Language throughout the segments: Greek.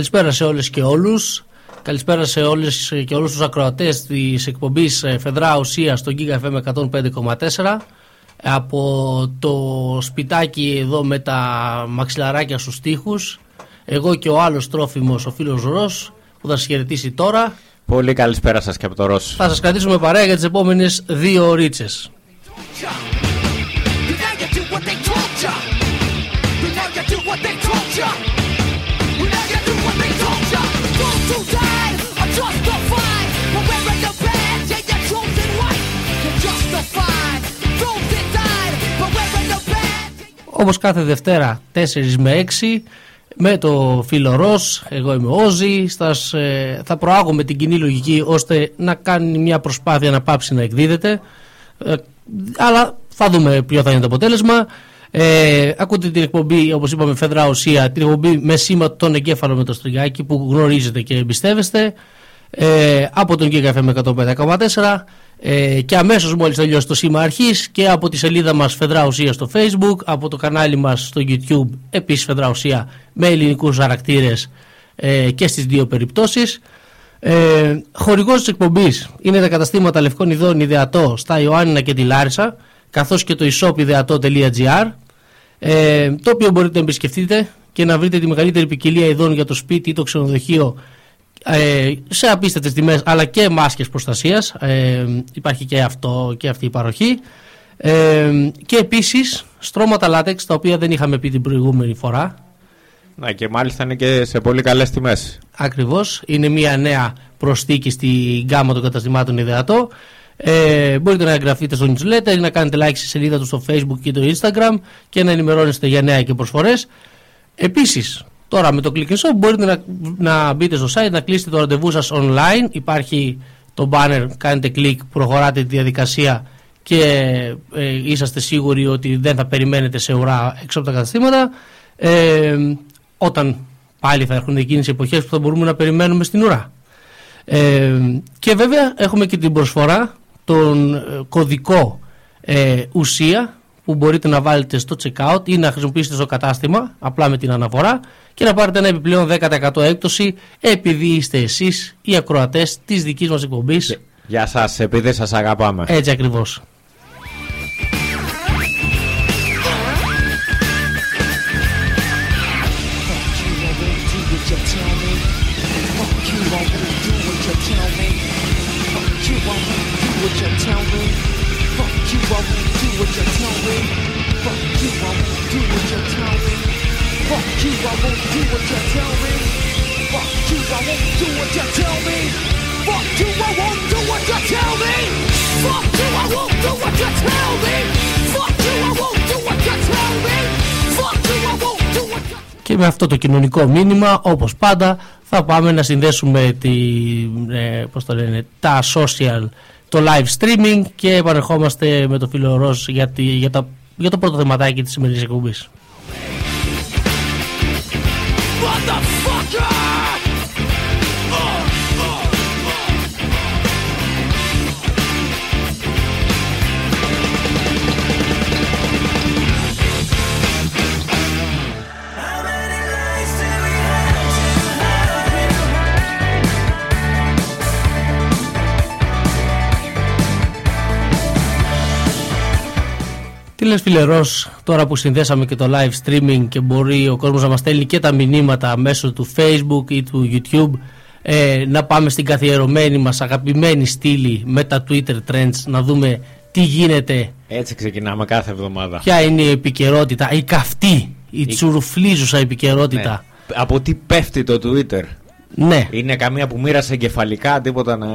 Καλησπέρα σε όλες και όλους. Καλησπέρα σε όλες και όλους τους ακροατές της εκπομπής ε, Φεδρά Ουσία στο Giga FM 105,4 από το σπιτάκι εδώ με τα μαξιλαράκια στους τοίχους εγώ και ο άλλος τρόφιμος ο φίλος Ρος που θα σας χαιρετήσει τώρα Πολύ καλησπέρα σας και από το Ρώσο. θα σας κρατήσουμε παρέα για τις επόμενες δύο ωρίτσες όπως κάθε Δευτέρα 4 με 6 με το φίλο Ρος, εγώ είμαι ο Όζη, στας, ε, θα προάγουμε την κοινή λογική ώστε να κάνει μια προσπάθεια να πάψει να εκδίδεται. Ε, αλλά θα δούμε ποιο θα είναι το αποτέλεσμα. Ε, ακούτε την εκπομπή όπως είπαμε Φεδρά Οσία την εκπομπή με σήμα τον εγκέφαλο με το στριγάκι που γνωρίζετε και εμπιστεύεστε. Ε, από τον Giga FM 105,4 ε, και αμέσως μόλις τελειώσει το σήμα αρχής και από τη σελίδα μας Φεδρά Ουσία στο Facebook από το κανάλι μας στο YouTube επίσης Φεδρά Ουσία με ελληνικούς χαρακτήρες ε, και στις δύο περιπτώσεις. Ε, χορηγός της εκπομπής είναι τα καταστήματα Λευκών Ιδών Ιδεατό στα Ιωάννινα και τη Λάρισα καθώς και το isopιδεατό.gr ε, το οποίο μπορείτε να επισκεφτείτε και να βρείτε τη μεγαλύτερη ποικιλία ειδών για το σπίτι ή το ξενοδοχείο ε, σε απίστευτες τιμές αλλά και μάσκες προστασίας. Ε, υπάρχει και, αυτό, και αυτή η παροχή. Ε, και επίσης στρώματα λάτεξ τα οποία δεν είχαμε πει την προηγούμενη φορά. Να και μάλιστα είναι και σε πολύ καλές τιμές. ακριβώς. Είναι μια νέα προσθήκη στη γκάμα των καταστημάτων ιδεατό ε, μπορείτε να εγγραφείτε στο newsletter ή να κάνετε like στη σελίδα του στο facebook και το instagram και να ενημερώνεστε για νέα και προσφορές. Επίσης, τώρα με το Click and Shop μπορείτε να, να μπείτε στο site, να κλείσετε το ραντεβού σας online. Υπάρχει το banner, κάνετε κλικ, προχωράτε τη διαδικασία και ε, είσαστε σίγουροι ότι δεν θα περιμένετε σε ουρά έξω από τα καταστήματα. Ε, όταν πάλι θα έρχονται εκείνες οι εποχές που θα μπορούμε να περιμένουμε στην ουρά. Ε, και βέβαια έχουμε και την προσφορά, τον ε, κωδικό ε, ουσία που μπορείτε να βάλετε στο checkout ή να χρησιμοποιήσετε στο κατάστημα απλά με την αναφορά και να πάρετε ένα επιπλέον 10% έκπτωση επειδή είστε εσείς οι ακροατές της δικής μας εκπομπής Γεια σας, επειδή σας αγαπάμε. έτσι ακριβώς. Won't do what you tell me. Fuck you, I won't do what you tell me. Fuck you, I won't do what you tell me. Fuck you, I won't do what you tell me. Fuck you, I won't do what you tell me. Fuck you, I won't do what you Και με αυτό το κοινωνικό μήνυμα, όπως πάντα, θα πάμε να συνδέσουμε τη, ε, πώς το λένε, τα social, το live streaming και επανερχόμαστε με το φίλο Ρος για, τη- για, τα, για το πρώτο θεματάκι της σημερινής εκπομπής. the Τι λες φίλε Ρος, τώρα που συνδέσαμε και το live streaming και μπορεί ο κόσμος να μας στέλνει και τα μηνύματα μέσω του facebook ή του youtube ε, να πάμε στην καθιερωμένη μας αγαπημένη στήλη με τα twitter trends να δούμε τι γίνεται, Έτσι ξεκινάμε κάθε εβδομάδα. ποια είναι η επικαιρότητα, η καυτή, η τσουρουφλίζουσα επικαιρότητα. Ναι. Από τι πέφτει το Twitter; Ναι, Είναι καμία που μοίρασε εγκεφαλικά, τίποτα να.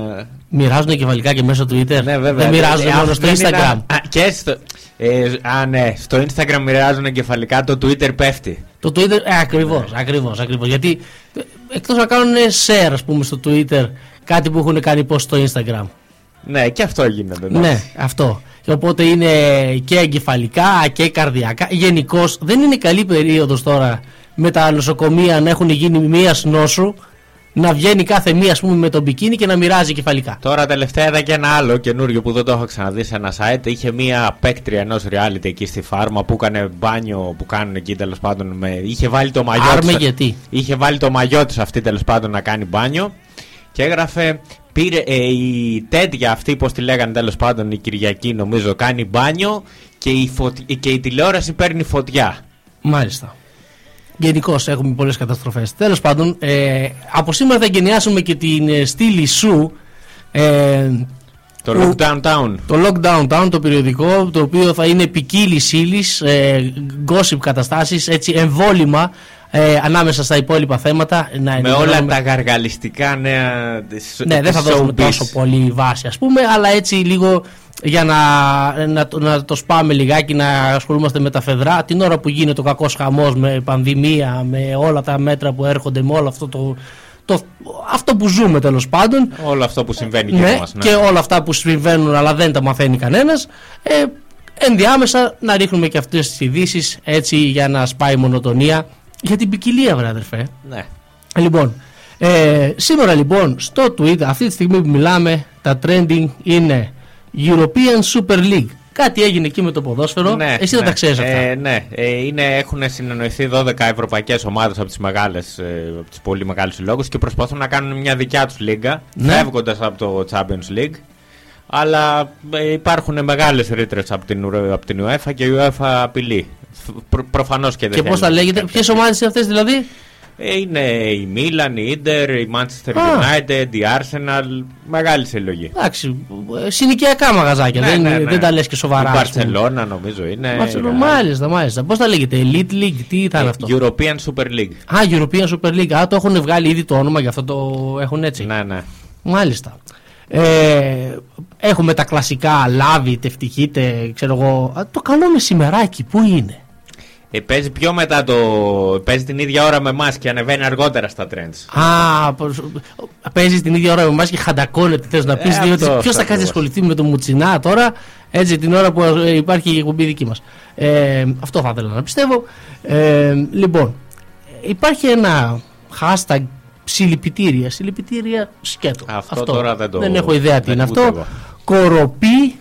μοιράζουν εγκεφαλικά και μέσω Twitter. Ναι, βέβαια. Δεν μοιράζουν Ε, μόνο αυτό στο δεν είναι Instagram. ένα- Α, και στο. Ε, α, ναι, στο Instagram μοιράζουν εγκεφαλικά, το Twitter πέφτει. Το Twitter, ε, ακριβώς, ακριβώς, ακριβώς. Γιατί ε, εκτός να κάνουν share, ας πούμε, στο Twitter, κάτι που έχουν κάνει post στο Instagram. Ναι, και αυτό γίνεται. Ναι, αυτό. Και οπότε είναι και εγκεφαλικά και καρδιακά. Γενικώς δεν είναι καλή περίοδος τώρα με τα νοσοκομεία να έχουν γίνει μία νόσου, να βγαίνει κάθε μία ας πούμε, με τον μπικίνι και να μοιράζει κεφαλικά. Τώρα τελευταία είδα και ένα άλλο καινούριο που δεν το έχω ξαναδεί σε ένα site. Είχε μία παίκτρια ενός reality εκεί στη φάρμα που έκανε μπάνιο που κάνουν εκεί τέλος πάντων. Με... Είχε βάλει το μαγιό Άρμε της- γιατί. Είχε βάλει το μαγιό της αυτή τέλος πάντων να κάνει μπάνιο και έγραφε. Πήρε, ε, η τέτοια αυτή, πώς τη λέγανε τέλος πάντων, η Κυριακή νομίζω, κάνει μπάνιο και η, φωτι- και η τηλεόραση παίρνει φωτιά. Μάλιστα. Γενικώς έχουμε πολλές καταστροφές. Τέλος πάντων, ε, από σήμερα θα εγκαινιάσουμε και την ε, στήλη σου. Ε, Το Που- Lockdown Town. το Lockdown Town, το περιοδικό, το οποίο θα είναι ποικίλη ύλη, ε, gossip καταστάσεις, έτσι εμβόλυμα ε, ανάμεσα στα υπόλοιπα θέματα. Να Με ενημερώνουμε- όλα τα γαργαλιστικά νέα της Ναι, δεν θα της δώσουμε showbiz. τόσο πολύ βάση, ας πούμε, αλλά έτσι λίγο για να, να, το- να το σπάμε λιγάκι, να ασχολούμαστε με τα φεδρά. Την ώρα που γίνεται ο κακός χαμός με πανδημία, με όλα τα μέτρα που έρχονται, με όλο αυτό το, το αυτό που ζούμε τέλος πάντων. Όλο αυτό που συμβαίνει και Ναι, μας, ναι. και όλα αυτά που συμβαίνουν αλλά δεν τα μαθαίνει κανένας ε, ενδιάμεσα να ρίχνουμε και αυτές τις ειδήσεις έτσι για να σπάει η μονοτονία για την ποικιλία βρε αδερφέ Ναι. Λοιπόν, ε, σήμερα λοιπόν στο Twitter, αυτή τη στιγμή που μιλάμε, τα trending είναι European Super League. Κάτι έγινε εκεί με το ποδόσφαιρο. Ναι, Εσύ δεν ναι. τα ξέρεις αυτά. Ε, ναι, ε, είναι, έχουν συνεννοηθεί 12 ευρωπαϊκές ομάδες από τις, μεγάλες, ε, από τις πολύ μεγάλους συλλόγους και προσπαθούν να κάνουν μια δικιά τους λίγα, Ναι. φεύγοντας από το Champions League. Αλλά ε, υπάρχουν μεγάλες ρήτρες από την, Ουρο- από την UEFA και η UEFA απειλεί. Προ, προφανώς και δεν και πώς θέλει θα να λέγεται, κάνει ποιες τέτοια. ομάδες είναι αυτές δηλαδή; Ε, είναι η Milan, η Inter, η Manchester Α. United, η Arsenal, μεγάλη συλλογή. Εντάξει, ε, συνοικιακά μαγαζάκια. Ναι, δεν, ναι, ναι. δεν τα λες και σοβαρά. Η ας πούμε. Barcelona νομίζω είναι. Barcelona, Real. μάλιστα, μάλιστα. Πώς θα λέγεται, Elite League, τι θα είναι Ε, αυτό; European Super League. Α, European Super League. Α, το έχουν βγάλει ήδη το όνομα, γι' αυτό το έχουν έτσι. Ναι, ναι. Μάλιστα. Ε, έχουμε τα κλασικά λάβει, τευτυχείτε, ξέρω εγώ. Α, το καλό μεσημεράκι, πού είναι; Ε, παίζει πιο μετά το. Παίζει την ίδια ώρα με εμάς και ανεβαίνει αργότερα στα trends. Α, πως- παίζει την ίδια ώρα με εμάς και χαντακώνεται. Θες να πεις, Ε, διότι αυτό, ποιος αυτό θα κάτσει να ακριβώς. ασχοληθεί με το Μουτσινά τώρα, έτσι την ώρα που ε, υπάρχει η εκπομπή δική μας. Ε, αυτό θα ήθελα να πιστεύω. Ε, λοιπόν, υπάρχει ένα hashtag συλληπιτήρια. Συλληπιτήρια σκέτο. Αυτό τώρα δεν το- έχω ιδέα τι δεν- είναι ούτε αυτό. εγώ. Κοροπή.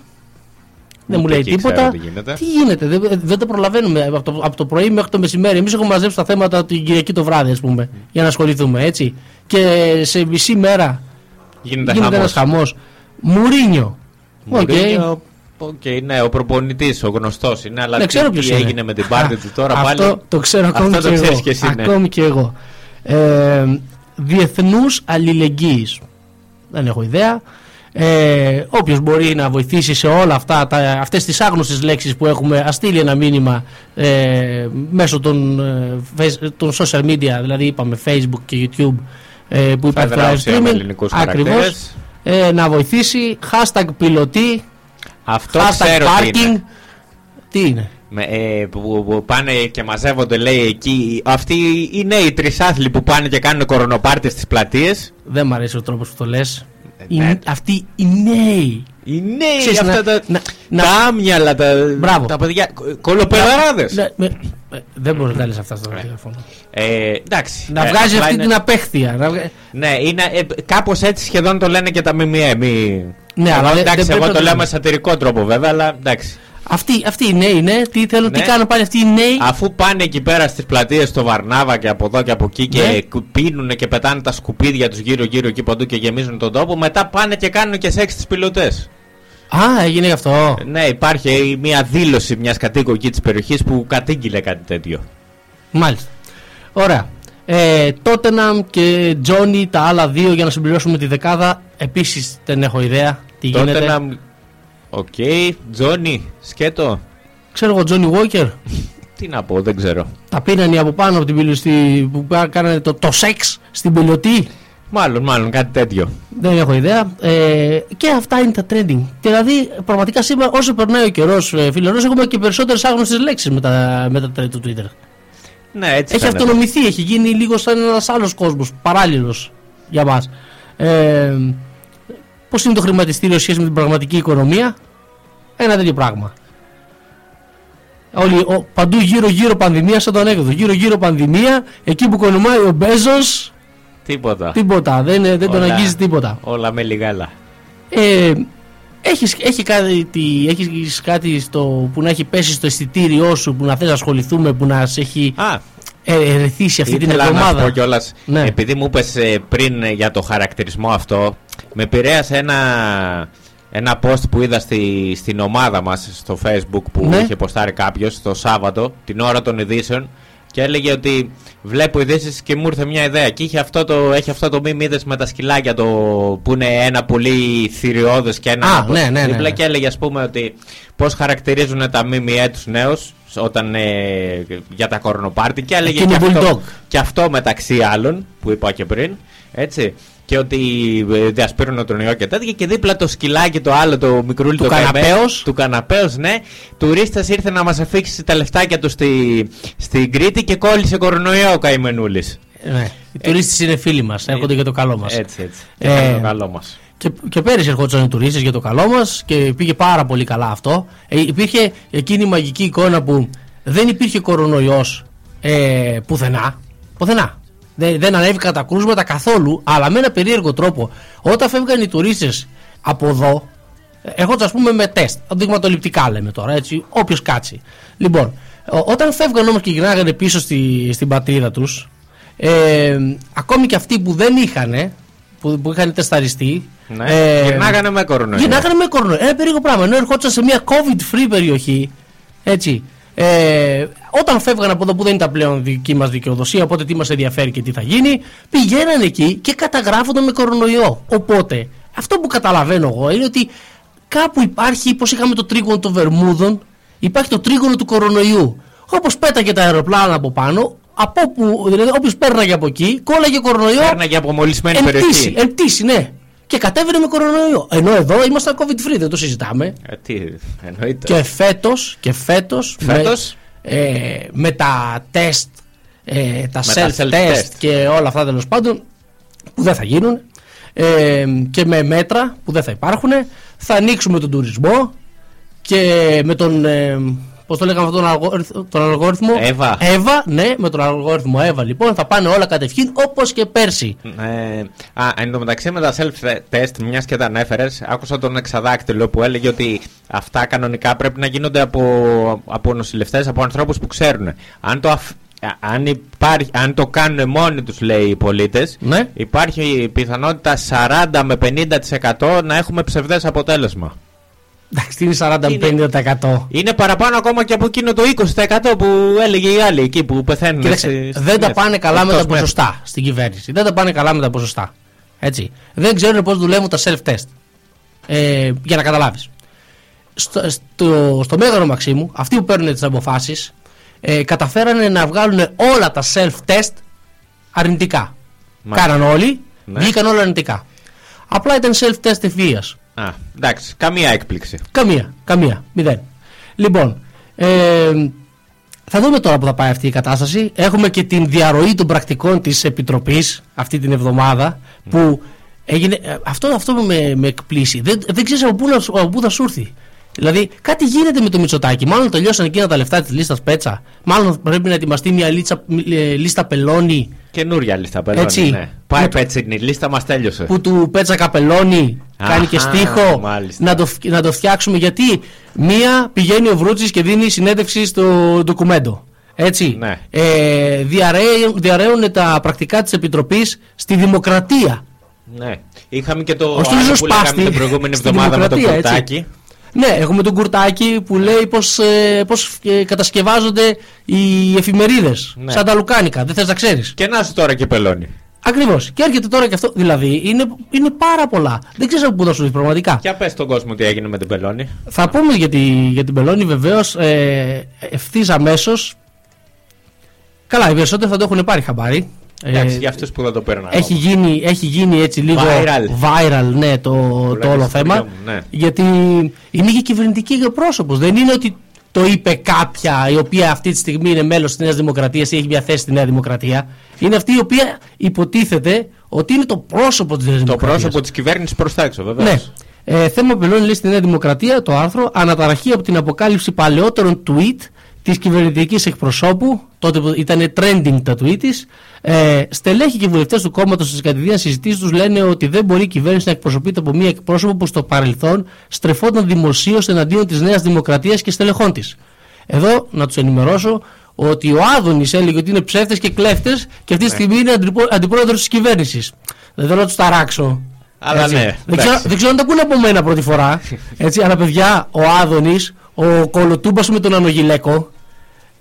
Δεν μου Ούτε λέει εκεί ξέρω τίποτα. τι γίνεται. Τι γίνεται, δεν, δεν το προλαβαίνουμε από το, από το πρωί μέχρι το μεσημέρι. Εμείς έχουμε μαζέψει τα θέματα την Κυριακή το βράδυ, ας πούμε, για να ασχοληθούμε έτσι. Και σε μισή μέρα Γίνεται, γίνεται ένας χαμός. χαμό. Μουρίνιο. Οκ. Μουρίνιο, οκ, ναι, ο προπονητής, ο γνωστός είναι, αλλά Ναι, τι, ξέρω τι ποιος είναι. έγινε με την πάρτι του τώρα Αυτό πάλι; το ξέρω ακόμη Αυτό και το ξέρεις εγώ. και εσύ, ναι. Ακόμη και εγώ. Ε, διεθνούς αλληλεγγύης. Δεν έχω ιδέα. Ε, όποιος μπορεί να βοηθήσει σε όλα αυτά, τα, αυτές τις άγνωστες λέξεις που έχουμε, ας στείλει ένα μήνυμα ε, μέσω των, ε, face- των social media, δηλαδή είπαμε Facebook και YouTube ε, που Θα υπάρχει το live δράσει με streaming. ελληνικούς Ακριβώς. χαρακτήρες. Ε, να βοηθήσει. Hashtag πιλωτή. Αυτό Hashtag ξέρω τι parking. είναι. Τι είναι; Με, ε, που, που πάνε και μαζεύονται, λέει εκεί. Αυτοί οι νέοι τρισάθλοι που πάνε και κάνουν κορονοπάρτι στις πλατείες. Δεν μου αρέσει ο τρόπος που το λες. Ε, Οι- ναι. αυτοί οι νέοι. Οι νέοι Ξέρεις, αυτά να- τα, να- να- τα άμυαλα, τα, Μπράβο. τα παιδιά. Κολοπεδαράδες. Ναι, με- ε, δεν μπορεί να τα λες αυτά στο τηλέφωνο. Ε, εντάξει. Να Ε, βγάζεις απλά αυτή είναι- την απέχθεια. να βγα- Ναι, είναι, ε, κάπως έτσι σχεδόν το λένε και τα ΜΜΕ. Μη... Ναι, Εγώ, αλλά δεν- εντάξει, δεν πρέπει εγώ να το το λέω λέμε. με σατυρικό τρόπο βέβαια, αλλά εντάξει. Αυτοί, αυτοί οι νέοι, ναι, τι θέλουν, τι Ναι. κάνουν πάλι αυτοί οι νέοι. Αφού πάνε εκεί πέρα στις πλατείες στο Βαρνάβα και από εδώ και από εκεί και Ναι. κου- πίνουν και πετάνε τα σκουπίδια τους γύρω γύρω εκεί παντού και γεμίζουν τον τόπο, μετά πάνε και κάνουν και σεξ στις πιλωτές. Α, έγινε γι' αυτό. Ναι, υπάρχει μια δήλωση μιας κατοίκου εκεί της περιοχής που κατήγγειλε κάτι τέτοιο. Μάλιστα. Ωραία. Ε, Τότεναμ και Τζόνι, τα άλλα δύο για να συμπληρώσουμε τη δεκάδα. Επίσης δεν έχω ιδέα τι Τότε γίνεται. Να... Οκ, Τζόνι, σκέτο. Ξέρω εγώ, Johnnie Walker. Τι να πω, δεν ξέρω. Τα πίνανε από πάνω από την πιλοτή που πά- κάνανε το, το σεξ στην πιλοτή. Μάλλον, μάλλον κάτι τέτοιο. Δεν έχω ιδέα. Ε, και αυτά είναι τα trending. Δηλαδή, πραγματικά σήμερα, όσο περνάει ο καιρός, ε, φίλε Ρώσο, έχουμε και περισσότερες άγνωστες λέξεις με τα, με τα trend του Twitter. Ναι, έτσι Έχει φαίνεται. αυτονομηθεί, έχει γίνει λίγο σαν ένας άλλος κόσμος, παράλληλος για μας. Ε, Πώς είναι το χρηματιστήριο σχέση με την πραγματική οικονομία, ένα τέτοιο πράγμα. Όλοι, ο, παντού γύρω-γύρω πανδημία, σαν το ανέκδοτο. Γύρω-γύρω πανδημία, εκεί που κονομάει ο Μπέζος, Τίποτα. τίποτα. Δεν, δεν τον Όλα- αγγίζει τίποτα. Όλα με λιγάλα. Ε, έχεις, έχει κάτι, τι- έχεις κάτι στο, που να έχει πέσει στο αισθητήριό σου, που να θες να ασχοληθούμε, που να σε έχει Α, ε, ερεθίσει αυτή την ήθελα να σου εβδομάδα. πω κιόλας. Ναι. Επειδή μου είπες ε, πριν ε, για το χαρακτηρισμό αυτό, με επηρέασε ένα, ένα post που είδα στη, στην ομάδα μας στο facebook που Ναι. είχε ποστάρει κάποιος το Σάββατο, την ώρα των ειδήσεων και έλεγε ότι βλέπω ειδήσεις και μου ήρθε μια ιδέα. Και είχε αυτό το, έχει αυτό το μήνυμα είδες με τα σκυλάκια το, που είναι ένα πολύ θηριώδες και ένα. Α, ναι, ναι, ναι, δίπλα ναι. Και έλεγε ας πούμε ότι πώς χαρακτηρίζουν τα ΜΜΕ τους νέους όταν, ε, για τα κορονοπάρτι και έλεγε Εκείνο και αυτό, bulldog. και αυτό μεταξύ άλλων που είπα και πριν. Έτσι. Και ότι ε, διασπείρουν τον ιό και τέτοια. Και δίπλα το σκυλάκι το άλλο, το μικρούλι Του το καημένο- καναπέως. Του καναπέως, ναι. Τουρίστε ήρθε να μας αφήξει τα λεφτάκια του στη, στην Κρήτη και κόλλησε κορονοϊό ο καημενούλης. Ναι. Οι τουρίστες είναι φίλοι μας, έρχονται για το καλό μας. Έτσι, έτσι. Ε, Ε, το καλό μας. Και, και πέρυσι ερχόντουσαν οι τουρίστες για το καλό μας και πήγε πάρα πολύ καλά αυτό. Ε, υπήρχε εκείνη η μαγική εικόνα που δεν υπήρχε κορονοϊός ε, πουθενά. Πουθενά. Δεν, δεν ανέβηκαν τα κρούσματα καθόλου, αλλά με ένα περίεργο τρόπο. Όταν φεύγαν οι τουρίστες από εδώ, έρχονταν ας πούμε με τεστ, δειγματοληπτικά λέμε τώρα, έτσι, όποιος κάτσει. Λοιπόν, ο- όταν φεύγαν όμως και γυρνάγανε πίσω στη, στην πατρίδα τους, ε, ακόμη και αυτοί που δεν είχαν, που, που είχαν τεσταριστεί, Ναι. ε, Γυρνάγανε με κορονοϊό. Γυρνάγανε με κορονοϊό. Ένα περίεργο πράγμα. Ενώ ερχόντουσαν σε μια COVID-free περιοχή, έτσι. Ε, όταν φεύγαν από εδώ που δεν ήταν πλέον δική μας δικαιοδοσία, οπότε τι μας ενδιαφέρει και τι θα γίνει, πηγαίναν εκεί και καταγράφονταν με κορονοϊό. Οπότε, αυτό που καταλαβαίνω εγώ είναι ότι κάπου υπάρχει, πώς είχαμε το τρίγωνο των Βερμούδων, υπάρχει το τρίγωνο του κορονοϊού. Όπως πέταγε τα αεροπλάνα από πάνω, από όπου, δηλαδή όποιος πέρναγε από εκεί, κόλλαγε κορονοϊό. Πέρναγε από μολυσμένη Εν πτήση, περιοχή. εν πτήση, ναι. Και κατέβαινε με κορονοϊό. Ενώ εδώ ήμασταν COVID free, δεν το συζητάμε. Ε, τι, εννοείται. Και φέτος, και φέτος, Φέτος; Με, ε, με τα τεστ, ε, τα Με τα self-test self-test. και όλα αυτά τέλος πάντων που δεν θα γίνουν ε, και με μέτρα που δεν θα υπάρχουν θα ανοίξουμε τον τουρισμό και με τον ε, πώς το λέγαμε αυτόν τον, αλγόριθμο, τον αλγόριθμο; Εύα. Εύα, ναι με τον αλγόριθμο Εύα λοιπόν θα πάνε όλα κατευχήν όπως και πέρσι Ε, α, εν τω μεταξύ με τα self-test, μιας και τα ανέφερες, άκουσα τον εξαδάκτυλο που έλεγε ότι αυτά κανονικά πρέπει να γίνονται από, από νοσηλευτές, από ανθρώπους που ξέρουν. Αν το, αφ- α- αν, υπάρχει, αν το κάνουν μόνοι τους, λέει οι πολίτες, Ναι. υπάρχει η πιθανότητα 40 με 50% να έχουμε ψευδές αποτέλεσμα. Εντάξει τι είναι 40-50% Είναι παραπάνω ακόμα και από εκείνο το 20% που έλεγε η άλλη εκεί που πεθαίνουν. Κοίταξε, έτσι, στις δεν τα μεθ. πάνε καλά με τα Εκτός μεθ. ποσοστά στην κυβέρνηση. Δεν τα πάνε καλά με τα ποσοστά. Έτσι. Δεν ξέρουν πώς δουλεύουν τα self-test. Ε, για να καταλάβεις. Στο, στο, στο Μέγαρο Μαξίμου, αυτοί που παίρνουν τις αποφάσεις, ε, καταφέρανε να βγάλουν όλα τα self-test αρνητικά. Μάλιστα. Κάναν όλοι, Ναι. βγήκαν όλα αρνητικά. Απλά ήταν self-test ευθείας. Α, εντάξει, καμία έκπληξη. Καμία, καμία, μηδέν. Λοιπόν, ε, θα δούμε τώρα που θα πάει αυτή η κατάσταση. Έχουμε και την διαρροή των πρακτικών της Επιτροπής αυτή την εβδομάδα που έγινε, ε, αυτό, αυτό που με, με εκπλήσει. Δεν, δεν ξέρεις από πού, να, σου- από πού θα σου έρθει. Δηλαδή κάτι γίνεται με το Μητσοτάκι. Μάλλον τελειώσαν εκείνα τα λεφτά της λίστας Πέτσα. Μάλλον πρέπει να ετοιμαστεί μια λίτσα, ε, λίστα πελώνη Καινούρια λίστα πελώνει. Έτσι. Ναι. Πάει Με- πέτσινη, η λίστα μας τέλειωσε. που του Πέτσα Καπελώνη κάνει και Αχα, στίχο μάλιστα. να το, φ- να το φτιάξουμε γιατί μία πηγαίνει ο Βρούτσης και δίνει συνέντευξη στο ντοκουμέντο έτσι Ναι. ε, διαρρέουν, διαρρέουν τα πρακτικά της Επιτροπής στη Δημοκρατία Ναι. Είχαμε και το Ο άλλο Στρίζος που λέγαμε Πάστη την προηγούμενη στη εβδομάδα με το Δημοκρατία, έτσι. Κουρτάκι. ναι έχουμε τον Κουρτάκη που λέει πως, ε, πως ε, κατασκευάζονται οι εφημερίδες Ναι. σαν τα λουκάνικα δεν θες να ξέρεις Και να σου τώρα και πελώνει. Ακριβώς. Και έρχεται τώρα και αυτό. Δηλαδή είναι, είναι πάρα πολλά. Δεν ξέρω από πού θα σου δεις πραγματικά. Για πες στον κόσμο τι έγινε με την πελώνη. Θα πούμε για, τη, για την Πελώνη βεβαίως ε, ευθύς αμέσως. Καλά, οι περισσότεροι θα το έχουν πάρει χαμπάρι. Εντάξει, Ε, για αυτούς που δεν το παίρνουν. έχει γίνει, έχει γίνει έτσι λίγο Viral. viral, ναι, το, το λέμε όλο στην θέμα. χωριό μου, ναι. Γιατί είναι και κυβερνητική πρόσωπο. Δεν είναι ότι το είπε κάποια η οποία αυτή τη στιγμή είναι μέλος της Νέας Δημοκρατίας ή έχει μια θέση στη Νέα Δημοκρατία. Είναι αυτή η οποία υποτίθεται ότι είναι το πρόσωπο της Νέας Το Δημοκρατίας. πρόσωπο της κυβέρνησης προς τα έξω, βέβαια. Ναι. Ε, θέμα πελώνει λέει στη Νέα Δημοκρατία το άρθρο Αναταραχή από την αποκάλυψη παλαιότερων tweet της κυβερνητικής εκπροσώπου. Τότε που ήταν trending τα tweet της. Ε, στελέχοι και βουλευτές του κόμματος στι κατηδίαν συζητήσει τους λένε ότι δεν μπορεί η κυβέρνηση να εκπροσωπείται από μία εκπρόσωπο που στο παρελθόν στρεφόταν δημοσίως εναντίον της Νέας Δημοκρατίας και στελεχών της. Εδώ να τους ενημερώσω ότι ο Άδωνης έλεγε ότι είναι ψεύτες και κλέφτες και αυτή τη στιγμή είναι αντιπρόεδρος της κυβέρνησης. Δεν θέλω να τους ταράξω. Αλλά Έτσι. ναι, Δεν ξέρω, εντάξει. δεν ξέρω αν το ακούνε από μένα πρώτη φορά. Έτσι, αλλά παιδιά, ο Άδωνης, ο Κολοτούμπας με τον Ανογιλέκο,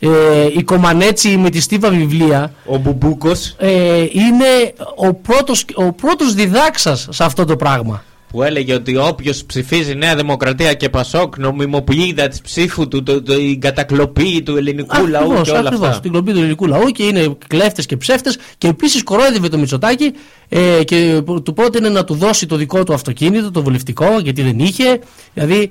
ε, η Κομανέτσι με τη Στίβα βιβλία, Ο Μπουμπούκος. ε, είναι ο πρώτος, ο πρώτος διδάξας σε αυτό το πράγμα. που έλεγε ότι όποιος ψηφίζει Νέα Δημοκρατία και Πασόκ νομιμοποιεί της ψήφου του, το, το, η κατακλοπή του ελληνικού λαού Ακριβώς, και όλα ακριβώς, αυτά. Την κλοπή του ελληνικού λαού και είναι κλέφτες και ψεύτες. Και επίσης κορόιδευε το Μητσοτάκι ε, και του πρότεινε να του δώσει το δικό του αυτοκίνητο, το βουλευτικό, γιατί δεν είχε. Δηλαδή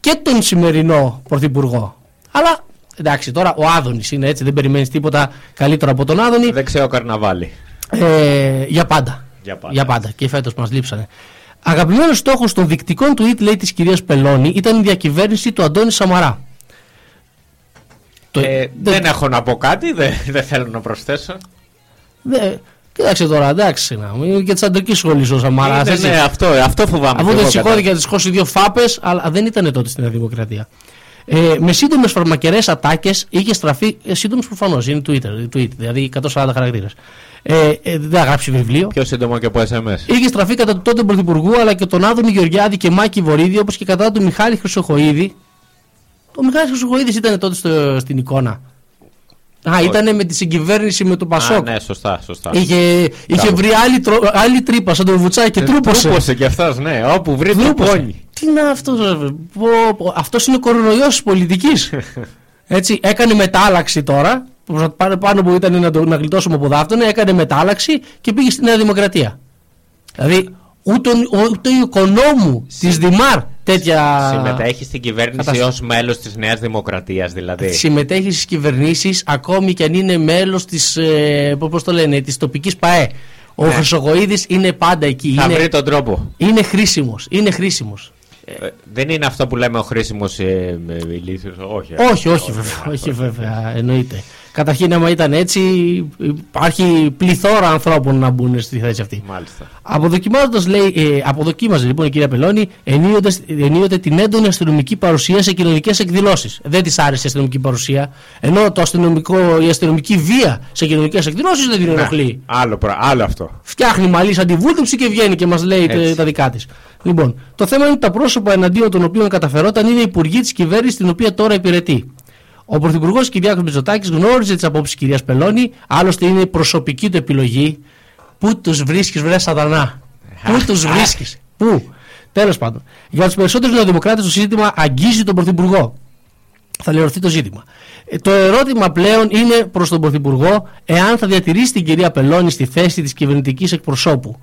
και τον σημερινό πρωθυπουργό. Αλλά εντάξει, τώρα ο Άδωνης είναι έτσι, δεν περιμένεις τίποτα καλύτερο από τον Άδωνη. Δεν ξέρω καρναβάλι. Ε, για πάντα. Για πάντα. Και φέτος μας λείψανε. Αγαπημένος στόχος των δεικτικών tweet, λέει της κυρίας Πελώνη, ήταν η διακυβέρνηση του Αντώνη Σαμαρά. Το- Ε, δεν έχω να πω κάτι, δεν, δεν θέλω να προσθέσω. Δε, κοίταξε τώρα, εντάξει. Να, μου, είναι και τη αντρική σχολή ο Σαμαράς. Είναι, ναι, αυτό, αυτό φοβάμαι. Αφού και δεν εγώ σηκώθηκε να τη σκώσει δύο φάπες, αλλά δεν ήταν τότε στην Νέα Δημοκρατία. Ε, με σύντομες φαρμακερές ατάκες είχε στραφεί. Ε, σύντομε προφανώς, είναι Twitter, tweet, δηλαδή 140 χαρακτήρες. Ε, ε, δεν θα γράψει βιβλίο. Πιο σύντομο και από SMS. Είχε στραφεί κατά του τότε Πρωθυπουργού αλλά και τον Άδωνη Γεωργιάδη και Μάκη Βορύδη όπως και κατά του Μιχάλη Χρυσοχοίδη. Ο Μιχάλης Χρυσοχοίδης ήταν τότε στο, στην εικόνα. Α, Όχι. ήταν με τη συγκυβέρνηση με τον Πασόκ. Α, ναι, σωστά, σωστά. Είχε, είχε Μπράβο. βρει άλλη, τρο- άλλη τρύπα σαν τον Βουτσάκη και Ε, τρούπωσε. Τρούπωσε κι αυτό, ναι. Όπου βρει το Τρούπωσε. πόνι. Τι είναι αυτός, αυτός είναι ο κορονοϊός της πολιτικής. Έτσι, έκανε μετάλλαξη τώρα. που Πάνω, πάνω που ήταν να, το, να γλιτώσουμε από δάφτωνα, έκανε μετάλλαξη και πήγε στη Νέα Δημοκρατία. Δηλαδή, ούτε, ο- ούτε ο οικονόμου της Δημάρ τέτοια. Συμμετέχει στην κυβέρνηση κατάσταση. ως μέλος της Νέας Δημοκρατίας, δηλαδή. Συμμετέχει στις κυβερνήσεις ακόμη και αν είναι μέλος της. Ε, Πώς το λένε, της τοπικής ΠαΕ. Ο Ναι. Χρυσογοίδη είναι πάντα εκεί. Θα είναι, βρει τον τρόπο. είναι χρήσιμος. Είναι χρήσιμος. Ε, δεν είναι αυτό που λέμε ο χρήσιμος ε, με ηλίθιος, όχι. Όχι, όχι βέβαια, όχι βέβαια, εννοείται. Καταρχήν, άμα ήταν έτσι, υπάρχει πληθώρα ανθρώπων να μπουν στη θέση αυτή. Μάλιστα. Αποδοκιμάζοντας, λέει, ε, αποδοκίμαζε λοιπόν η κυρία Πελώνη ενίοτε, ενίοτε την έντονη αστυνομική παρουσία σε κοινωνικές εκδηλώσεις. Δεν της άρεσε η αστυνομική παρουσία, ενώ το αστυνομικό, η αστυνομική βία σε κοινωνικές εκδηλώσεις δεν την ενοχλεί. Ναι, άλλο, πρα- άλλο αυτό. Φτιάχνει μαλλίς σαν τη βούλτεψη και βγαίνει και μας λέει Έτσι. τε- τα δικά της. Λοιπόν, το θέμα είναι ότι τα πρόσωπα εναντίον των οποίων καταφερόταν είναι οι υπουργοί της κυβέρνησης την οποία τώρα υπηρετεί. Ο Πρωθυπουργός Κυριάκος Μητσοτάκης γνώριζε τις απόψεις τη κυρίας Πελώνη, άλλωστε είναι προσωπική του επιλογή. Πού τους βρίσκεις, βρε Σατανά. Πού τους βρίσκεις; Πού; Τέλος πάντων. Για τους περισσότερους νεοδημοκράτες το σύστημα αγγίζει τον Πρωθυπουργό. Θα λερωθεί το ζήτημα. Ε, το ερώτημα πλέον είναι προς τον Πρωθυπουργό εάν θα διατηρήσει την κυρία Πελώνη στη θέση της κυβερνητικής εκπροσώπου.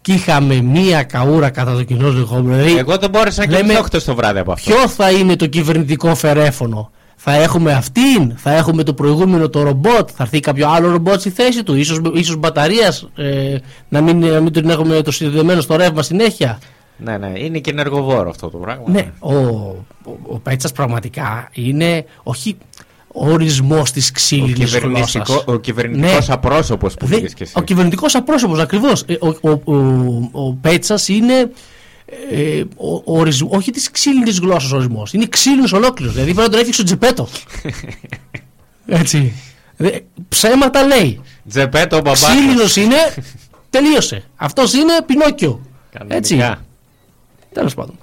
Και είχαμε μία καούρα κατά το κοινό λεγόμενο. Δηλαδή, Εγώ δεν μπόρεσα να λέμε- κοιμηθώ χτες το βράδυ από αυτό. Ποιο θα είναι το κυβερνητικό φερέφωνο. Θα έχουμε αυτήν, θα έχουμε το προηγούμενο το ρομπότ, θα έρθει κάποιο άλλο ρομπότ στη θέση του, ίσως, ίσως μπαταρίας, ε, να, μην, να μην τον έχουμε το συνδεδεμένο στο ρεύμα συνέχεια. Ναι, ναι, είναι και ενεργοβόρο αυτό το πράγμα. Ναι, ο, ο, ο Πέτσας πραγματικά είναι όχι ο ορισμός της Ο, ξύλινης κυβερνητικό, γλώσσας. ο κυβερνητικός Ναι. απρόσωπος που Δεν- πήγες και εσύ. Ο κυβερνητικός απρόσωπος, ακριβώς. Ο, ο, ο, ο Πέτσας είναι. Ε, ο, ο ορισμ- όχι της ξύλινης γλώσσας ορισμός. Είναι ξύλινος ολόκληρος. Δηλαδή πρέπει να τον έφτιαξε ο Τζεπέτο. Έτσι. Δε- ψέματα λέει. Τζεπέτο ο μπαμπάς. Ξύλινος είναι. Τελείωσε. Αυτός είναι Πινόκιο. Έτσι. Κανονικά. Τέλος πάντων.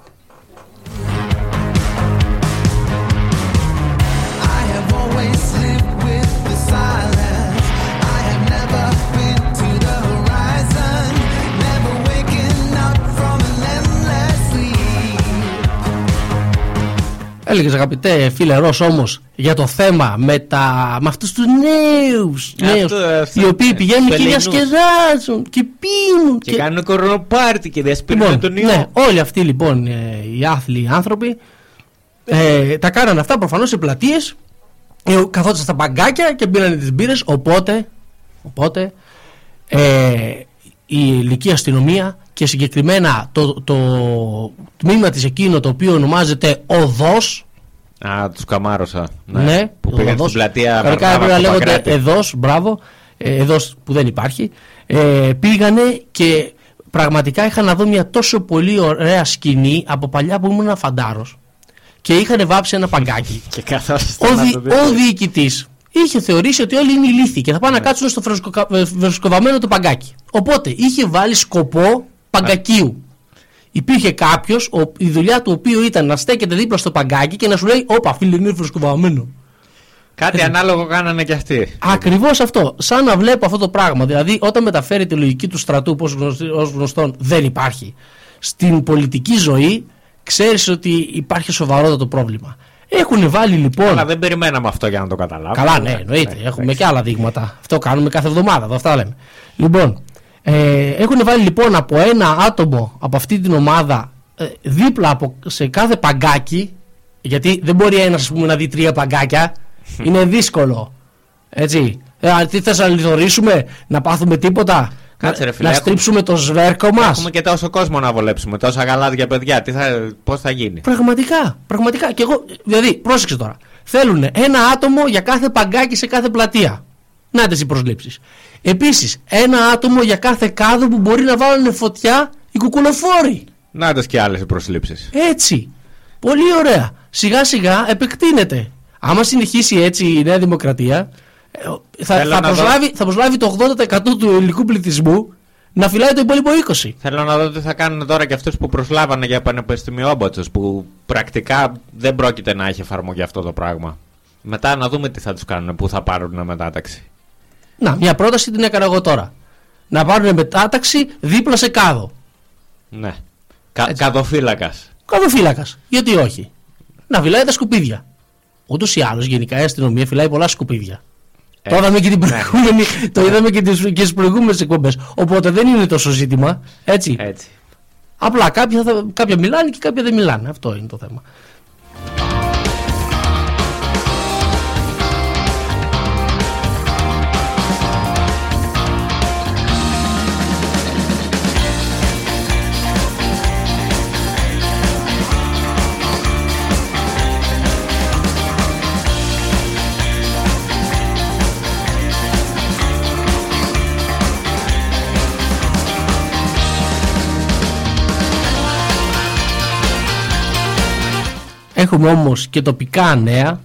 Έλεγες αγαπητέ φίλε Ρος όμως για το θέμα με, τα, με αυτούς τους νέους, Αυτό, νέους αυτό, οι οποίοι ε, πηγαίνουν και Πελεινούς. διασκεδάζουν και πίνουν Και, κάνουν κορονοπάρτι και διασπείρουν Λοιπόν, τον ιό. ναι, όλοι αυτοί λοιπόν ε, οι άθλοι άνθρωποι ε, τα κάνανε αυτά προφανώς σε πλατείες ε, καθόταν στα παγκάκια και πήραν τις μπύρες οπότε, οπότε ε, η ελληνική αστυνομία και συγκεκριμένα το, το τμήμα της εκείνο το οποίο ονομάζεται ΟΔΟΣ Α, τους καμάρωσα. ναι, που ο πήγαν οδός. στην πλατεία Κανονικά Βαρνάβα έπρεπε να λέγονται Παπακράτη. εδώς, μπράβο, ε, εδώς που δεν υπάρχει. Ε, πήγανε και πραγματικά είχα να δω μια τόσο πολύ ωραία σκηνή από παλιά που ήμουν ένα φαντάρος και είχαν βάψει ένα παγκάκι. Και καθόσασταν ο, να δι, το δείτε. ο διοικητής είχε θεωρήσει ότι όλοι είναι ηλίθιοι και θα πάνε να κάτσουν στο φρεσκοκα- ε, φρεσκοβαμμένο το παγκάκι. Οπότε είχε βάλει σκοπό παγκακίου. Υπήρχε κάποιος, η δουλειά του οποίου ήταν να στέκεται δίπλα στο παγκάκι και να σου λέει: Όπα, φίλε, είναι φρεσκοβαμμένο. Κάτι ανάλογο κάνανε κι αυτοί. Ακριβώς αυτό. Σαν να βλέπω αυτό το πράγμα. Δηλαδή, όταν μεταφέρει τη λογική του στρατού, που ως γνωστόν δεν υπάρχει, στην πολιτική ζωή, ξέρεις ότι υπάρχει σοβαρότατο πρόβλημα. Έχουν βάλει λοιπόν. Αλλά δεν περιμέναμε αυτό για να το καταλάβουμε. Καλά, ναι, εννοείται. Ναι, Έχουμε εντάξει. και άλλα δείγματα. Αυτό κάνουμε κάθε εβδομάδα. εδώ Αυτά λέμε. Λοιπόν, ε, έχουν βάλει λοιπόν από ένα άτομο από αυτή την ομάδα ε, δίπλα από, σε κάθε παγκάκι. Γιατί δεν μπορεί ένας να δει τρία παγκάκια. Είναι δύσκολο. Έτσι. Ε, α, τι θες να λιδωρήσουμε, να πάθουμε τίποτα. Κάτσε, ρε να, φίλε, να έχουμε- στρίψουμε το σβέρκο μας. Έχουμε και τόσο κόσμο να βολέψουμε, τόσα γαλάδια παιδιά. Τι θα, πώς θα γίνει; Πραγματικά, πραγματικά. Και εγώ, δηλαδή, πρόσεξε τώρα. Θέλουν ένα άτομο για κάθε παγκάκι σε κάθε πλατεία. Να οι προσλήψεις. Επίσης, ένα άτομο για κάθε κάδο που μπορεί να βάλουν φωτιά οι κουκουλοφόροι. Να τες και άλλες οι προσλήψεις. Έτσι. Πολύ ωραία. Σιγά σιγά επεκτείνεται. Άμα συνεχίσει έτσι η Νέα Δημοκρατία, ε, θα, Θέλω θα, να δω- προσλάβει, θα προσλάβει το 80% του ελληνικού πληθυσμού να φυλάει το υπόλοιπο 20%. Θέλω να δω τι θα κάνουν τώρα και αυτούς που προσλάβανε για πανεπιστημιόμπατσους που πρακτικά δεν πρόκειται να έχει εφαρμογή αυτό το πράγμα. Μετά να δούμε τι θα τους κάνουν, πού θα πάρουν μετάταξη. Να, μια πρόταση την έκανα εγώ τώρα. Να πάρουν μετάταξη δίπλα σε κάδο. Ναι. Κα, Έτσι. καδοφύλακας. Καδοφύλακας. Γιατί όχι; Να φυλάει τα σκουπίδια. Ούτως ή άλλως γενικά η αστυνομία φυλάει πολλά σκουπίδια. Ε, το είδαμε και, την ναι. προηγούμενη, το είδαμε και, τις, και στις προηγούμενες εκπομπές. Οπότε δεν είναι τόσο ζήτημα. Έτσι. Έτσι. Απλά κάποια, θα, κάποια μιλάνε και κάποια δεν μιλάνε. Αυτό είναι το θέμα. Έχουμε όμως και τοπικά νέα.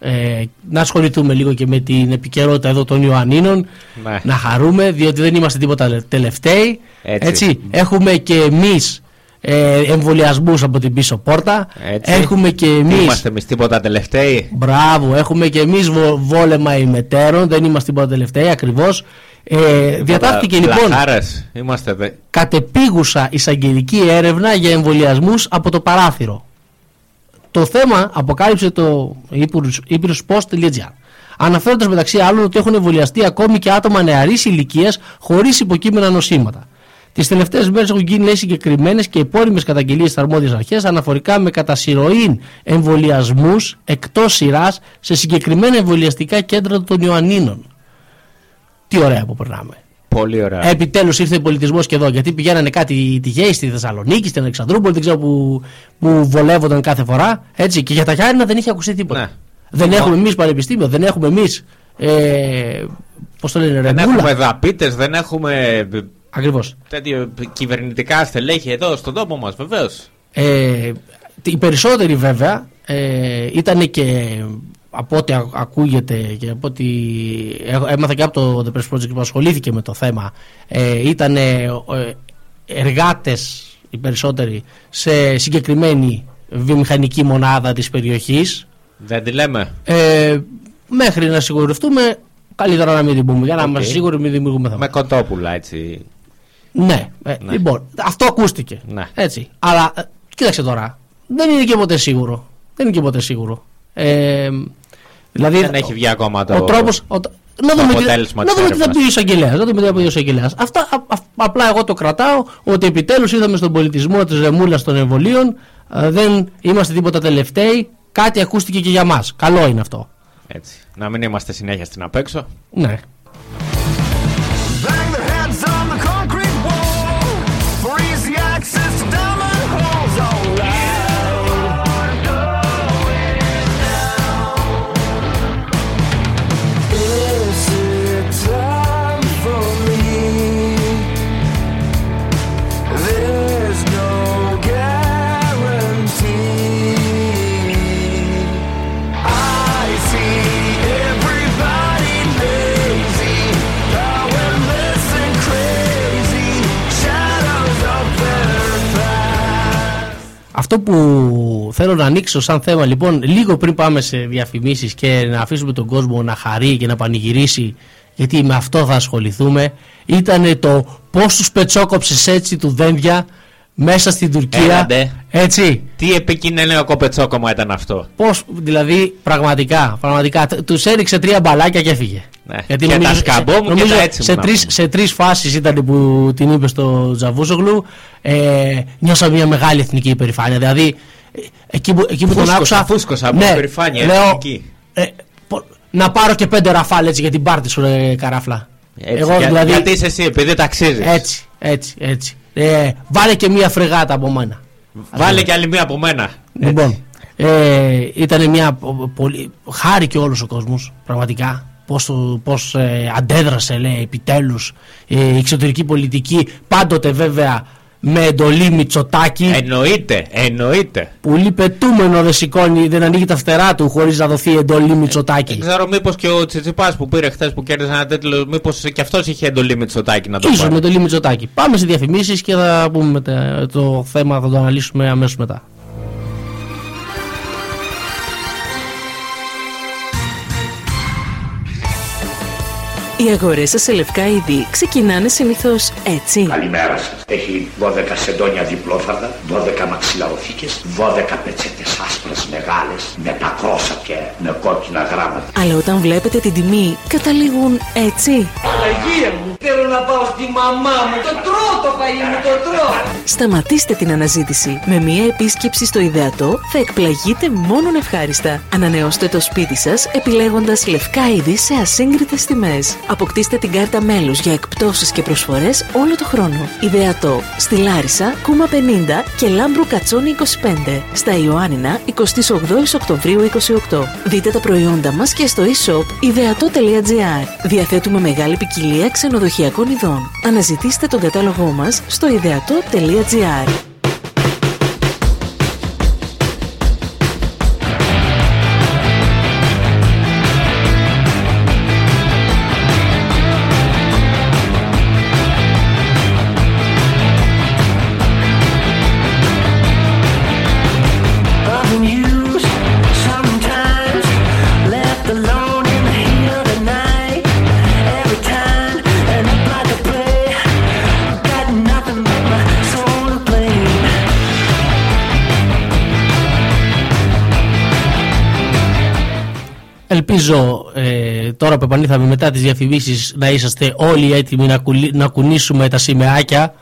Ε, να ασχοληθούμε λίγο και με την επικαιρότητα εδώ των Ιωαννίνων. Ναι. Να χαρούμε, διότι δεν είμαστε τίποτα τελευταίοι. Έτσι. Έχουμε και εμείς ε, εμβολιασμούς από την πίσω πόρτα. Έτσι. Έχουμε και Τι εμείς Είμαστε εμείς τίποτα τελευταίοι. Μπράβο, έχουμε και εμείς βο- βόλεμα ημετέρων, δεν είμαστε τίποτα τελευταίοι ακριβώς. Ε, διατάχθηκε λοιπόν Πλαχάρες. Είμαστε δε... κατεπίγουσα εισαγγελική έρευνα για εμβολιασμούς από το παράθυρο. Το θέμα αποκάλυψε το ήπειρος.post.gr αναφέροντας μεταξύ άλλων ότι έχουν εμβολιαστεί ακόμη και άτομα νεαρής ηλικίας χωρίς υποκείμενα νοσήματα. Τις τελευταίες μέρες έχουν γίνει λέει, συγκεκριμένες και επώνυμες καταγγελίες στις αρμόδιες αρχές αναφορικά με κατά συρροήν εμβολιασμούς εκτός σειράς σε συγκεκριμένα εμβολιαστικά κέντρα των Ιωαννίνων. Τι ωραία που περνάμε. Πολύ ωραία. Επιτέλους ήρθε ο πολιτισμός και εδώ. Γιατί πηγαίνανε κάτι τυχαίοι στη Θεσσαλονίκη, στην Αλεξανδρούπολη, δεν ξέρω που, που βολεύονταν κάθε φορά. Έτσι. Και για τα Γιάννηνα δεν είχε ακουστεί τίποτα. Ναι. Δεν Λοιπόν. έχουμε εμείς πανεπιστήμιο, δεν έχουμε εμείς. Ε, Πώς το λένε, Δεν ρεμπούλα. έχουμε δαπίτες, δεν έχουμε Ακριβώς. τέτοιο κυβερνητικά στελέχη εδώ στον τόπο μας βεβαίως. Ε, οι περισσότεροι βέβαια ε, ήταν και από ό,τι α- ακούγεται και από ό,τι έχω- έμαθα και από το The Press Project που ασχολήθηκε με το θέμα ε, ήταν εργάτες οι περισσότεροι σε συγκεκριμένη βιομηχανική μονάδα της περιοχής Δεν τη λέμε. ε, μέχρι να σιγουρευτούμε καλύτερα να μην την πούμε για να Οκ. είμαστε σίγουροι μην δημιουργούμε θέμα Με κοτόπουλα έτσι. ναι, ε, Ναι. λοιπόν, αυτό ακούστηκε. Ναι. Έτσι. Αλλά ε, κοίταξε τώρα, δεν είναι και ποτέ σίγουρο. Δεν είναι και ποτέ σίγουρο. Ε, δηλαδή, Δεν έχει βγει ακόμα το. ο τρόπος, ο, να δούμε, τι, αποτέλεσμα να της δούμε τι θα έρευνας. πει ο εισαγγελέας. Να δούμε τι θα πει ο εισαγγελέας. Αυτά α- α- απλά εγώ το κρατάω ότι επιτέλους είδαμε στον πολιτισμό της ρεμούλας των εμβολίων. ε, δεν είμαστε τίποτα τελευταίοι. Κάτι ακούστηκε και για μας. Καλό είναι αυτό. Έτσι. Να μην είμαστε συνέχεια στην απέξω. Ναι. Αυτό που θέλω να ανοίξω σαν θέμα λοιπόν λίγο πριν πάμε σε διαφημίσεις και να αφήσουμε τον κόσμο να χαρεί και να πανηγυρίσει γιατί με αυτό θα ασχοληθούμε ήταν το πώς τους πετσόκοψες έτσι του δένδια μέσα στην Τουρκία Έλαντε. έτσι Τι επικοινωνιακό πετσόκομα ήταν αυτό. Πώς δηλαδή πραγματικά, πραγματικά τ- τους έριξε τρία μπαλάκια και έφυγε. Ναι. Και τα σκαμπό μου και νομίζω τα έτσι μου σε, να τρεις, πούμε. σε τρεις φάσεις ήταν που την είπε στο Τζαβούσογλου ε, νιώσα μια μεγάλη εθνική υπερηφάνεια. Δηλαδή ε, εκεί που, εκεί που τον Φούσκωσα, άκουσα φούσκωσα από υπερηφάνεια λέω, εθνική. ε, πο- να πάρω και πέντε ραφάλ έτσι για την πάρτι σου ρε καράφλα. Έτσι, Εγώ για- δηλαδή Γιατί είσαι εσύ, επειδή ταξίζει. έτσι, έτσι, έτσι. Ε, βάλε και μια φρεγάτα από μένα. Βάλε και άλλη μία από μένα. Λοιπόν, ε, ήταν μια πο- πολύ. Χάρη και όλο ο κόσμος, πραγματικά. Πώς, το- πώς ε, αντέδρασε, λέει, επιτέλους ε, η εξωτερική πολιτική. Πάντοτε βέβαια με εντολή Μητσοτάκη. Εννοείται, εννοείται. Πολύ πετούμενο δεν σηκώνει, δεν ανοίγει τα φτερά του χωρίς να δοθεί εντολή Μητσοτάκη. Δεν ξέρω μήπως και ο Τσιτσιπάς που πήρε χθες που κέρδισε ένα τέτοιο, μήπως και αυτός είχε εντολή με τσοτάκι να το Ίσως πάρει. με εντολή Μητσοτάκη. Πάμε σε διαφημίσεις και θα πούμε μετά το θέμα, θα το αναλύσουμε αμέσως μετά. Οι αγορές σας σε λευκά είδη ξεκινάνε συνήθως έτσι. Καλημέρα σας. Έχει 12 σεντόνια διπλόφαρδα, 12 μαξιλαροθήκες, 12 πετσέτες άσπρες μεγάλες, με πακρόσα και με κόκκινα γράμματα. Αλλά όταν βλέπετε την τιμή, καταλήγουν έτσι. Αγία μου, θέλω να πάω στη μαμά μου. Το τρώω το φαΐ μου, το τρώω. Σταματήστε την αναζήτηση. Με μία επίσκεψη στο ιδεατό θα εκπλαγείτε μόνον ευχάριστα. Ανανεώστε το σπίτι σας επιλέγοντας λευκά είδη σε ασύγκριτες τιμές. Αποκτήστε την κάρτα μέλους για εκπτώσεις και προσφορές όλο το χρόνο. Ιδεατό στη Λάρισα, Κούμα 50 και Λάμπρου Κατσόνη 25. Στα Ιωάννινα 28 Οκτωβρίου 28. Δείτε τα προϊόντα μας και στο e-shop ιδεατό.gr. Διαθέτουμε μεγάλη ποικιλία ξενοδοχειακών ειδών. Αναζητήστε τον κατάλογό μας στο ιδεατό.gr. Ελπίζω ε, τώρα που επανήλθαμε μετά τις διαφημίσεις να είσαστε όλοι έτοιμοι να, κουλι- να κουνήσουμε τα σημαίακια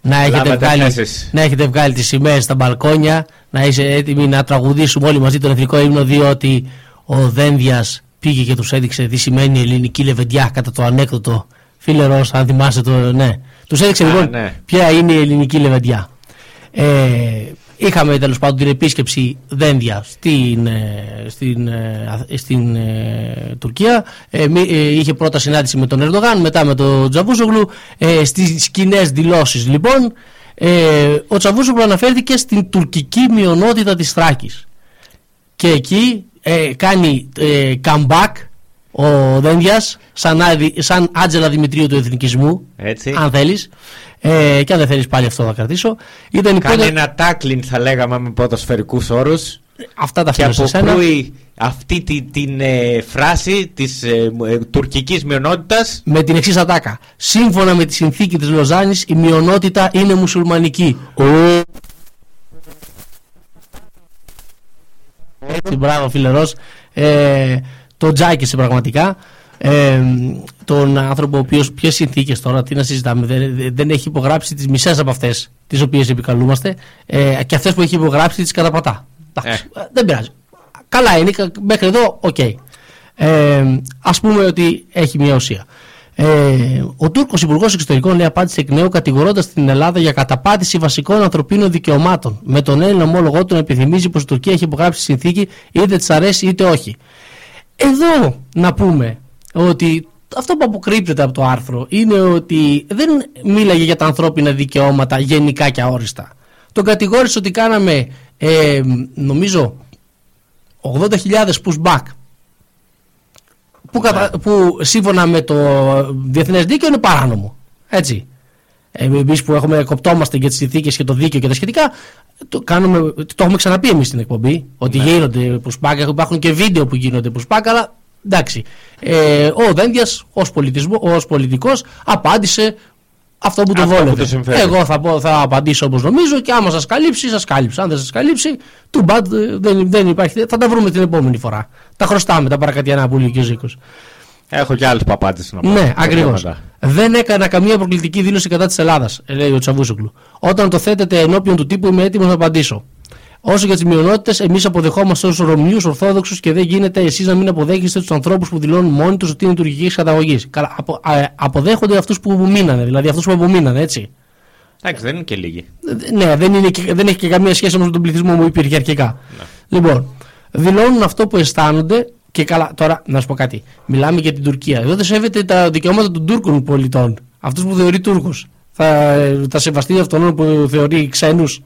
να έχετε, Λάβετε βγάλει, θέσεις. να έχετε βγάλει τις σημαίες στα μπαλκόνια να είστε έτοιμοι να τραγουδήσουμε όλοι μαζί τον εθνικό ύμνο διότι ο Δένδιας πήγε και τους έδειξε τι σημαίνει ελληνική λεβεντιά κατά το ανέκδοτο φίλε Ρώος αν θυμάσαι το ναι τους έδειξε Α, λοιπόν ναι. ποια είναι η ελληνική λεβεντιά ε, είχαμε τέλος πάντων την επίσκεψη δένδια στην, ε, στην, ε, Αθ- στην ε, Τουρκία. Ε, μη- ε, είχε πρώτα συνάντηση με τον Ερντογάν, μετά με τον Τζαβούσογλου. Ε, Στις κοινέ δηλώσεις λοιπόν, ε, ο Τζαβούσογλου αναφέρθηκε στην τουρκική μειονότητα της Θράκης. Και εκεί ε, κάνει ε, comeback ο Δένδιας σαν, Άδη- σαν Άτζελα Δημητρίου του εθνικισμού Έτσι. αν θέλεις ε, και αν δεν θέλεις πάλι αυτό θα κρατήσω ήταν η Κάνει πρώτη- ένα τάκλιν θα λέγαμε με ποδοσφαιρικούς όρους αυτά τα και αφήνω σε σένα αποκρούει αυτή τη, την ε, φράση της ε, μ- ε, τουρκικής μειονότητας με την εξής ατάκα. Σύμφωνα με τη συνθήκη της Λοζάνης η μειονότητα είναι μουσουλμανική. Μπράβο, φιλερό. Ε, τον τζάκισε πραγματικά. Ε, τον άνθρωπο ο οποίος, ποιες συνθήκες τώρα, τι να συζητάμε, δεν, δεν έχει υπογράψει τις μισές από αυτές τις οποίες επικαλούμαστε ε, και αυτές που έχει υπογράψει τις καταπατά. Εντάξει, ε, δεν πειράζει. Καλά είναι, κα- μέχρι εδώ, οκ. Ε, Ας πούμε ότι έχει μια ουσία. Ε, ο Τούρκος Υπουργός Εξωτερικών λέει απάντησε εκ νέου κατηγορώντας την Ελλάδα για καταπάτηση βασικών ανθρωπίνων δικαιωμάτων. Με τον Έλληνα ομόλογό του να υπενθυμίζει πως η Τουρκία έχει υπογράψει συνθήκη είτε της αρέσει είτε όχι. Εδώ να πούμε ότι αυτό που αποκρύπτεται από το άρθρο είναι ότι δεν μίλαγε για τα ανθρώπινα δικαιώματα γενικά και αόριστα. Τον κατηγόρησε ότι κάναμε ε, νομίζω 80.000 pushback που, κατα... που σύμφωνα με το διεθνές δίκαιο είναι παράνομο. Έτσι. Εμείς που έχουμε κοπτόμαστε για τις συνθήκες και το δίκαιο και τα σχετικά, το, κάνουμε, το έχουμε ξαναπεί εμείς στην εκπομπή. Ότι γίνονται pushback, υπάρχουν και βίντεο που γίνονται pushback, αλλά εντάξει. Ε, ο Δένδιας ως πολιτικός απάντησε αυτό που τον Αυτό που βόλευε. του συμφέρει. Εγώ θα, πω, θα απαντήσω όπως νομίζω και άμα σας καλύψει, σας κάλυψε. Αν δεν σας καλύψει, too bad, ε, δεν, δεν υπάρχει. Θα τα βρούμε την επόμενη φορά. Τα χρωστάμε τα παρακατιανά που λέει και ο Ζήκος. Έχω και άλλες παπάτε να πω. Ναι, ακριβώς. Προβλήματα. Δεν έκανα καμία προκλητική δήλωση κατά της Ελλάδας, λέει ο Τσαβούσοκλου. Όταν το θέτετε ενώπιον του τύπου, είμαι έτοιμος να απαντήσω. Όσο για τις μειονότητες, εμείς αποδεχόμαστε ω Ρωμιούς Ορθόδοξους και δεν γίνεται εσείς να μην αποδέχεστε τους ανθρώπους που δηλώνουν μόνοι τους ότι είναι τουρκική καταγωγής. Καλά, απο, α, αποδέχονται αυτούς που μείνανε, δηλαδή αυτούς που απομείνανε, έτσι. Εντάξει, δεν είναι και λίγοι. Ε, Ναι, δεν, είναι και, δεν έχει και καμία σχέση όμως με τον πληθυσμό που υπήρχε αρχικά. Λοιπόν, δηλώνουν αυτό που αισθάνονται και καλά. Τώρα, να σου πω κάτι. Μιλάμε για την Τουρκία. Εδώ δεν σέβεται τα δικαιώματα των Τούρκων πολιτών. Αυτούς που θεωρεί Τούρκους. Θα, θα σεβαστεί αυτόν που θεωρεί ξένους.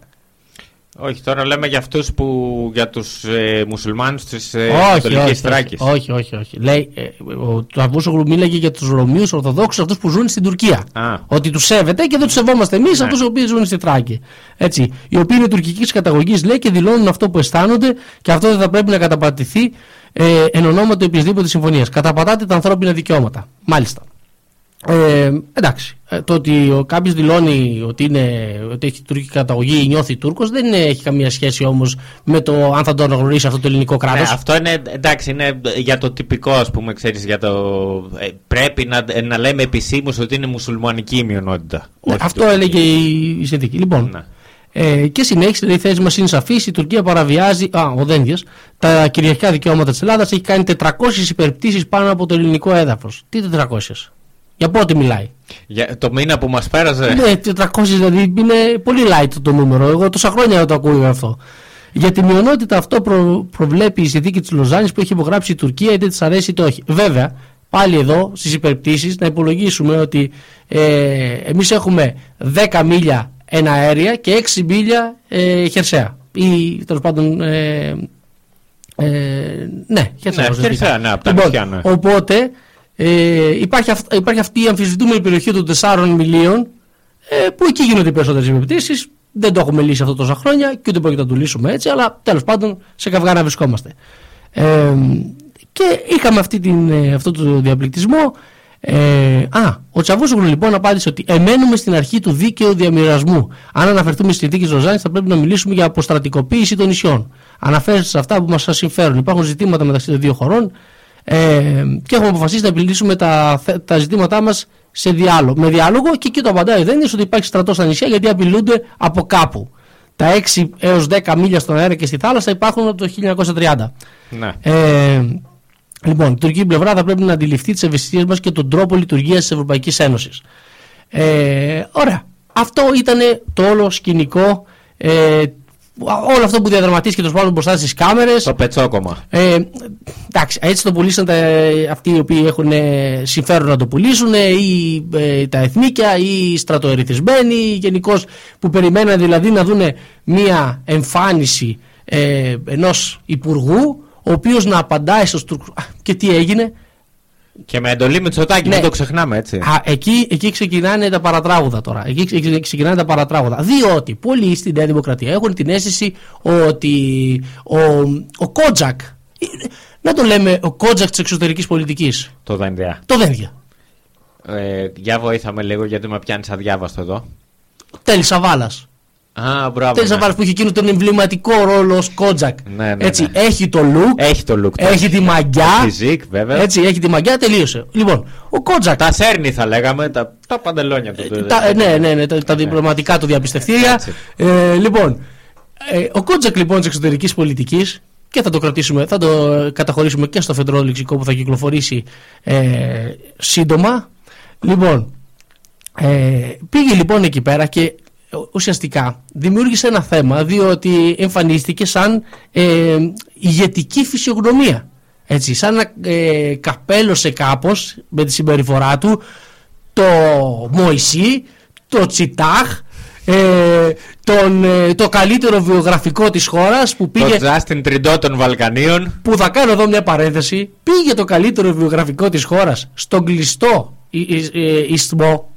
Όχι, τώρα λέμε για αυτούς που. για τους ε, μουσουλμάνους της ε, όχι, Ανατολική όχι, Θράκη. όχι, όχι, όχι, όχι. Λέει, ε, ο Ταβούσογλου μίλαγε για τους Ρωμίους Ορθοδόξους, αυτούς που ζουν στην Τουρκία. Α. Ότι τους σέβεται και δεν τους σεβόμαστε εμείς, Ναι. αυτούς οι οποίοι ζουν στη Θράκη. Έτσι. Οι οποίοι είναι τουρκικής καταγωγής, λέει, και δηλώνουν αυτό που αισθάνονται και αυτό δεν θα πρέπει να καταπατηθεί ε, εν ονόματι οποιασδήποτε συμφωνίας. Καταπατάτε τα ανθρώπινα δικαιώματα. Μάλιστα. Ε, εντάξει. Ε, το ότι κάποιος δηλώνει ότι, είναι, ότι έχει τουρκική καταγωγή ή νιώθει Τούρκος δεν έχει καμία σχέση όμως με το αν θα το αναγνωρίσει αυτό το ελληνικό κράτος. Ναι, αυτό είναι εντάξει, είναι για το τυπικό, ας πούμε, ξέρεις. Για το, ε, πρέπει να, να λέμε επισήμως ότι είναι μουσουλμανική η μειονότητα. Ναι, Όχι αυτό τουρκική. έλεγε η, η συνθήκη. Λοιπόν, Ναι. ε, και συνέχισε, λέει, η θέση μας είναι σαφής. Η Τουρκία παραβιάζει, α, ο Δένδιας, τα κυριαρχικά δικαιώματα της Ελλάδας. Έχει κάνει 400 υπερπτήσεις πάνω από το ελληνικό έδαφος. Τι 400. Για πότε μιλάει; Για, το μήνα που μας πέρασε. Ναι, 400 δηλαδή είναι πολύ light το νούμερο. Εγώ τόσα χρόνια το ακούω αυτό. Για τη μειονότητα αυτό προ, προβλέπει η συνθήκη της Λοζάνης που έχει υπογράψει η Τουρκία, είτε της αρέσει είτε όχι. Βέβαια, πάλι εδώ στις υπερπτήσεις να υπολογίσουμε ότι ε, εμείς έχουμε 10 μίλια ένα αέρια και 6 μίλια ε, χερσαία. Ή τέλος πάντων. Ε, ε, ναι, χερσαία. Ναι, ουσιαστικά. χερσαία, ναι, από τα Λοιπόν, νησιά, ναι. Οπότε ε, υπάρχει, αυ- υπάρχει αυτή η αμφισβητούμενη περιοχή των 4 μιλίων ε, που εκεί γίνονται οι περισσότερες επιπτήσεις. Δεν το έχουμε λύσει αυτό τόσα χρόνια και ούτε πρόκειται να το λύσουμε έτσι, αλλά τέλος πάντων σε καυγά να βρισκόμαστε. Ε, και είχαμε αυτή την, ε, αυτό το διαπληκτισμό. Ε, α, ο Τσαβούσογλου λοιπόν απάντησε ότι εμένουμε στην αρχή του δίκαιου διαμοιρασμού. Αν αναφερθούμε στη συνθήκη Ροζάνη, θα πρέπει να μιλήσουμε για αποστρατικοποίηση των νησιών. Αναφέρεται σε αυτά που μας συμφέρουν. Υπάρχουν ζητήματα μεταξύ των δύο χωρών ε, και έχουμε αποφασίσει να επιλύσουμε τα, θε- τα ζητήματά μας σε διάλογο. Με διάλογο και εκεί το απαντάει δεν είναι ότι υπάρχει στρατός στα νησιά γιατί απειλούνται από κάπου. Τα 6 έως 10 μίλια στον αέρα και στη θάλασσα υπάρχουν από το 1930. Ναι. Ε, λοιπόν, η τουρκική πλευρά θα πρέπει να αντιληφθεί τις ευαισθησίες μας και τον τρόπο λειτουργίας της Ευρωπαϊκής Ένωσης. Ε, ωραία. Αυτό ήταν το όλο σκηνικό. Ε, όλο αυτό που διαδραματίστηκε το πάντων μπροστά στις κάμερες. Το πετσόκομα. Ε, εντάξει, έτσι το πουλήσαν τα, αυτοί οι οποίοι έχουν ε, συμφέρον να το πουλήσουν, ε, ή ε, τα εθνίκια, ή οι στρατοερηθισμένοι, γενικώς που περιμέναν δηλαδή να δουν μία εμφάνιση ε, ενός υπουργού, ο οποίος να απαντάει στους Τούρκους. Α, Και τι έγινε, Και με εντολή Μητσοτάκη, Ναι. μην το ξεχνάμε έτσι. Α, εκεί, εκεί ξεκινάνε τα παρατράγουδα τώρα. Εκεί ξε- ξεκινάνε τα παρατράγουδα. Διότι πολλοί στην Νέα Δημοκρατία έχουν την αίσθηση ότι ο, ο Κότζακ, ε, να το λέμε ο Κότζακ της εξωτερικής πολιτικής, Το δένδια. το Δένδια. Ε, για βοήθα με λίγο γιατί με πιάνεις αδιάβαστο εδώ. Τέλι Σαβάλας. Α, μπράβο. Τέλο ναι. πάντων που έχει εκείνο τον εμβληματικό ρόλο ως Κότζακ. Ναι, ναι, έτσι, ναι. έχει το look, Έχει το look. έχει τη μαγιά. Το φιζίκ, βέβαια. Έτσι, έχει τη μαγιά, τελείωσε. Λοιπόν, ο Κότζακ. Τα σέρνει θα λέγαμε, τα, τα παντελόνια του. τα, ε, ναι, ναι, ναι, τα, τα διπλωματικά του διαπιστευτήρια. Έτσι. Ε, λοιπόν, ε, ο Κότζακ λοιπόν της εξωτερικής πολιτικής και θα το κρατήσουμε, θα το καταχωρήσουμε και στο φαιδρό λεξικό που θα κυκλοφορήσει ε, σύντομα. Λοιπόν, ε, πήγε λοιπόν εκεί πέρα και ουσιαστικά δημιούργησε ένα θέμα διότι εμφανίστηκε σαν ε, ηγετική φυσιογνωμία. Έτσι, σαν να ε, καπέλωσε κάπως με τη συμπεριφορά του το Μωυσή, το Τσιτάχ, ε, τον, ε, το καλύτερο βιογραφικό της χώρας που πήγε... Το Justin Τριντό των Βαλκανίων. Που θα κάνω εδώ μια παρένθεση. Πήγε το καλύτερο βιογραφικό της χώρας στον κλειστό ι- ι- ε, ισθμό,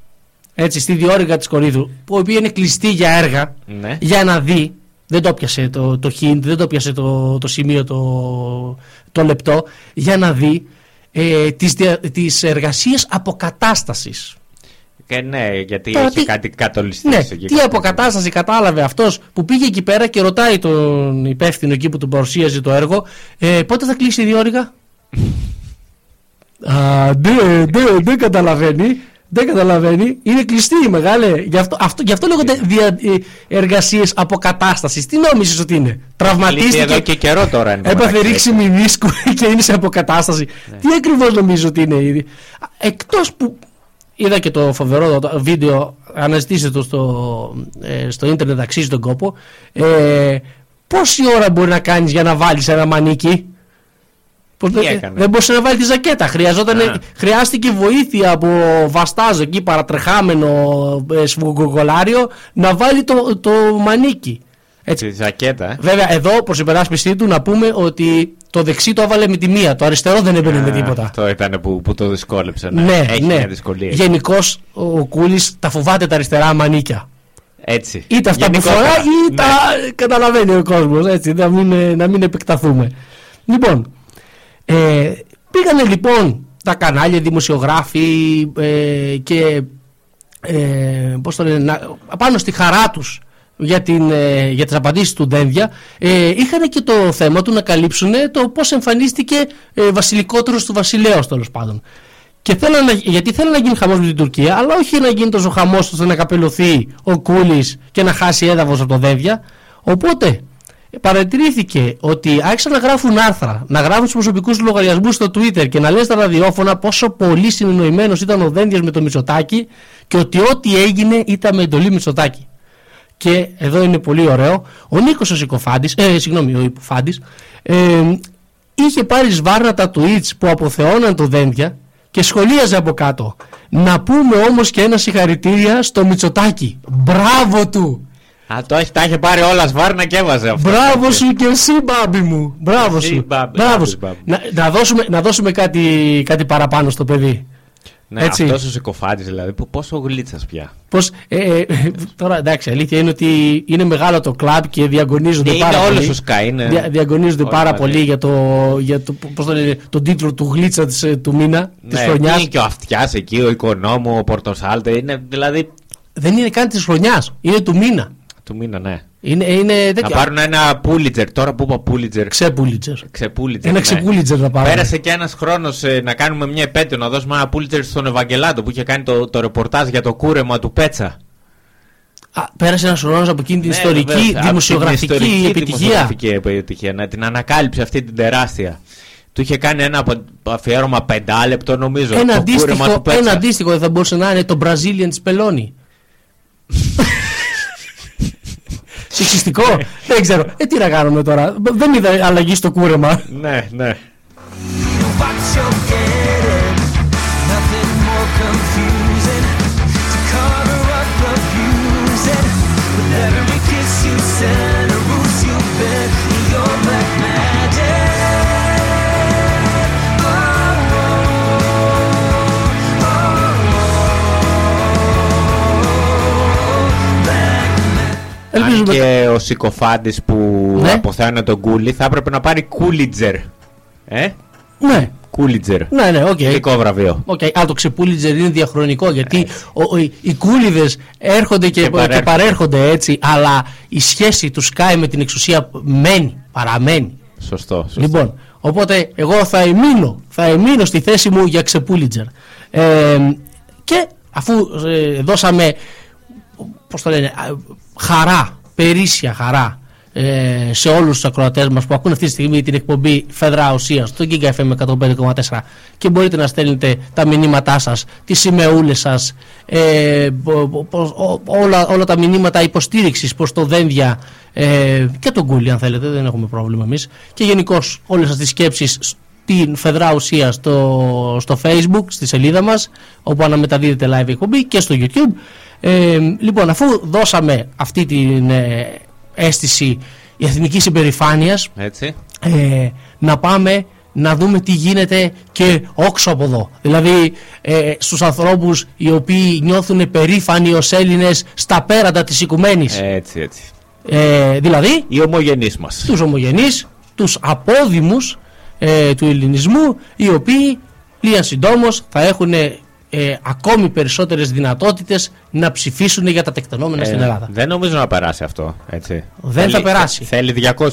έτσι, στη διόρυγα της Κορίδου, που η οποία είναι κλειστή για έργα, Ναι. για να δει. Δεν το πιασε το, το hint, δεν το πιασε το, το σημείο το, το λεπτό, για να δει ε, τις, δια- τις εργασίες αποκατάστασης. Και ναι, γιατί Τώρα έχει τι- κάτι κατολιστή. Ναι, τι αποκατάσταση κατάλαβε αυτός που πήγε εκεί πέρα και ρωτάει τον υπεύθυνο εκεί που του παρουσίαζε το έργο ε, πότε θα κλείσει η διόρυγα; Α, ναι, ναι, δεν καταλαβαίνει. Δεν καταλαβαίνει. Είναι κλειστή η μεγάλη. Γι' αυτό, αυτό, γι αυτό λέγονται δια, ε, εργασίες αποκατάστασης. Τι νόμιζες ότι είναι; Κλείσει Τραυματίστηκε. εδώ και καιρό τώρα. εν τω Έπαθε μεταξύ. ρίξη μηνίσκου και είναι σε αποκατάσταση. Τι ακριβώς νομίζω ότι είναι ήδη; Εκτός που είδα και το φοβερό το βίντεο, αναζητήστε το στο, ε, στο ίντερνετ, αξίζει τον κόπο. Ε, πόση ώρα μπορεί να κάνεις για να βάλεις ένα μανίκι; Πώς Τι δεν- έκανε; δεν μπορούσε να βάλει τη ζακέτα. Χρειαζόταν, Α. χρειάστηκε βοήθεια από βαστάζ εκεί παρατρεχάμενο ε, σφουγγοκολάριο να βάλει το, το μανίκι. Έτσι. Τη ζακέτα. ε. Βέβαια, εδώ προς υπεράσπιση του να πούμε ότι το δεξί το έβαλε με τη μία, το αριστερό δεν έμπαινε με Α, τίποτα. Αυτό ήταν που, που το δυσκόλεψε. Ναι, Ναι, έχει ναι. μια δυσκολία. Γενικώς ο Κούλης τα φοβάται τα αριστερά μανίκια. Έτσι. Είτε αυτά που Γενικότερα. φορά ή Ναι. τα καταλαβαίνει ο κόσμος. Έτσι, να μην, ε, να μην επεκταθούμε. Λοιπόν, ε, πήγανε λοιπόν τα κανάλια, δημοσιογράφοι ε, και ε, πώς το λένε, να, πάνω στη χαρά τους για, την, ε, για τις απαντήσεις του Δένδια ε, είχαν και το θέμα του να καλύψουν το πώς εμφανίστηκε ε, βασιλικότερος του βασιλέως τέλος πάντων. Και θέλαν να, γιατί θέλουν να γίνει χαμός με την Τουρκία, αλλά όχι να γίνει τόσο χαμός ώστε να καπελωθεί ο Κούλης και να χάσει έδαφος από το Δένδια. Οπότε παρατηρήθηκε ότι άρχισαν να γράφουν άρθρα, να γράφουν στους προσωπικούς λογαριασμούς στο Twitter και να λένε στα ραδιόφωνα πόσο πολύ συνεννοημένος ήταν ο Δένδιας με το Μητσοτάκη και ότι ό,τι έγινε ήταν με εντολή Μητσοτάκη. Και εδώ είναι πολύ ωραίο, ο Νίκος ο Σικοφάντης, ε, συγγνώμη, ο Υποφάντης, ε, είχε πάρει σβάρνα τα tweets που αποθεώναν το Δένδια και σχολίαζε από κάτω. Να πούμε όμως και ένα συγχαρητήρια στο Μητσοτάκη. Μπράβο του! Α, το έχει, τα είχε πάρει όλα σβάρνα και έβαζε αυτό. Μπράβο σου και εσύ μπάμπι μου. Μπράβο Εσύ, σου. μπάμπι, Μπράβο μπάμπι, σου. μπάμπι. Να, να δώσουμε, να δώσουμε κάτι, κάτι παραπάνω στο παιδί. Ναι, Έτσι. αυτός ο συκοφάτης δηλαδή, που πόσο γλίτσας πια. Πώς, ε, ε, τώρα εντάξει, αλήθεια είναι ότι είναι μεγάλο το κλαμπ και διαγωνίζονται Είναι πάρα όλος πολύ. ο Sky, είναι Δια- διαγωνίζονται όλοι πάρα μαζί. πολύ για, το, για το, πώς το λένε, τον τίτλο του γλίτσα της, ε, του μήνα, της Ναι, χρονιάς. είναι και ο Αυτιάς εκεί, ο Οικονόμου, ο Πορτοσάλτε, είναι δηλαδή Δεν είναι καν της χρονιάς, είναι του μήνα. Του μήνα, ναι. Είναι, είναι Να τέτοια. πάρουν ένα Πούλιτζερ, τώρα που είπα Πούλιτζερ, Ξεπούλιτζερ. ξεπούλιτζερ. Ένα ναι. ξεπούλιτζερ να πάρουν. Πέρασε και ένας χρόνος να κάνουμε μια επέτειο, να δώσουμε ένα Πούλιτζερ στον Ευαγγελάτο που είχε κάνει το, το ρεπορτάζ για το κούρεμα του Πέτσα. Α, πέρασε ένας χρόνος από εκείνη την Ναι, ιστορική, βεβαίως, από την δημοσιογραφική ιστορική επιτυχία. δημοσιογραφική επιτυχία. Να την ανακάλυψε αυτή την τεράστια. Του είχε κάνει ένα απο- αφιέρωμα πεντάλεπτο νομίζω. Ένα το κούρεμα αντίστοιχο, του Πέτσα. ένα αντίστοιχο δεν θα μπορούσε να είναι το Brazilian Speloni. Σεξιστικό, δεν ξέρω. Ε, τι να κάνουμε τώρα; Δεν είδα αλλαγή στο κούρεμα. Ναι, ναι. Αν Ελπίζουμε. και ο συκοφάντης που Ναι. αποθέωνε τον Κούλη θα έπρεπε να πάρει κούλιτζερ. Ε; Ναι, Κούλιτζερ. Ναι, ναι, οκ. Ειδικό βραβείο. Οκ, Α, το ξεπούλιτζερ είναι διαχρονικό γιατί ο, ο- οι- οι Κούληδες έρχονται και, Και και, παρέρχονται. παρέρχονται έτσι, αλλά η σχέση του ΣΚΑΪ με την εξουσία μένει, παραμένει. Σωστό. σωστό. Λοιπόν, οπότε εγώ θα εμμείνω, θα εμμείνω στη θέση μου για ξεπούλιτζερ. Ε, και αφού ε, δώσαμε, πώς το λένε, α, χαρά, περίσσια χαρά ε, σε όλους τους ακροατές μας που ακούν αυτή τη στιγμή την εκπομπή Φεδρά Ουσίας στο Giga FM 105,4 και μπορείτε να στέλνετε τα μηνύματά σας, τις σημεούλες σας, ε, πο- πο- πώς- ό- όλα, όλα τα μηνύματα υποστήριξης προς το Δένδια ε, και τον Κούλι αν θέλετε, δεν έχουμε πρόβλημα εμείς. Και γενικώς όλες σας τις σκέψεις στην Φεδρά Ουσίας στο, στο Facebook, στη σελίδα μας όπου αναμεταδίδεται live εκπομπή και στο YouTube ε, λοιπόν αφού δώσαμε αυτή την ε, αίσθηση εθνικής υπερηφάνειας Έτσι. ε, να πάμε να δούμε τι γίνεται και όξω από εδώ. Δηλαδή ε, στους ανθρώπους οι οποίοι νιώθουν περήφανοι ως Έλληνες στα πέρατα της οικουμένης. Έτσι, έτσι. Ε, δηλαδή Οι ομογενείς μας. τους ομογενείς, τους απόδημους ε, του ελληνισμού οι οποίοι λίγαν συντόμως θα έχουν ε, ακόμη περισσότερες δυνατότητες να ψηφίσουν για τα τεκτενόμενα στην Ελλάδα. δεν νομίζω να περάσει αυτό. Έτσι. Δεν θα περάσει. Θέλει 200.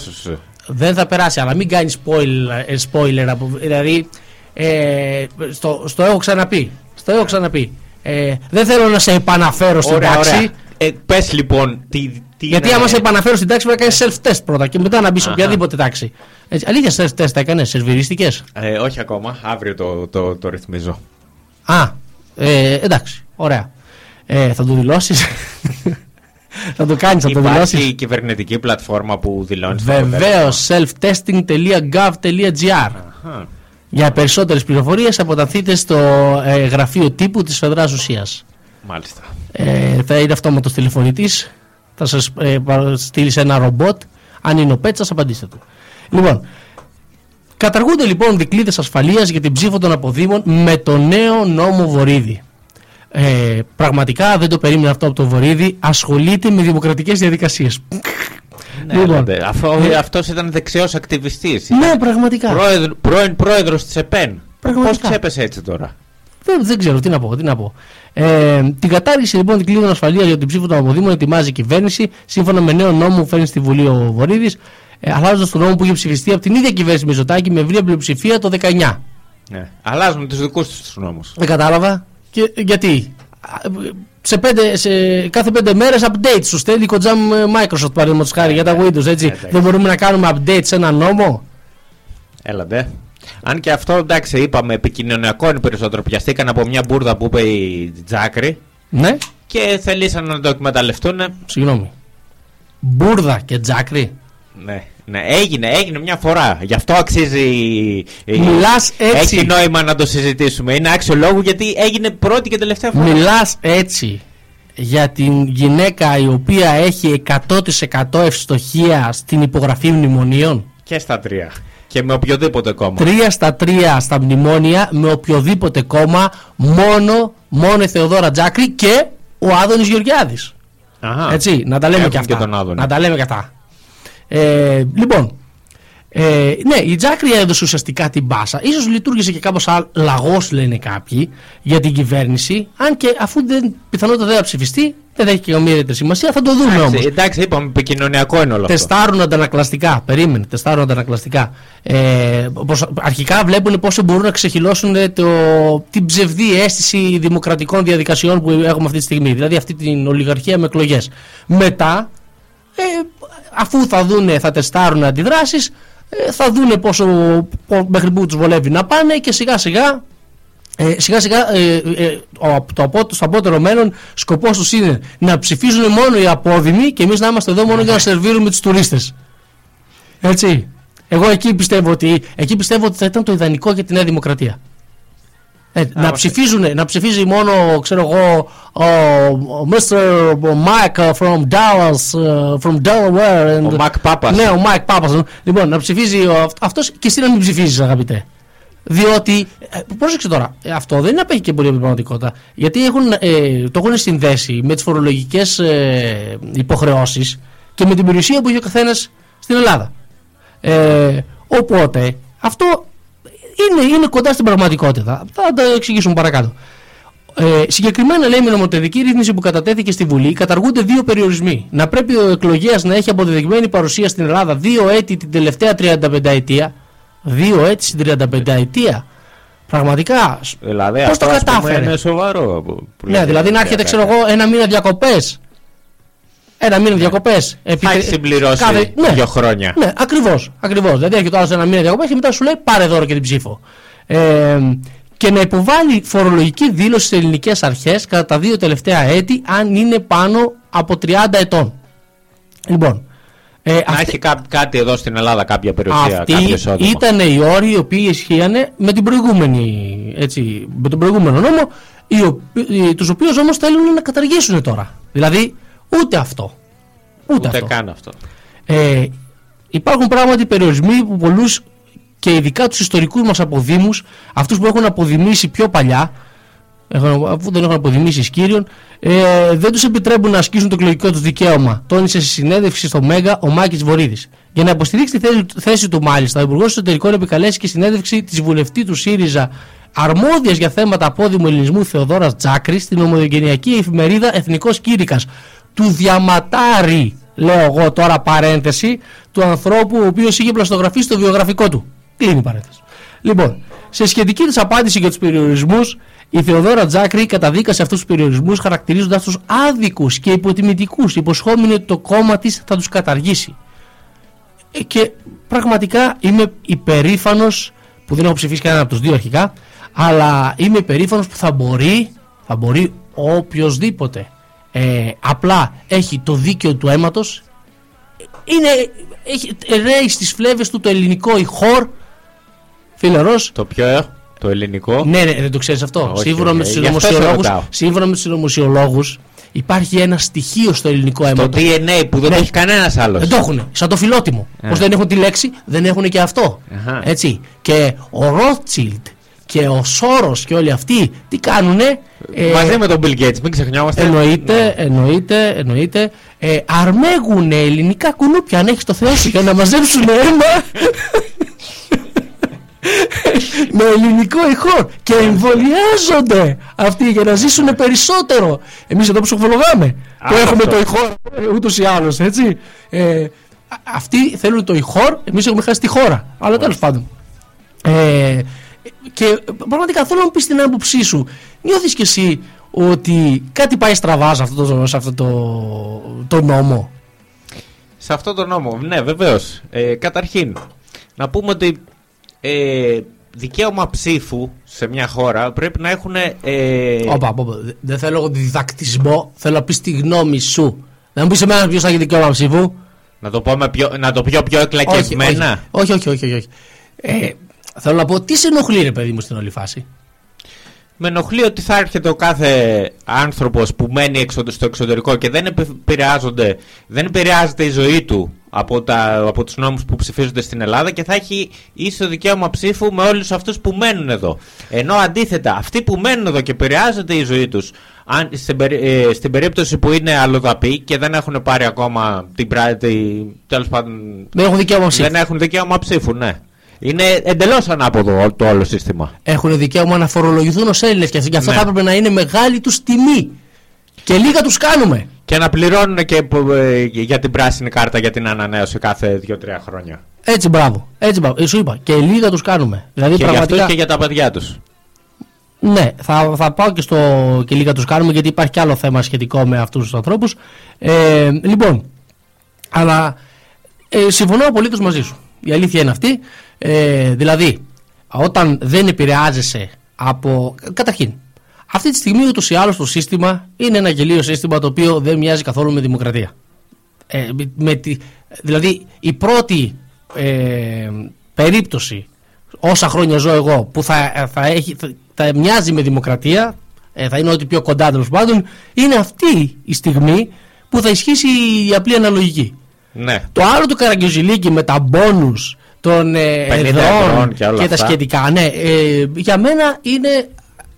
Δεν θα περάσει, αλλά μην κάνεις spoiler, ε, spoiler από, δηλαδή ε, στο, στο έχω ξαναπεί. Στο έχω ξαναπεί. Ε, δεν θέλω να σε επαναφέρω στην Ωραία, τάξη. ωραία. Ε, Πες λοιπόν τι. τι Γιατί είναι- άμα σε επαναφέρω στην τάξη πρέπει να κάνεις self-test πρώτα και μετά να μπεις σε Αχα. οποιαδήποτε τάξη. Έτσι, αλήθεια self-test τα έκανες, σερβιριστικέ. Ε, όχι ακόμα. Αύριο το, το, το ρυθμίζω. Α, ε, εντάξει, ωραία. Ε, θα το δηλώσεις. θα το κάνεις, θα το δηλώσεις. Υπάρχει κυβερνητική πλατφόρμα που δηλώνεις. Βεβαίως, selftesting.gov.gr. Για περισσότερες πληροφορίες αποταθείτε στο ε, γραφείο τύπου της Φεδράς Ουσίας. Μάλιστα. Ε, θα είναι αυτόματος τηλεφωνητής, θα σας ε, παρα- στείλεις σε ένα ρομπότ, αν είναι ο Πέτσας απαντήστε του. Λοιπόν, καταργούνται λοιπόν δικλείδες ασφαλείας για την ψήφο των αποδήμων με το νέο νόμο Βορύδη. Ε, πραγματικά δεν το περίμενα αυτό από το Βορύδη, ασχολείται με δημοκρατικές διαδικασίες. Ναι, Λοιπόν. αλλά δε- αφού Ε, αυτός ήταν δεξιός ακτιβιστής. ναι, πραγματικά. Πρόεδρο, πρώην πρόεδρος της ΕΠΕΝ. Πραγματικά. Πώς ξέπεσε έτσι τώρα; Δεν, δεν ξέρω τι να πω. Τι να πω. Ε, την κατάργηση λοιπόν δικλείδων ασφαλείας για την ψήφο των αποδήμων ετοιμάζει η κυβέρνηση σύμφωνα με νέο νόμο που φέρνει στη Βουλή ο Βορύδης, ε, αλλάζοντας τον νόμο που είχε ψηφιστεί από την ίδια κυβέρνηση Μητσοτάκη με ευρία πλειοψηφία το 19. Ναι. Αλλάζουν τους δικούς τους νόμους. Δεν κατάλαβα. Και, γιατί; Α, Σε, πέντε, σε κάθε πέντε μέρες update σου στέλνει η Kojam Microsoft παραδείγματος χάρη για τα Windows. Έτσι. εντάξει. Δεν μπορούμε να κάνουμε update σε ένα νόμο; Έλατε. Αν και αυτό εντάξει είπαμε επικοινωνιακό είναι περισσότερο. Πιαστήκαν από μια μπουρδα που είπε η Τζάκρη Ναι, και θελήσαν να το εκμεταλλευτούν. συγγνώμη. Μπούρδα και τζάκρι. Ναι, ναι, έγινε, έγινε μια φορά. Γι' αυτό αξίζει. η- Μιλάς έτσι. Έχει νόημα να το συζητήσουμε. Είναι άξιο λόγου γιατί έγινε πρώτη και τελευταία φορά. Μιλάς έτσι για την γυναίκα η οποία έχει 100% ευστοχία στην υπογραφή μνημονίων; Και στα τρία. Και με οποιοδήποτε κόμμα. Τρία στα τρία στα μνημόνια με οποιοδήποτε κόμμα μόνο, μόνο η Θεοδόρα Τζάκρη και ο Άδωνης Γεωργιάδης. Αχα. Έτσι, να τα λέμε Έχουν και αυτά. και τον Άδωνη. να τα λέμε και αυτά. Ε, λοιπόν, ε, ναι, η Τζάκρη έδωσε ουσιαστικά την μπάσα. Ίσως λειτουργήσε και κάπως α- λαγός λένε κάποιοι για την κυβέρνηση. Αν και αφού δεν, πιθανότατα δεν θα ψηφιστεί, δεν θα έχει και καμία ιδιαίτερη σημασία. Θα το δούμε Εντάξει, όμως. εντάξει, είπαμε επικοινωνιακό είναι όλο αυτό. Τεστάρουν αντανακλαστικά. Περίμενε, τεστάρουν αντανακλαστικά. Ε, πως, αρχικά βλέπουν πώς μπορούν να ξεχυλώσουν το, την ψευδή αίσθηση δημοκρατικών διαδικασιών που έχουμε αυτή τη στιγμή. Δηλαδή αυτή την ολιγαρχία με εκλογές. Μετά, ε, αφού θα δούνε, θα τεστάρουν αντιδράσεις, ε, θα δούνε πόσο, πο- μέχρι πού τους βολεύει να πάνε και σιγά σιγά ε, σιγά σιγά ε, ε, ο, το, από- στο απότερο μέλλον σκοπός τους είναι να ψηφίζουν μόνο οι απόδημοι και εμείς να είμαστε εδώ μόνο για να σερβίρουμε τους τουρίστες. Έτσι. Εγώ εκεί πιστεύω ότι, εκεί πιστεύω ότι θα ήταν το ιδανικό για τη Νέα Δημοκρατία. Ε, να, μας- ψηφίζουν, να ψηφίζει μόνο, ξέρω εγώ, ο, ο Mr. Mike from Dallas, uh, from Delaware. And, Ο Μακ Πάπας. Ναι, ο Mike Papas. Λοιπόν, να ψηφίζει ο, αυ- αυτός και εσύ να μην ψηφίζεις αγαπητέ. Διότι, ε, πρόσεξε τώρα, ε, αυτό δεν απέχει και πολύ από την πραγματικότητα. Γιατί έχουν, ε, το έχουν συνδέσει με τις φορολογικές ε, υποχρεώσεις και με την περιουσία που έχει ο καθένας στην Ελλάδα. Ε, οπότε, αυτό είναι, είναι κοντά στην πραγματικότητα. Θα το εξηγήσουμε παρακάτω. Ε, συγκεκριμένα λέει με νομοθετική ρύθμιση που κατατέθηκε στη Βουλή καταργούνται δύο περιορισμοί. Να πρέπει ο εκλογέας να έχει αποδεδειγμένη παρουσία στην Ελλάδα δύο έτη την τελευταία 35 ετία. Δύο έτη στην 35 ετία. Πραγματικά. Δηλαδή Πώς αυτό το ας πούμε, κατάφερε; είναι σοβαρό. που- που Ναι, λέτε, δηλαδή να έρχεται, ξέρω εγώ, ένα μήνα διακοπές. Ένα μήνα διακοπές. Θα έχεις συμπληρώσει δύο χρόνια. Ναι, ακριβώς. Ακριβώς. Δηλαδή έρχεται ο άλλος ένα μήνα διακοπές και μετά σου λέει πάρε δώρο και την ψήφο. Ε, και να υποβάλει φορολογική δήλωση στις ελληνικές αρχές κατά τα δύο τελευταία έτη αν είναι πάνω από 30 ετών. Λοιπόν. Ε, Να αυτή- έχει κά- κάτι εδώ στην Ελλάδα, κάποια περιουσία, αυτοί κάποιο εισόδημα. ήταν οι όροι οι οποίοι ισχύανε με, την προηγούμενη, έτσι, με τον προηγούμενο νόμο, οι οποίοι- οι- τους οποίους όμως θέλουν να καταργήσουν τώρα. Δηλαδή, ούτε αυτό. Ούτε, Ούτε αυτό. καν αυτό. Ε, υπάρχουν πράγματι περιορισμοί που πολλούς και ειδικά τους ιστορικούς μας αποδήμους, αυτούς που έχουν αποδημήσει πιο παλιά, έχουν- αφού δεν έχουν αποδημήσει κύριον, ε, δεν τους επιτρέπουν να ασκήσουν το εκλογικό τους δικαίωμα. Τόνισε στη συνέντευξη στο Μέγα ο Μάκης Βορύδης. Για να υποστηρίξει τη θέση, θέση του, μάλιστα, ο Υπουργός Εσωτερικών επικαλέσει και συνέντευξη της βουλευτή του ΣΥΡΙΖΑ αρμόδιας για θέματα απόδημου ελληνισμού Θεοδόρας Τζάκρης στην ομογενειακή εφημερίδα Εθνικός Κήρυκας. Του διαματάρι, λέω εγώ τώρα παρένθεση, του ανθρώπου ο οποίος είχε πλαστογραφεί στο βιογραφικό του. Κλείνει η παρένθεση. Λοιπόν, σε σχετική της απάντηση για τους περιορισμούς, η Θεοδόρα Τζάκρη καταδίκασε αυτούς τους περιορισμούς χαρακτηρίζοντας τους άδικους και υποτιμητικούς, υποσχόμενοι ότι το κόμμα της θα τους καταργήσει. Ε, Και πραγματικά είμαι υπερήφανος που δεν έχω ψηφίσει κανένα από τους δύο αρχικά, αλλά είμαι υπερήφανος που θα μπορεί, θα μπορεί οποιοδήποτε ε, απλά έχει το δίκαιο του αίματος είναι, έχει, ρέει στις φλέβες του το ελληνικό ηχόρ φιλερός Το πιο ε, το ελληνικό. ναι, ναι, δεν το ξέρεις αυτό. Όχι, σύμφωνα, ε, με τους γι' αυτό σε συνωμοσιολόγους, ρωτάω. σύμφωνα με τους συνωμοσιολόγου, υπάρχει ένα στοιχείο στο ελληνικό αίμα. Το DNA που δεν Ναι. το έχει κανένας άλλος. Δεν το έχουν. Σαν το φιλότιμο. Ε. Πώς δεν έχουν τη λέξη, δεν έχουν και αυτό. Αχα. Έτσι. Και ο Ρότσιλντ και ο Σόρο και όλοι αυτοί τι κάνουνε; ε, Μαζί με τον Bill Gates, μην ξεχνιόμαστε. Εννοείται, εννοείται, εννοείται. Ε, αρμέγουν ελληνικά κουνούπια αν έχεις το Θεό σου για να μαζέψουν αίμα με ελληνικό ηχό και εμβολιάζονται αυτοί για να ζήσουν περισσότερο. Εμείς εδώ που σοφολογάμε που Α, έχουμε αυτό. το ηχόρ ούτως ή άλλως έτσι. Ε, α- αυτοί θέλουν το ηχόρ, εμείς έχουμε χάσει τη χώρα. Αλλά τέλος πάντων. Ε, και πραγματικά θέλω να μου πεις την άποψή σου. Νιώθεις κι εσύ ότι κάτι πάει στραβά σε αυτό το, σε αυτό το, το νόμο; Σε αυτό το νόμο, ναι, βεβαίως. Ε, καταρχήν, να πούμε ότι ε, δικαίωμα ψήφου σε μια χώρα πρέπει να έχουν. Ε, Όπα, όπα, όπα. Δε- δεν θέλω διδακτισμό, θέλω να πεις τη γνώμη σου. Να μου πεις εμένα ποιος θα έχει δικαίωμα ψήφου. να, το πούμε πιο, να το πιω πιο εκλακευμένα. Όχι, όχι, όχι. όχι, όχι. Ε, θέλω να πω τι σε ενοχλεί, ρε παιδί μου, στην όλη φάση; Με ενοχλεί ότι θα έρχεται ο κάθε άνθρωπος που μένει εξω- στο εξωτερικό και δεν επηρεάζονται, δεν επηρεάζεται η ζωή του από, τα, από τους νόμους που ψηφίζονται στην Ελλάδα και θα έχει ίσο δικαίωμα ψήφου με όλους αυτούς που μένουν εδώ. Ενώ αντίθετα, αυτοί που μένουν εδώ και επηρεάζεται η ζωή τους, αν, στην, περί- ε, στην περίπτωση που είναι αλλοδαποί και δεν έχουν πάρει ακόμα την πράτη, τέλος πάντων, Δεν έχω δικαίωμα ψήφου. δεν έχουν δικαίωμα ψήφου, ναι. Είναι εντελώς ανάποδο το όλο σύστημα. Έχουν δικαίωμα να φορολογηθούν ως Έλληνες και αυτό γι' αυτό Ναι. θα έπρεπε να είναι μεγάλη τους τιμή. Και λίγα τους κάνουμε. Και να πληρώνουν και ε, για την πράσινη κάρτα για την ανανέωση κάθε 2-3 χρόνια. Έτσι, μπράβο. Έτσι, μπράβο. Ε, Σου είπα. Και λίγα τους κάνουμε. Δηλαδή, και για πραγματικά. αυτούς και για τα παιδιά τους. Ναι, θα, θα πάω και στο και λίγα τους κάνουμε γιατί υπάρχει και άλλο θέμα σχετικό με αυτούς τους ανθρώπους. Ε, λοιπόν, αλλά ε, συμφωνώ απολύτως μαζί σου. Η αλήθεια είναι αυτή. Ε, δηλαδή, όταν δεν επηρεάζεσαι από. Καταρχήν, αυτή τη στιγμή ούτως ή άλλως το σύστημα είναι ένα γελίο σύστημα το οποίο δεν μοιάζει καθόλου με δημοκρατία. Ε, με, με τη, δηλαδή, η πρώτη ε, περίπτωση όσα χρόνια ζω εγώ που θα, θα, έχει, θα, θα μοιάζει με δημοκρατία, ε, θα είναι ό,τι πιο κοντά τέλος πάντων, είναι αυτή η στιγμή που θα ισχύσει η απλή αναλογική. Ναι. Το άλλο του Καραγκιουζιλίκη με τα μπόνους των ε, 50 εδρών ευρώ και όλα τα αυτά. σχετικά, ναι, ε, για μένα είναι,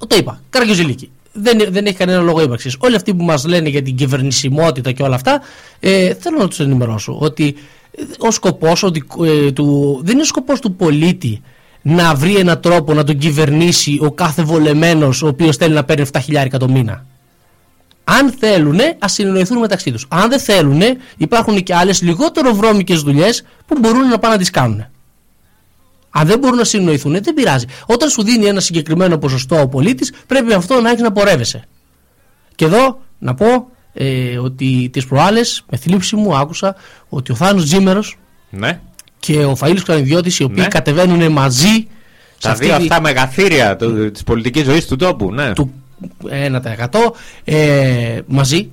το είπα, Καραγκιουζιλίκη. Δεν, δεν έχει κανένα λόγο ύπαρξης. Όλοι αυτοί που μας λένε για την κυβερνησιμότητα και όλα αυτά, ε, θέλω να τους ενημερώσω ότι ο σκοπός του, δεν είναι ο σκοπός του πολίτη να βρει έναν τρόπο να τον κυβερνήσει ο κάθε βολεμένος ο οποίος θέλει να παίρνει 7 χιλιάρικα το μήνα. Αν θέλουν, ας συνεννοηθούν μεταξύ τους. Αν δεν θέλουν, υπάρχουν και άλλες λιγότερο βρώμικες δουλειές που μπορούν να πάνε να τις κάνουν. Αν δεν μπορούν να συνεννοηθούν, δεν πειράζει. Όταν σου δίνει ένα συγκεκριμένο ποσοστό ο πολίτης, πρέπει με αυτό να έχεις να πορεύεσαι. Και εδώ να πω ε, ότι τις προάλλες, με θλίψη μου, άκουσα ότι ο Θάνος Τζίμερος Ναι. και ο Φαΐλος Κανιδιώτης οι οποίοι Ναι. κατεβαίνουν μαζί σε Τα αυτή δύο τη- αυτά μεγαθύρια της πολιτικής ζωής του τόπου. Ναι. του 1% ε, μαζί.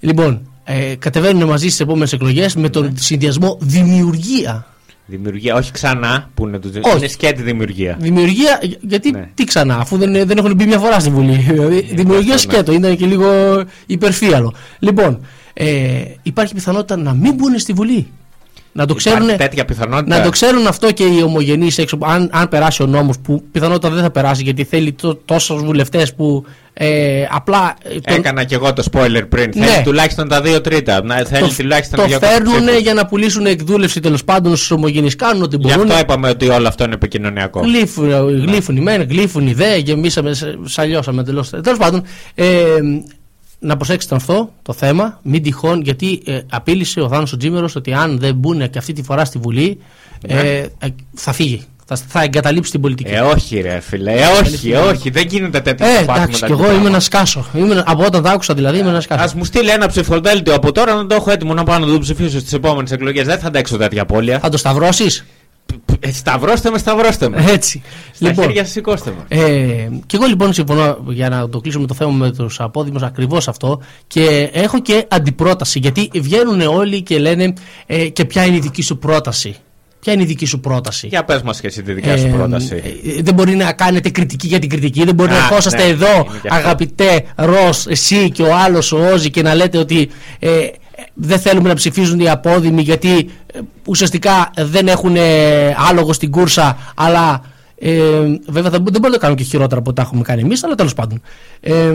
Λοιπόν, ε, κατεβαίνουν μαζί στις επόμενες εκλογές με τον συνδυασμό δημιουργία. Δημιουργία, όχι ξανά που είναι το Όχι. Είναι σκέτη δημιουργία. Δημιουργία, για- γιατί Ναι. τι ξανά, αφού δεν, δεν έχουν μπει μια φορά στη Βουλή. Δηλαδή, δημιουργία αυτό, ναι. σκέτο, ήταν και λίγο υπερφύαλο. Λοιπόν, ε, υπάρχει πιθανότητα να μην μπουν στη Βουλή. Να το Υπάρχει ξέρουν. τέτοια πιθανότητα. Να το ξέρουν αυτό και οι ομογενείς έξω. Αν, αν περάσει ο νόμος, που πιθανότατα δεν θα περάσει γιατί θέλει τό, τόσους βουλευτές που ε, απλά. ε, τον- Έκανα και εγώ το spoiler πριν. Ναι. Θέλει τουλάχιστον τα δύο τρίτα. Να, θέλει το, τουλάχιστον το 200 φέρνουν ψήφους. για να πουλήσουν εκδούλευση τέλος πάντων στους ομογενείς. Κάνουν ό,τι Γι' μπορούν. αυτό είπαμε ότι όλο αυτό είναι επικοινωνιακό. Γλύφουν, γλύφουν οι μεν, γλύφουν οι δε, γεμίσαμε, σε- σαλιώσαμε εντελώ. Τέλος πάντων, ε, να προσέξετε αυτό το θέμα, μην τυχόν, γιατί ε, απείλησε ο Θάνος ο Τζίμερος ότι αν δεν μπουν και αυτή τη φορά στη Βουλή, Ναι. ε, ε, θα φύγει. Θα, θα εγκαταλείψει την πολιτική. Ε, όχι, ρε φίλε. Ε, όχι, ε, όχι. Δεν γίνονται τέτοια Ε, πράγματα εντάξει, με κι τα εγώ είμαι πράγματα. ένα σκάσο. Είμαι, από όταν τα άκουσα δηλαδή, είμαι ένα σκάσο. Α μου στείλει ένα ψηφοδέλτιο από τώρα να το έχω έτοιμο να πάω να το ψηφίσω στις επόμενες εκλογές. Δεν θα αντέξω τέτοια απώλεια. Θα το σταυρώσεις; Ε, σταυρώστε με, σταυρώστε με. Έτσι. Στα χέρια σας σηκώστε με. Ε, και εγώ λοιπόν συμφωνώ για να το κλείσουμε το θέμα με τους απόδημους ακριβώς αυτό και έχω και αντιπρόταση γιατί βγαίνουν όλοι και λένε ε, και ποια είναι η δική σου πρόταση; Ποια είναι η δική σου πρόταση; Για πες μας και εσύ τη δικιά σου Ε, πρόταση. ε, δεν μπορεί να κάνετε κριτική για την κριτική. Δεν μπορεί Α, να ερχόσαστε ναι, εδώ, είναι και αυτό. αγαπητέ Ρος, εσύ και ο άλλος ο Όζη, και να λέτε ότι ε, ε, δεν θέλουμε να ψηφίζουν οι απόδημοι γιατί ε, ουσιαστικά δεν έχουν ε, άλογο στην κούρσα, αλλά ε, βέβαια δεν, δεν μπορούμε να το κάνουμε και χειρότερα από ό,τι τα έχουμε κάνει εμείς, αλλά τέλος πάντων. Ε,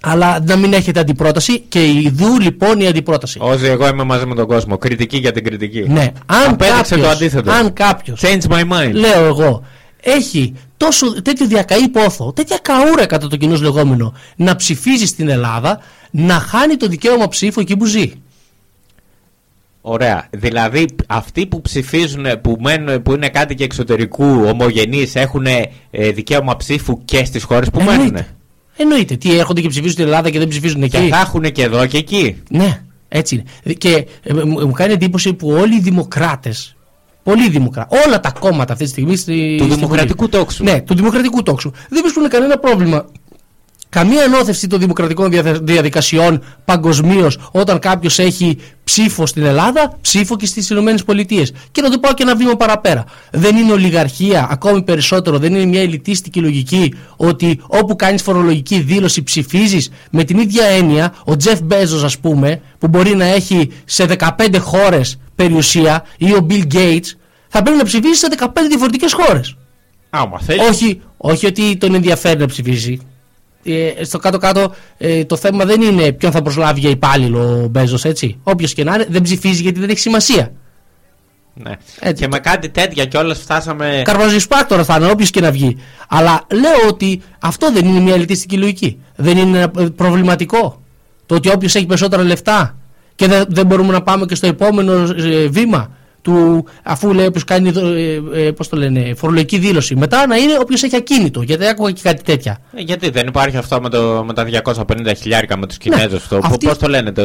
αλλά να μην έχετε αντιπρόταση και ιδού λοιπόν η αντιπρόταση. Όζη, εγώ είμαι μαζί με τον κόσμο. Κριτική για την κριτική. Ναι, αν Απέδειξε κάποιος, το αντίθετο. αν κάποιος Change my mind. λέω εγώ, έχει τόσο, τέτοιο διακαή πόθο, τέτοια καούρα κατά το κοινό λεγόμενο, να ψηφίζει στην Ελλάδα, να χάνει το δικαίωμα ψήφου εκεί που ζει. Ωραία. Δηλαδή, αυτοί που ψηφίζουν, που, μένουν, που είναι κάτι και εξωτερικού ομογενείς, έχουν ε, δικαίωμα ψήφου και στις χώρες που μένουν. Εννοείται. Εννοείται. Τι έρχονται και ψηφίζουν στην Ελλάδα και δεν ψηφίζουν Και εκεί; θα έχουν και εδώ και εκεί. Ναι, έτσι είναι. Και ε, μου μου κάνει εντύπωση που όλοι οι δημοκράτες, πολλοί δημοκράτε, όλα τα κόμματα αυτή τη στιγμή. Στη, Του στη δημοκρατικού Βουλή. τόξου. Ναι, του δημοκρατικού τόξου. Δεν βρίσκουν κανένα πρόβλημα. Καμία ενώθευση των δημοκρατικών δια- διαδικασιών παγκοσμίως όταν κάποιος έχει ψήφο στην Ελλάδα, ψήφο και στις ΗΠΑ. Και να το πάω και ένα βήμα παραπέρα. Δεν είναι ολιγαρχία, ακόμη περισσότερο, δεν είναι μια ελιτίστικη λογική ότι όπου κάνεις φορολογική δήλωση ψηφίζεις με την ίδια έννοια ο Τζεφ Μπέζος, ας πούμε, που μπορεί να έχει σε 15 χώρες περιουσία, ή ο Bill Gates, θα πρέπει να ψηφίσει σε 15 διαφορετικές χώρες. Άμα θέλεις. Όχι, όχι ότι τον ενδιαφέρει να ψηφίσει. Ε, στο κάτω-κάτω ε, το θέμα δεν είναι ποιον θα προσλάβει για υπάλληλο ο Μπέζος, έτσι. Όποιος και να είναι, δεν ψηφίζει γιατί δεν έχει σημασία. Ναι. Έτσι. Και με κάτι τέτοια κιόλας φτάσαμε. Καρβαζισπάκτορα θα είναι, όποιος και να βγει. Αλλά λέω ότι αυτό δεν είναι μια ελιτιστική λογική. Δεν είναι ένα, ε, προβληματικό. Το ότι όποιος έχει περισσότερα λεφτά και δεν, δεν μπορούμε να πάμε και στο επόμενο ε, βήμα του, αφού λέει όποιος κάνει ε, ε, πώς το λένε, φορολογική δήλωση. Μετά να είναι όποιος έχει ακίνητο. Γιατί δεν άκουγα και κάτι τέτοια. Ε, Γιατί δεν υπάρχει αυτό με, το, με τα 250 χιλιάρικα με τους Κινέζους. το, Ναι, αυτή- Πώς το λένε, το.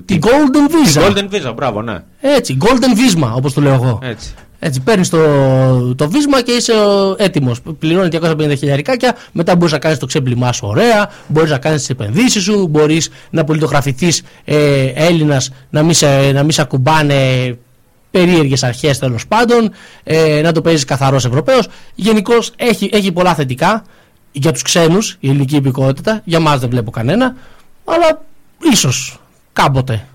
Την Golden Visa. Golden Visa, μπράβο, ναι. Έτσι, Golden Visa, όπως το λέω εγώ. Έτσι. Έτσι, παίρνεις το, το βίσμα και είσαι έτοιμος. Πληρώνει 250 χιλιαρικάκια, μετά μπορείς να κάνεις το ξέμπλημά σου ωραία, μπορείς να κάνεις τις επενδύσεις σου, μπορείς να πολιτογραφηθείς ε, Έλληνας, να μην σε, να μην σε ακουμπάνε περίεργες αρχές τέλος πάντων, ε, να το παίζεις καθαρός Ευρωπαίος. Γενικώς έχει, έχει πολλά θετικά για τους ξένους, η ελληνική υπηκότητα. Για μας δεν βλέπω κανένα, αλλά ίσως κάποτε,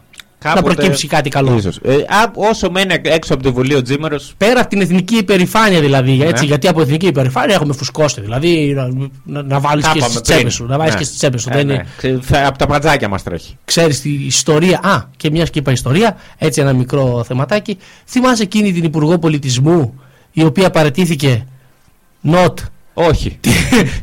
να Κάποτε- προκύψει κάτι καλό. Ίσως. Ε, α, όσο μένει έξω από τη Βουλή ο Τζίμερο. Πέρα από την εθνική υπερηφάνεια δηλαδή, έτσι, Ναι. γιατί από εθνική υπερηφάνεια έχουμε φουσκώσει. Δηλαδή να, να, να βάλεις Τα και είπαμε στις πριν. τσέπες σου. Να βάλεις Ναι. και στις τσέπες σου. Ε, δεν ναι. είναι, Ξε- θα- Από τα πατζάκια μας τρέχει. ξέρεις τη ιστορία. Α, και μιας και είπα ιστορία, έτσι ένα μικρό θεματάκι. Θυμάσαι εκείνη την Υπουργό Πολιτισμού, η οποία παρετήθηκε Not Όχι. τη,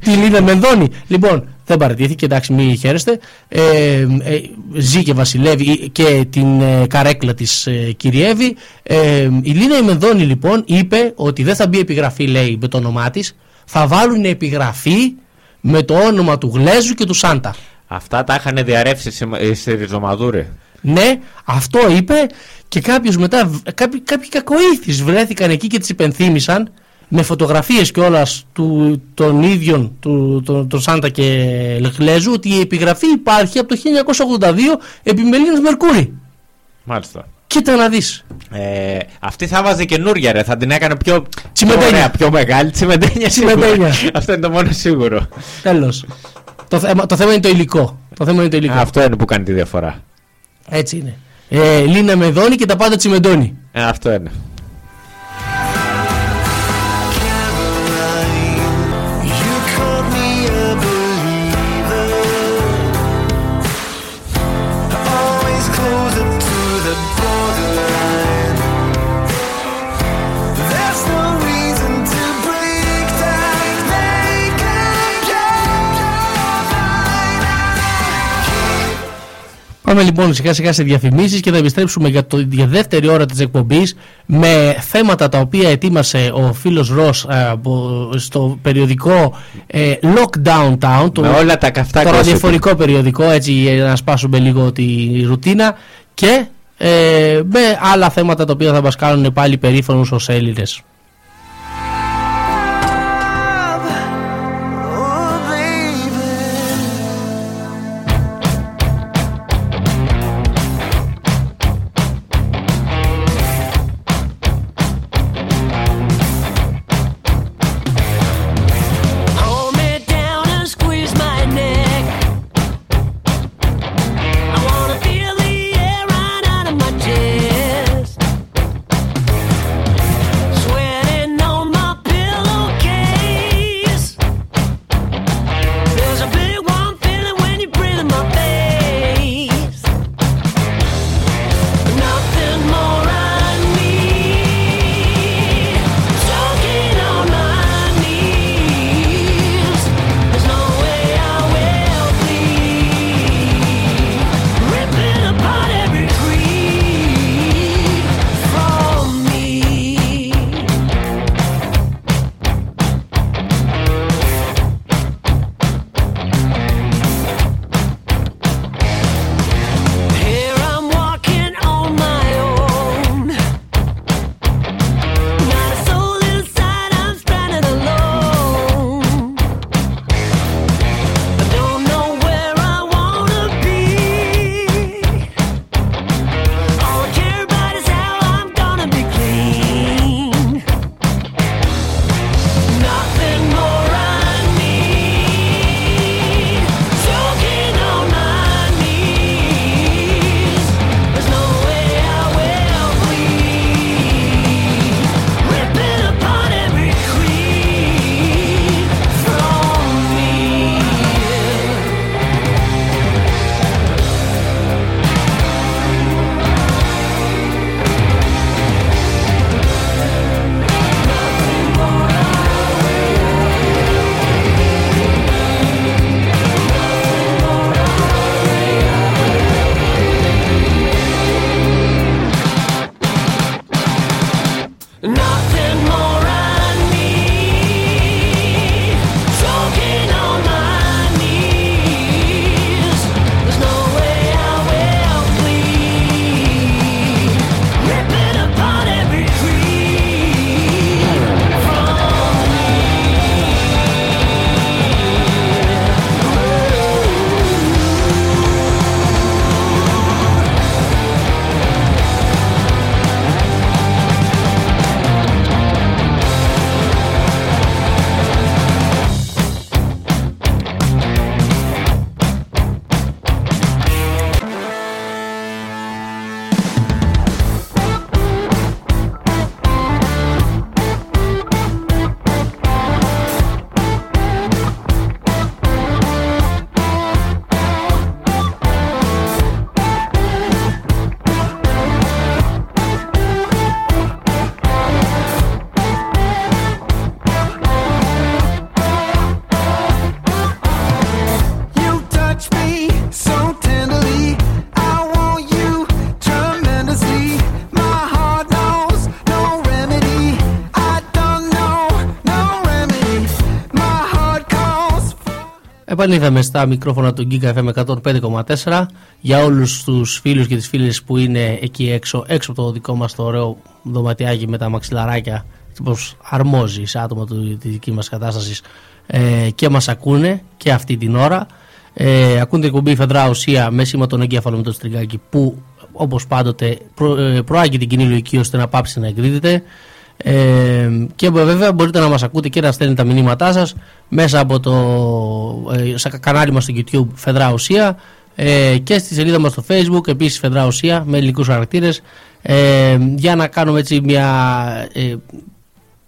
τη Λίνα Μενδώνη. Λοιπόν, δεν παραιτήθηκε, εντάξει, μην χαίρεστε. Ε, ε, ζει και βασιλεύει και την ε, καρέκλα της ε, κυριεύει. Ε, η Λίνα η Μενδώνη λοιπόν είπε ότι δεν θα μπει επιγραφή, λέει, με το όνομά της. Θα βάλουν επιγραφή με το όνομα του Γλέζου και του Σάντα. Αυτά τα είχαν διαρρεύσει σε- ε, στη Ριζομαδούρη. Ναι, αυτό είπε και κάποιος μετά, κάποιοι, κάποιοι κακοήθεις βρέθηκαν εκεί και τις υπενθύμησαν με φωτογραφίες κιόλας του, των ίδιων του, των, των Σάντα και Γλέζου ότι η επιγραφή υπάρχει από το 1982 επί Μελίνας Μερκούρη. Μάλιστα. Κοίτα να δεις. Ε, αυτή θα βάζε καινούρια ρε, θα την έκανε πιο, πιο Τσιμεντένια. ωραία, πιο μεγάλη. Τσιμεντένια σίγουρα. Τσιμεντένια. Αυτό είναι το μόνο σίγουρο. Τέλος. το, θέμα, το θέμα είναι το υλικό. Το θέμα είναι το υλικό. Αυτό είναι που κάνει τη διαφορά. Έτσι είναι. Ε, Λίνα Μεδόνη και τα πάντα τσιμεντώνει. Ε, αυτό είναι. Πάμε λοιπόν σιγά σιγά σε διαφημίσεις και θα επιστρέψουμε για, το, για δεύτερη ώρα της εκπομπής με θέματα τα οποία ετοίμασε ο φίλος Ρος ε, από- στο περιοδικό ε, Lockdown Town το, Με όλα τα καυτά το gossip. ραδιοφωνικό περιοδικό έτσι για να σπάσουμε λίγο τη ρουτίνα και ε, με άλλα θέματα τα οποία θα μας κάνουν πάλι περήφανους ως Έλληνες. Επανήλθαμε στα μικρόφωνα του Giga FM 105,4 για όλους τους φίλους και τις φίλες που είναι εκεί έξω, έξω από το δικό μας το ωραίο δωματιάκι με τα μαξιλαράκια όπως αρμόζει σε άτομα του, της δική μας κατάστασης ε, και μας ακούνε και αυτή την ώρα. Ε, ακούν την εκπομπή Φεδρά Ουσία με σήμα τον εγκέφαλο με το στριγκάκι που όπως πάντοτε προ, ε, προάγει την κοινή λογική ώστε να πάψει να εκδίδεται. Ε, και βέβαια μπορείτε να μας ακούτε και να στέλνετε τα μηνύματά σας μέσα από το ε, σε κανάλι μας στο YouTube Φεδρά Ουσία ε, και στη σελίδα μας στο Facebook επίσης Φεδρά Ουσία με ελληνικούς χαρακτήρες. Ε, για να κάνουμε έτσι μια ε,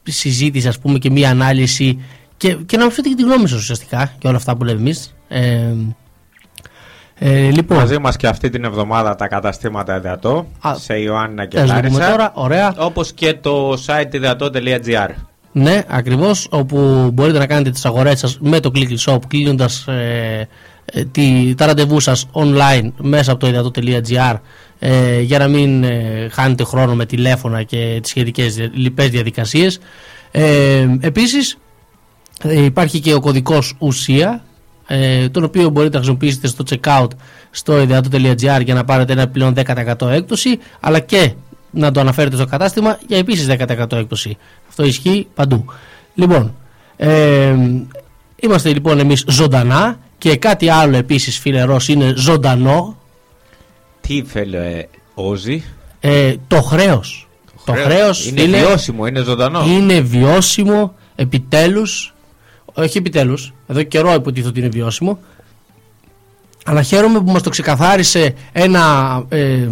συζήτηση ας πούμε και μια ανάλυση και, και να μας πείτε και τη γνώμη σας ουσιαστικά και όλα αυτά που λέμε εμείς ε, ε, λοιπόν, Μαζί μας και αυτή την εβδομάδα τα καταστήματα Ιδεατό Α, σε Ιωάννα και τα ζητούμε Λάρισα. τώρα, ωραία. Όπως και το site ιδεατό.gr. Ναι, ακριβώς. Όπου μπορείτε να κάνετε τις αγορές σας με το Click Shop, κλείνοντας ε, ε, τη- τα ραντεβού σας online μέσα από το ιδεατό.gr ε, για να μην ε, χάνετε χρόνο με τηλέφωνα και τις σχετικές λοιπές διαδικασίες. Ε, Επίσης, ε, υπάρχει και ο κωδικός ουσία ε, τον οποίο μπορείτε να χρησιμοποιήσετε στο checkout στο ιδεατό.gr για να πάρετε ένα πλέον 10% έκπτωση αλλά και να το αναφέρετε στο κατάστημα για επίσης 10% έκπτωση. Αυτό ισχύει παντού. Λοιπόν, ε, είμαστε λοιπόν εμείς ζωντανά και κάτι άλλο επίσης φίλε Ρος είναι ζωντανό Τι θέλει Όζη; ε, το χρέος. Το χρέος, είναι φίλε, βιώσιμο, είναι ζωντανό. είναι βιώσιμο επιτέλους όχι επιτέλους. Εδώ και καιρό υποτίθεται ότι είναι βιώσιμο. Αλλά χαίρομαι που μας το ξεκαθάρισε ένα ε,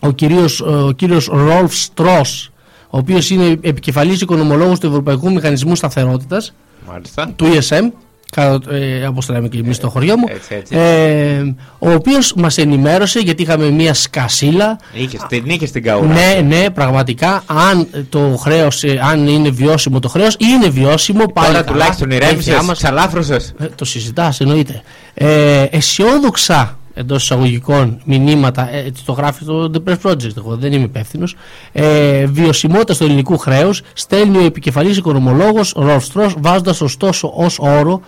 ο κυρίος, ο κύριος Ρόλφ Στρός ο οποίος είναι επικεφαλής οικονομολόγος του Ευρωπαϊκού Μηχανισμού Σταθερότητας Μάλιστα. του ESM κατά, ε, όπως το λέμε και εμείς στο χωριό μου έτσι, έτσι. Ε, ο οποίος μας ενημέρωσε γιατί είχαμε μια σκασίλα Είχε, την είχε στην καούρα. ναι, ναι, πραγματικά. Αν το χρέος, αν είναι βιώσιμο το χρέος, είναι βιώσιμο πάλι. Τώρα καλά. τουλάχιστον Έχει ηρέμησες, άμα- ξαλάφρωσες. Ε, το συζητάς, εννοείται. Ε, αισιόδοξα εντός εισαγωγικών μηνύματα, ε, έτσι το γράφει το The Press Project, εγώ δεν είμαι υπεύθυνος. Ε, βιωσιμότητα του ελληνικού χρέους στέλνει ο επικεφαλής οικονομολόγος Ρολφ Στρό, βάζοντας ωστόσο ως όρο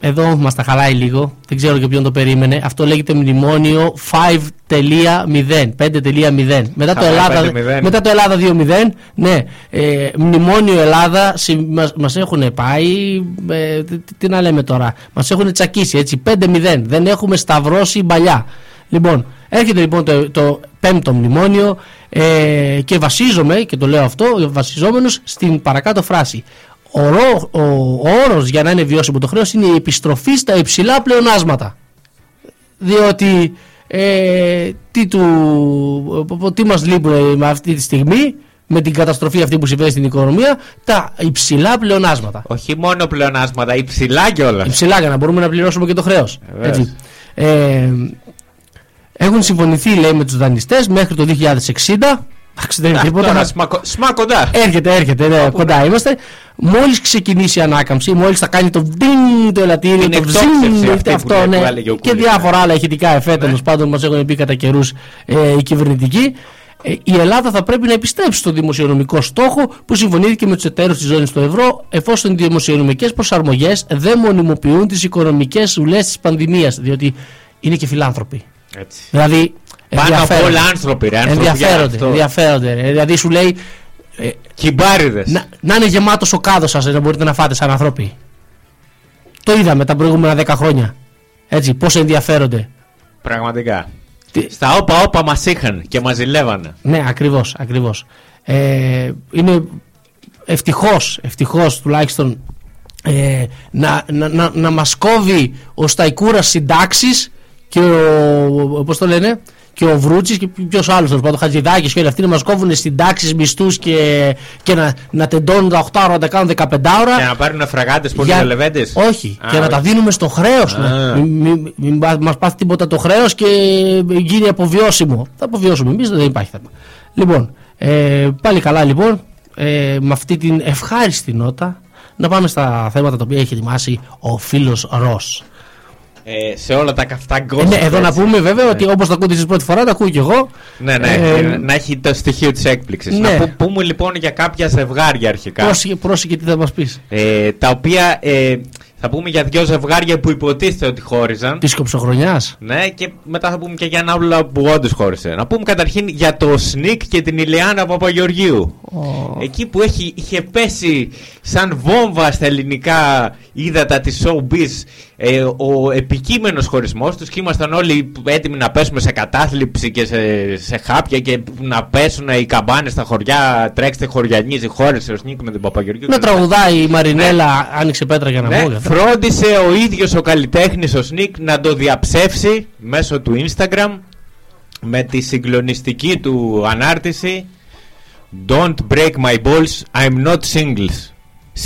εδώ μας τα χαλάει λίγο, δεν ξέρω και ποιον το περίμενε. Αυτό λέγεται μνημόνιο 5.0, 5.0. Μετά το, Χαλάει Ελλάδα, 5.0. μετά το Ελλάδα 2.0, ναι, ε, μνημόνιο Ελλάδα συ- μας, μας έχουν πάει, ε, τι, τι να λέμε τώρα, μας έχουν τσακίσει έτσι, 5.0, δεν έχουμε σταυρώσει παλιά. Λοιπόν, έρχεται λοιπόν το, το πέμπτο μνημόνιο ε, και βασίζομαι, και το λέω αυτό, βασιζόμενος στην παρακάτω φράση. Ο, ρο- ο, ο όρος για να είναι βιώσιμο το χρέος είναι η επιστροφή στα υψηλά πλεονάσματα. Διότι ε, τι, του, τι μας λείπουν με αυτή τη στιγμή με την καταστροφή αυτή που συμβαίνει στην οικονομία τα υψηλά πλεονάσματα. Όχι μόνο πλεονάσματα, υψηλά κιόλας. Υψηλά για να μπορούμε να πληρώσουμε και το χρέος. Βεβαίως. Έτσι. Ε, έχουν συμφωνηθεί λέει με τους δανειστές μέχρι το 2060 Εντάξει, δεν είναι τίποτα. Τώρα να- σμα, σμα κοντά. Έρχεται, έρχεται, ναι, κοντά είμαστε. Μόλις ξεκινήσει η ανάκαμψη, μόλις θα κάνει το βδιν το ελαττήριο, Είναι το εκτόξευση βζιν, αυτή που αυτό, λέει, ναι, που έλεγε ο και Κούλης, διάφορα ναι. άλλα ηχητικά εφέ τέλος πάντων μας έχουν πει κατά καιρούς ε, οι κυβερνητικοί. Ε, η Ελλάδα θα πρέπει να επιστρέψει στο δημοσιονομικό στόχο που συμφωνήθηκε με τους εταίρους της ζώνης του ευρώ, εφόσον οι δημοσιονομικές προσαρμογές δεν μονιμοποιούν τις οικονομικές ουλέ της πανδημίας. Διότι είναι και φιλάνθρωποι. Έτσι. Δηλαδή. Πάνω από ενδιαφέρονται. όλα άνθρωποι, ρε. άνθρωποι, Ενδιαφέρονται, αυτό. ενδιαφέρονται. ρε. Δηλαδή σου λέει ε, Κυμπάριδες. να, να είναι γεμάτος ο κάδος σας να μπορείτε να φάτε σαν άνθρωποι. Το είδαμε τα προηγούμενα 10 χρόνια. Έτσι, πώς ενδιαφέρονται. Πραγματικά. Τι- Στα όπα όπα μας είχαν και μας ζηλεύανε. Ναι, ακριβώς, ακριβώς. Ε, είναι ευτυχώς, ευτυχώς τουλάχιστον ε, να, να, να, να μας κόβει ο Σταϊκούρας συντάξεις και ο, πώς το λένε, και ο Βρούτσης και ποιος άλλος τέλος πάντων, ο Χατζηδάκης και όλοι αυτοί να μας κόβουν συντάξεις, μισθούς και, και να, να τεντώνουν τα 8 ώρα, να τα κάνουν 15 ώρα. Και να πάρουν φραγάτες πολύ Για- λεβέντες. Όχι, Α, και να όχι. τα δίνουμε στο χρέος. Α. Μην μη, μη, μας πάθει τίποτα το χρέος και γίνει αποβιώσιμο. Θα αποβιώσουμε εμείς, δεν υπάρχει θέμα. Λοιπόν, ε, πάλι καλά λοιπόν, ε, με αυτή την ευχάριστη νότα, να πάμε στα θέματα τα οποία έχει ετοιμάσει ο φίλος Ρος. Ε, σε όλα τα καυτά Ε, γκόσυπ. ναι, εδώ να έτσι. πούμε βέβαια ότι όπως το ακούτε εσείς πρώτη φορά, το ακούω κι εγώ. Ναι, ναι, Ε, ε, να έχει το στοιχείο της έκπληξης. ναι. Να που- πούμε λοιπόν για κάποια ζευγάρια αρχικά. πρόσεχε, πρόσεχε τι θα μας πεις. Ε, τα οποία ε, Θα πούμε για δύο ζευγάρια που υποτίθεται ότι χώριζαν. Της κοψοχρονιάς. Ναι, και μετά θα πούμε και για ένα άλλο που όντως χώρισε. Να πούμε καταρχήν για το Σνικ και την Ηλιάνα Παπαγεωργίου. Εκεί που έχει, είχε πέσει σαν βόμβα στα ελληνικά ύδατα της showbiz ε, ο επικείμενος χωρισμός τους και ήμασταν όλοι έτοιμοι να πέσουμε σε κατάθλιψη και σε, σε χάπια και να πέσουν οι καμπάνες στα χωριά, τρέξτε χωριανίζη, χώρισε ο Σνικ με την Παπαγεωργίου. Να τραγουδάει η Μαρινέλα, άνοιξε πέτρα για να Ναι, βγω. φρόντισε ο ίδιος ο καλλιτέχνης ο Σνικ να το διαψεύσει μέσω του Instagram με τη συγκλονιστική του ανάρτηση Don't break my balls, I'm not singles.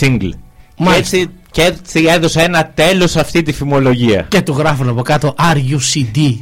Single. Και Μάλιστα. έτσι, και έτσι έδωσε ένα τέλος σε αυτή τη φημολογία. Και του γράφουν από κάτω RUCD.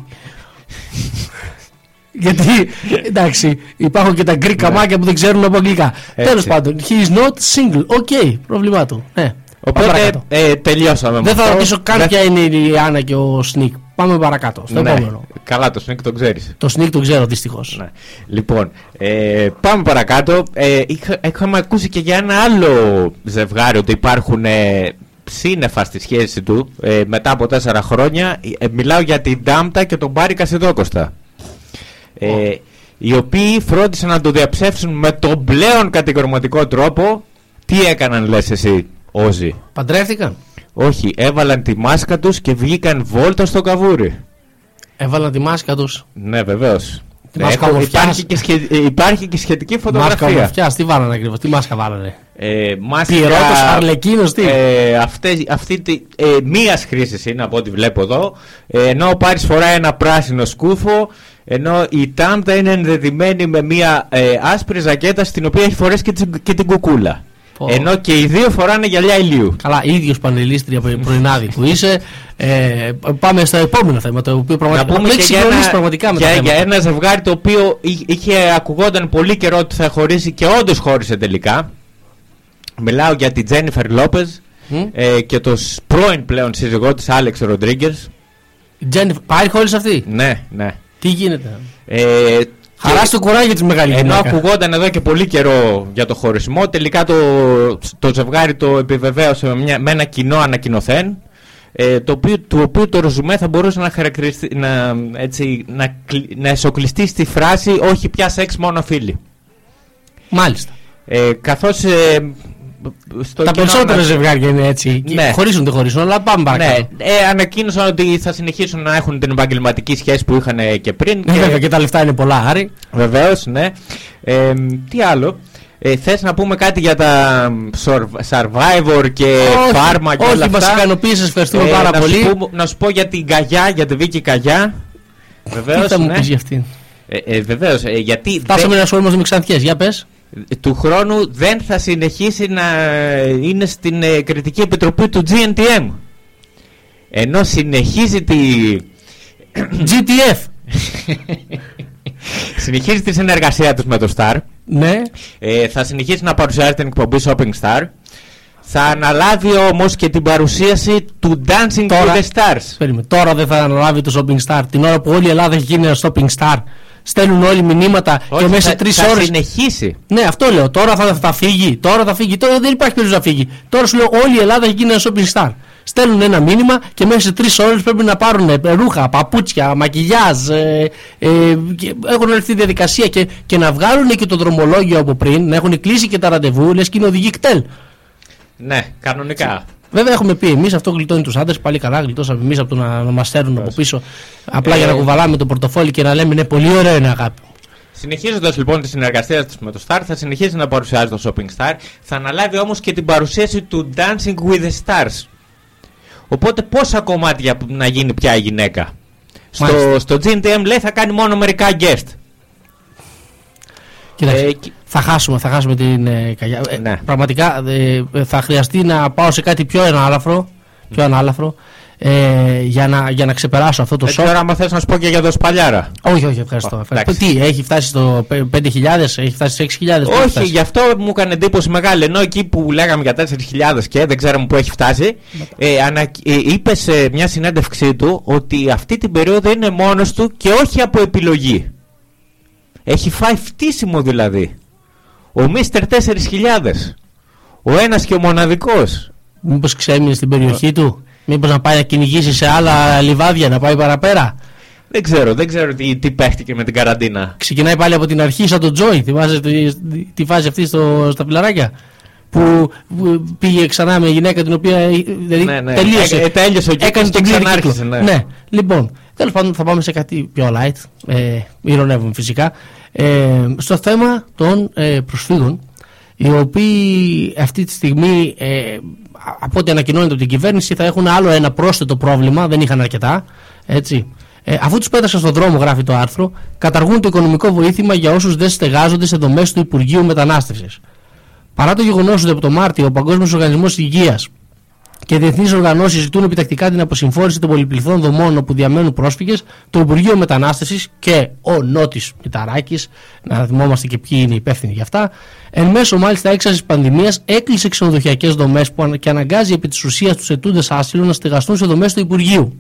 Γιατί εντάξει, υπάρχουν και τα γκρι καμάκια που δεν ξέρουν από αγγλικά. Ναι. Έτσι. Τέλος πάντων, he is not single. OK, πρόβλημά του. Ναι. Πάμε Οπότε παρακάτω. ε, τελειώσαμε με Δεν θα αυτό. ρωτήσω καν Δεν- ποια είναι η Άννα και ο Σνικ. Πάμε παρακάτω. Στο Ναι. επόμενο. Καλά το Σνικ το ξέρεις. Το Σνικ το ξέρω δυστυχώς. Ναι. Λοιπόν, ε, πάμε παρακάτω. Ε, είχα, είχαμε ακούσει και για ένα άλλο ζευγάρι ότι υπάρχουν ε, σύννεφα στη σχέση του ε, μετά από τέσσερα χρόνια. Ε, μιλάω για την Ντάμπτα και τον Πάρι Κασιδόκωστα. Ε, οι οποίοι φρόντισαν να το διαψεύσουν με τον πλέον κατηγορηματικό τρόπο. Τι έκαναν λες εσύ, Όζη; Παντρεύτηκαν. Όχι, έβαλαν τη μάσκα τους και βγήκαν βόλτα στο καβούρι. Έβαλαν τη μάσκα τους. Ναι, βεβαίως. Τη μάσκα ομορφιάς. υπάρχει, και σχε- ε, υπάρχει και σχετική Μάσκα φωτογραφία. ομορφιάς. Τι βάλανε ακριβώς. Τι μάσκα βάλανε; Ε, μάσκα, Πυρότος, αρλεκίνος, τι; Ε, αυτές, αυτή τη, ε, μίας χρήσης είναι από ό,τι βλέπω εδώ. Ε, ενώ ο Πάρης φοράει ένα πράσινο σκούφο, ενώ η Τάμτα είναι ενδεδειμένη με μια ε, άσπρη ζακέτα στην οποία έχει φορέσει και, την- και την κουκούλα. Πω. Ενώ και οι δύο φοράνε γυαλιά ηλίου. Καλά, ίδιος πανελίστρια πρωι- πρωινάδη που είσαι. Ε, πάμε στο επόμενο θέμα. Το οποίο Να πραγματικά πούμε με και έχει για συγκλονίσει ένα, πραγματικά με τα για, θέματα. για ένα ζευγάρι το οποίο εί- είχε ακουγόταν πολύ καιρό ότι θα χωρίσει και όντως χώρισε τελικά. Μιλάω για την Τζένιφερ Λόπεζ Μμ. ε, και το σ- πρώην πλέον σύζυγό της Άλεξ Ροντρίγκερ. Η Τζένιφερ, πάει χωρίς αυτή; Ναι, ναι. Τι γίνεται; Ε, Χαρά και- στο κουράγιο της μεγάλης Ενώ γυναίκας. ακουγόταν εδώ και πολύ καιρό για το χωρισμό, τελικά το, το ζευγάρι το επιβεβαίωσε με, μια, με ένα κοινό ανακοινωθέν. Ε, το οποίο, του οποίου το ρεζουμέ θα μπορούσε να χαρακτηριστεί, να, έτσι, να, κλει- να εσωκλειστεί στη φράση όχι πια σεξ μόνο φίλοι. Μάλιστα. Ε, καθώς ε, στο Τα κοινό περισσότερα ανα- ζευγάρια είναι έτσι. Και Ναι. Χωρίζουν, δεν χωρίζουν, αλλά πάμε Ναι, παρακάτω. ε, ανακοίνωσαν ότι θα συνεχίσουν να έχουν την επαγγελματική σχέση που είχαν ε, και πριν. Ε, Βέβαια και τα λεφτά είναι πολλά, Άρη. Βεβαίως, ναι. Ε, τι άλλο; Ε, θες να πούμε κάτι για τα surv- Survivor και Pharma και όχι, όλα μας αυτά. ικανοποίησες, ευχαριστούμε Ε, πάρα να πολύ. Σου πω, να σου πω για την Καγιά, για τη Βίκη Καγιά. Βεβαίως, Τι θα μου ναι. πεις για αυτήν; Ε, ε, βεβαίως, ε, γιατί Φτάσαμε δεν- να ασχολούμαστε με ξανθιές. Για πες. Ε, του χρόνου δεν θα συνεχίσει να είναι στην ε, κριτική επιτροπή του GNTM. Ενώ συνεχίζει τη, GTF. συνεχίζει τη συνεργασία τους με το Star. Ναι. Ε, θα συνεχίσει να παρουσιάζει την εκπομπή Shopping Star. Θα αναλάβει όμως και την παρουσίαση του Dancing Τώρα- with the Stars. Περίμενε. Τώρα δεν θα αναλάβει το shopping star. Την ώρα που όλη η Ελλάδα έχει γίνει ένα shopping star. Στέλνουν όλοι μηνύματα Όχι, και μέσα σε θα- τρεις θα ώρε. συνεχίσει. Ναι, αυτό λέω. Τώρα θα, θα φύγει. Τώρα θα φύγει. Τώρα δεν υπάρχει περίπτωση να φύγει. Τώρα σου λέω όλη η Ελλάδα έχει γίνει ένα shopping star. Στέλνουν ένα μήνυμα και μέσα σε τρεις ώρες πρέπει να πάρουν ε, ρούχα, παπούτσια, μακιγιάζ. Ε, ε, και έχουν όλη αυτή τη διαδικασία και, και να βγάλουν και το δρομολόγιο από πριν, να έχουν κλείσει και τα ραντεβού, λες και είναι οδηγοί κτέλ. Ναι, κανονικά. Βέβαια έχουμε πει εμείς αυτό γλιτώνει τους άντρες. Πάλι καλά γλιτώσαμε εμείς από το να, να μα στέλνουν από πίσω. Απλά για να Ε, κουβαλάμε το πορτοφόλι και να λέμε ναι, πολύ ωραίο είναι αγάπη. μου». Συνεχίζοντας λοιπόν τη συνεργασία της με το Star, θα συνεχίσει να παρουσιάζει το Shopping Star. Θα αναλάβει όμως και την παρουσίαση του Dancing with the Stars. Οπότε πόσα κομμάτια που- να γίνει πια η γυναίκα. Στο, Μάλιστα. στο GNTM λέει θα κάνει μόνο μερικά guest. Κοίταξε, Ε, κι- θα χάσουμε, θα χάσουμε την ε, καγιά. Ε, Ναι. Πραγματικά ε, θα χρειαστεί να πάω σε κάτι πιο ανάλαφρο, πιο ανάλαφρο ε, για, να, για να ξεπεράσω αυτό το Έτσι σοκ. τώρα άμα θες να σου πω και για το Σπαλιάρα. Όχι, όχι, ευχαριστώ. Ω, ευχαριστώ. εντάξει. Τι, έχει φτάσει στο πε- 5.000, έχει φτάσει σε 6.000. πού έχει Όχι, φτάσει; γι' αυτό μου έκανε εντύπωση μεγάλη. Ενώ εκεί που λέγαμε για 4.000 και δεν ξέραμε πού έχει φτάσει, ε, ανα, ε, είπε σε μια συνέντευξή του ότι αυτή την περίοδο είναι μόνος του και όχι από επιλογή. Έχει φάει φτύσιμο δηλαδή. Ο Μίστερ 4.000. Ο ένας και ο μοναδικός. Μήπως ξέμεινε στην περιοχή του, Μήπως να πάει να κυνηγήσει σε άλλα λιβάδια, να πάει παραπέρα; Δεν ξέρω, δεν ξέρω τι, τι παίχτηκε με την καραντίνα. Ξεκινάει πάλι από την αρχή σαν τον Τζόι. Θυμάσαι τη, τη φάση αυτή στο, στα φιλαράκια; Που, που πήγε ξανά με γυναίκα την οποία. ε, Δηλαδή Ναι, ναι. τελείωσε. Ε, ε, τέλειωσε ο κύκλος Έκανε και τον πλήρη ξανάρχισε, κύκλο. ναι. Λοιπόν, τέλος πάντων θα πάμε σε κάτι πιο light. Ε, ηρωνεύουμε φυσικά. Ε, στο θέμα των ε, προσφύγων, οι οποίοι αυτή τη στιγμή, ε, από ό,τι ανακοινώνεται από την κυβέρνηση, θα έχουν άλλο ένα πρόσθετο πρόβλημα, δεν είχαν αρκετά. Έτσι. Ε, αφού τους πέταξαν στον δρόμο, γράφει το άρθρο, καταργούν το οικονομικό βοήθημα για όσους δεν στεγάζονται σε δομές του Υπουργείου Μετανάστευσης. Παρά το γεγονός ότι από το Μάρτιο ο Παγκόσμιος Οργανισμός Υγείας και διεθνείς οργανώσεις ζητούν επιτακτικά την αποσυμφόρηση των πολυπληθών δομών όπου διαμένουν πρόσφυγες, το Υπουργείο Μετανάστευσης και ο Νότης Μηταράκης, να θυμόμαστε και ποιοι είναι υπεύθυνοι για αυτά, εν μέσω μάλιστα έξαρσης πανδημίας έκλεισε ξενοδοχειακές δομές που ανα- και αναγκάζει επί της ουσίας τους ετούντες άσυλο να στεγαστούν σε δομές του Υπουργείου.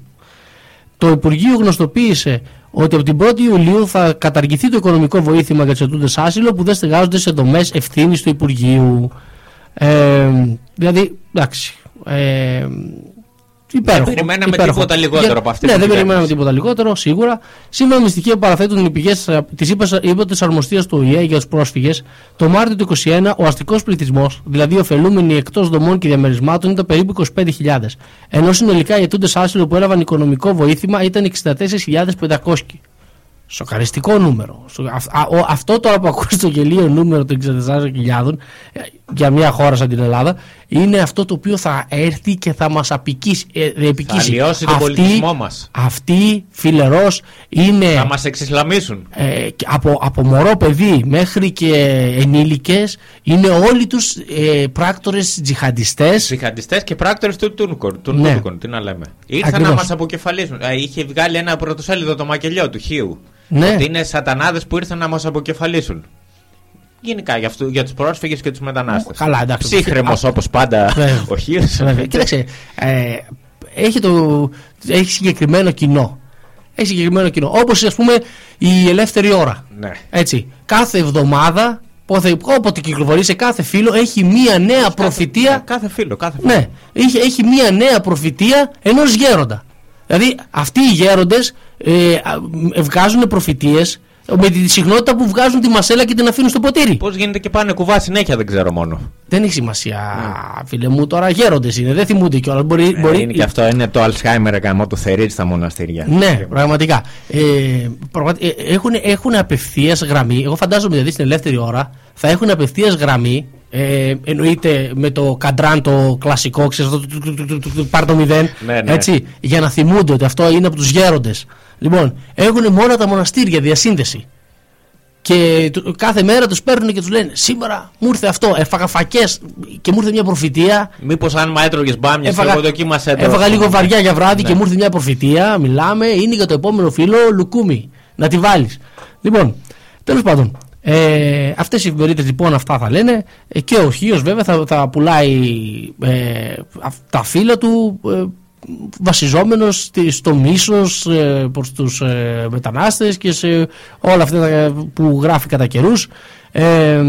Το Υπουργείο γνωστοποίησε ότι από την 1η Ιουλίου θα καταργηθεί το οικονομικό βοήθημα για τους ετούντες άσυλο που δεν στεγάζονται σε δομές ευθύνης του Υπουργείου. Ε, δηλαδή, εντάξει. Ε, υπέροχο, Δεν περιμέναμε υπέροχο. τίποτα λιγότερο από αυτή Ναι, την δεν κυβέρνηση. περιμέναμε τίποτα λιγότερο, σίγουρα. Σύμφωνα με στοιχεία που παραθέτουν οι πηγές της ύπατη αρμοστίας του ΟΗΕ για τους πρόσφυγες, το Μάρτιο του 2021 ο αστικός πληθυσμός, δηλαδή ωφελούμενοι εκτός δομών και διαμερισμάτων, ήταν περίπου 25.000. Ενώ συνολικά οι αιτούντε άσυλο που έλαβαν οικονομικό βοήθημα ήταν 64.500. Σοκαριστικό νούμερο. Σο- αυ- α- ο- Αυτό τώρα που ακούει στο γελίο νούμερο των 64.000 ε, για μια χώρα σαν την Ελλάδα είναι αυτό το οποίο θα έρθει και θα μας απικήσει. Ε, ε, επικίσει. αλλοιώσει τον πολιτισμό μας. Αυτή φιλερός είναι Θα μας εξισλαμίσουν. ε, και από, από μωρό παιδί μέχρι και ενήλικες είναι όλοι τους ε, πράκτορες τζιχαντιστές Τζιχαντιστές και πράκτορες του Τούρκων. Του Ναι. Τούρκων, τι να λέμε. Ήρθαν Ακριβώς. να μας αποκεφαλίσουν. Ε, είχε βγάλει ένα πρωτοσέλιδο το μακελιό του Χίου. Ναι. Ότι είναι σατανάδες που ήρθαν να μας αποκεφαλίσουν. Γενικά για, αυτού, για τους πρόσφυγες και τους μετανάστες. Καλά, εντάξει. Ψύχρεμος Α, όπως πάντα Βέβαια. ο Χίου. Βέβαια. Κοίταξε, ε, έχει, το, έχει συγκεκριμένο κοινό. Έχει συγκεκριμένο κοινό. Όπως ας πούμε η ελεύθερη ώρα. Ναι. Έτσι. Κάθε εβδομάδα, όποτε, όποτε κυκλοφορεί σε κάθε φίλο, έχει μία νέα προφητεία. Κάθε φίλο, κάθε φίλο. Ναι, έχει, έχει μία νέα προφητεία ενός γέροντα. Δηλαδή αυτοί οι γέροντες ε, α, ε, βγάζουν προφητείε με τη συχνότητα που βγάζουν τη μασέλα και την αφήνουν στο ποτήρι. Πώ γίνεται και πάνε κουβά συνέχεια, δεν ξέρω μόνο. Δεν έχει σημασία, φίλε μου. Τώρα γέροντε είναι, δεν θυμούνται κιόλα. Μπορεί, μπορεί... Ε, είναι και αυτό, είναι το Alzheimer γαμό του θερίτ στα μοναστήρια. Ναι, πραγματικά. Ε, πραγματι- ε, έχουν, έχουν απευθεία γραμμή. Εγώ φαντάζομαι δηλαδή στην ελεύθερη ώρα θα έχουν απευθεία γραμμή. Ε, εννοείται με το καντράν το κλασικό, ξέρεις, αυτό, του- του- του- του- του- του- πάρ το μηδέν, Ναι, ναι. έτσι, για να θυμούνται ότι αυτό είναι από τους γέροντες. Λοιπόν, έχουν μόνο τα μοναστήρια διασύνδεση. Και του- κάθε μέρα τους παίρνουν και τους λένε σήμερα μου ήρθε αυτό, έφαγα φακές και μου ήρθε μια προφητεία Μήπως αν μα έτρωγες μπάμια, Έφαγα, εγώ δοκίμασέ το. έφαγα λίγο βαριά για βράδυ Ναι. και μου ήρθε μια προφητεία. Μιλάμε, είναι για το επόμενο φίλο λουκούμι. Να τη βάλεις. Λοιπόν, τέλος πάντων. Ε, Αυτές οι εφημερίδες λοιπόν αυτά θα λένε ε, και ο Χίος βέβαια θα, θα πουλάει ε, αυ- τα φύλλα του ε, βασιζόμενος στη- στο μίσος ε, προς τους ε, μετανάστες και σε όλα αυτά τα- που γράφει κατά καιρούς ε,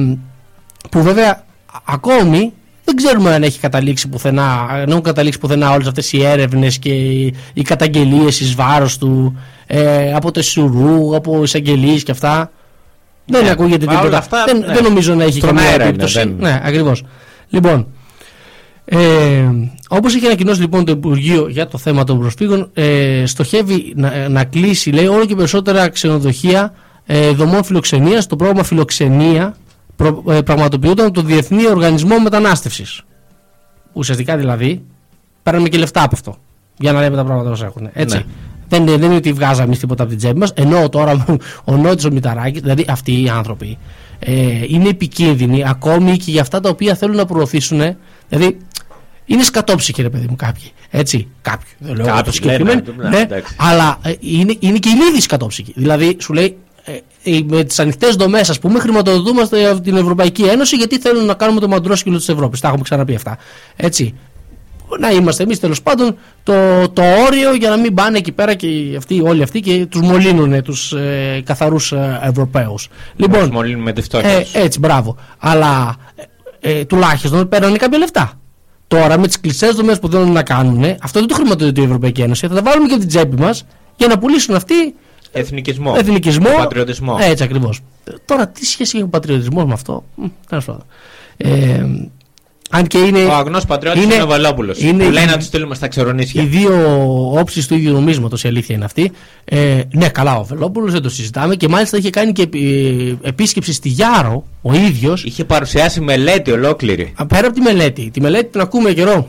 που βέβαια α- ακόμη δεν ξέρουμε αν έχει καταλήξει πουθενά, αν έχουν καταλήξει πουθενά όλες αυτές οι έρευνες και οι, οι καταγγελίες εις βάρος του ε, από το Σουρού, από εισαγγελίες και αυτά. Δεν Ναι, ακούγεται μα όλα τίποτα. αυτά, δεν, ναι. δεν νομίζω να έχει Στον καμία αέρα είναι, επίπτωση. δεν- Ναι, ακριβώς. Λοιπόν, ε, όπως έχει ανακοινώσει λοιπόν το Υπουργείο για το θέμα των προσφύγων, ε, στοχεύει να, να κλείσει, λέει, όλο και περισσότερα ξενοδοχεία ε, δομών φιλοξενίας. Το πρόγραμμα φιλοξενία προ, ε, πραγματοποιούνταν από το Διεθνή Οργανισμό Μετανάστευσης. Ουσιαστικά δηλαδή, παίρνουμε και λεφτά από αυτό. Για να λέμε τα πράγματα όπως έχουν. Έτσι. Ναι. Δεν, είναι- δεν είναι ότι βγάζαμε εμείς τίποτα από την τσέπη μας Ενώ τώρα ο Νότης ο Μηταράκης, δηλαδή αυτοί οι άνθρωποι, ε, είναι επικίνδυνοι ακόμη και για αυτά τα οποία θέλουν να προωθήσουν. Δηλαδή, είναι σκατόψυχοι, ρε παιδί μου, κάποιοι. Έτσι, κάποιοι. Δεν λέω Κάποιοι, το συγκεκριμένο. ναι, ναι, ναι, εντάξει. αλλά ε, είναι, είναι και οι λίγοι σκατόψυχοι. Δηλαδή, σου λέει, ε, ε, με τις ανοιχτές δομές, ας πούμε, χρηματοδοτούμαστε από την Ευρωπαϊκή Ένωση γιατί θέλουν να κάνουμε το μαντρόσκυλο της Ευρώπης. Τα έχουμε ξαναπεί αυτά. Έτσι. Να είμαστε εμείς τέλος πάντων το, το όριο για να μην πάνε εκεί πέρα και οι αυτοί, όλοι αυτοί και τους μολύνουν τους ε, καθαρούς ε, Ευρωπαίους. Λοιπόν, Λοιπόν, μολύνουμε τη φτώχεια. ε, τους. έτσι, μπράβο. Αλλά ε, ε, τουλάχιστον παίρνανε κάποια λεφτά. Τώρα με τις κλειστές δομές που θέλουν να κάνουν, αυτό δεν το χρηματοδοτεί η Ευρωπαϊκή Ένωση. Θα τα βάλουμε και από την τσέπη μας για να πουλήσουν αυτοί Εθνικισμό. εθνικισμό. Πατριωτισμό. Έτσι ακριβώς. Τώρα, τι σχέση έχει ο πατριωτισμός με αυτό; Μ, τέλος πάντων. Ε, αν και είναι. Ο αγνός πατριώτης είναι, ο Βελόπουλο. είναι Που λέει οι- να τους στείλουμε στα ξερονίσια. Οι δύο όψεις του ίδιου νομίσματος, η αλήθεια είναι αυτή. Ε, ναι, καλά, ο Βελόπουλο δεν το συζητάμε και μάλιστα είχε κάνει και επι- επίσκεψη στη Γιάρο ο ίδιος. Είχε παρουσιάσει μελέτη ολόκληρη. Πέρα από τη μελέτη. Τη μελέτη την ακούμε καιρό.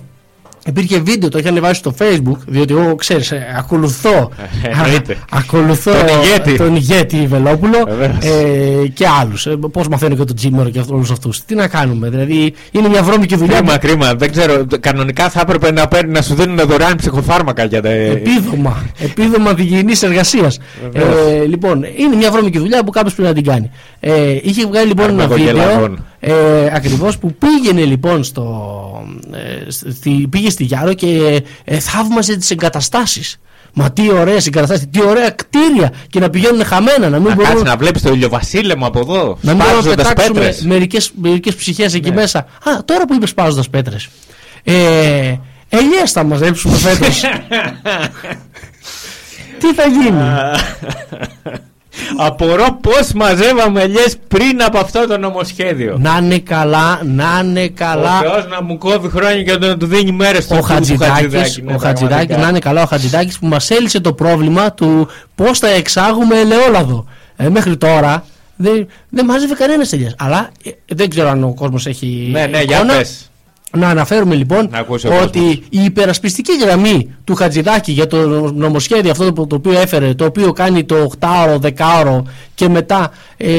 Υπήρχε βίντεο, το είχε ανεβάσει στο facebook, διότι εγώ ξέρεις, ακολουθώ. Ε, εννοείται. ακολουθώ Τον ηγέτη. τον ηγέτη Βελόπουλο Βεβαίως. ε, και άλλους. Ε, Πώς μαθαίνω και τον Τζίμερο και όλους αυτούς. Τι να κάνουμε, δηλαδή είναι μια βρώμικη δουλειά. Κρίμα, κρίμα. Δεν ξέρω. Κανονικά θα έπρεπε να, παίρνει, να σου δίνουν δωρεάν ψυχοφάρμακα για τα. Επίδομα, επίδομα διγυνή εργασίας. Ε, λοιπόν, είναι μια βρώμικη δουλειά που κάποιος πρέπει να την κάνει. Ε, είχε βγάλει λοιπόν ένα βίντεο Αρμαγογελαγών. Ε, ακριβώς που πήγαινε λοιπόν στο, ε, στη, πήγε στη Γιάρο και ε, θαύμαζε τις εγκαταστάσεις. Μα τι ωραίε εγκαταστάσει, τι ωραία κτίρια και να πηγαίνουν χαμένα, να μην Να μπορούν κάτσει να βλέπεις το ηλιοβασίλεμο από εδώ. να μην μπορούμε να Σπάζοντας πετάξουμε πέτρες. μερικές, μερικές ψυχές εκεί Ναι. μέσα. Α, τώρα που είπες σπάζοντας πέτρες. Ε, ελιές θα μαζέψουμε φέτος. Τι θα γίνει; Απορώ πώς μαζεύαμε ελιέ πριν από αυτό το νομοσχέδιο. να είναι καλά, να είναι καλά. Ο Θεός να μου κόβει χρόνια και να του δίνει μέρες Ο Χατζηδάκης, ο Χατζηδάκης, να είναι καλά ο Χατζηδάκης που μας έλυσε το πρόβλημα του πώς θα εξάγουμε ελαιόλαδο. Ε, μέχρι τώρα δεν, δεν μάζευε κανένας ελιές. Αλλά ε, δεν ξέρω αν ο κόσμος έχει Ναι, ναι, για εικόνα. πες. Να αναφέρουμε λοιπόν Να ακούσει ο κόσμος. ότι η υπερασπιστική γραμμή του Χατζηδάκη για το νομοσχέδιο αυτό το, το οποίο έφερε, το οποίο κάνει το 8ωρο, 10ωρο και μετά ε,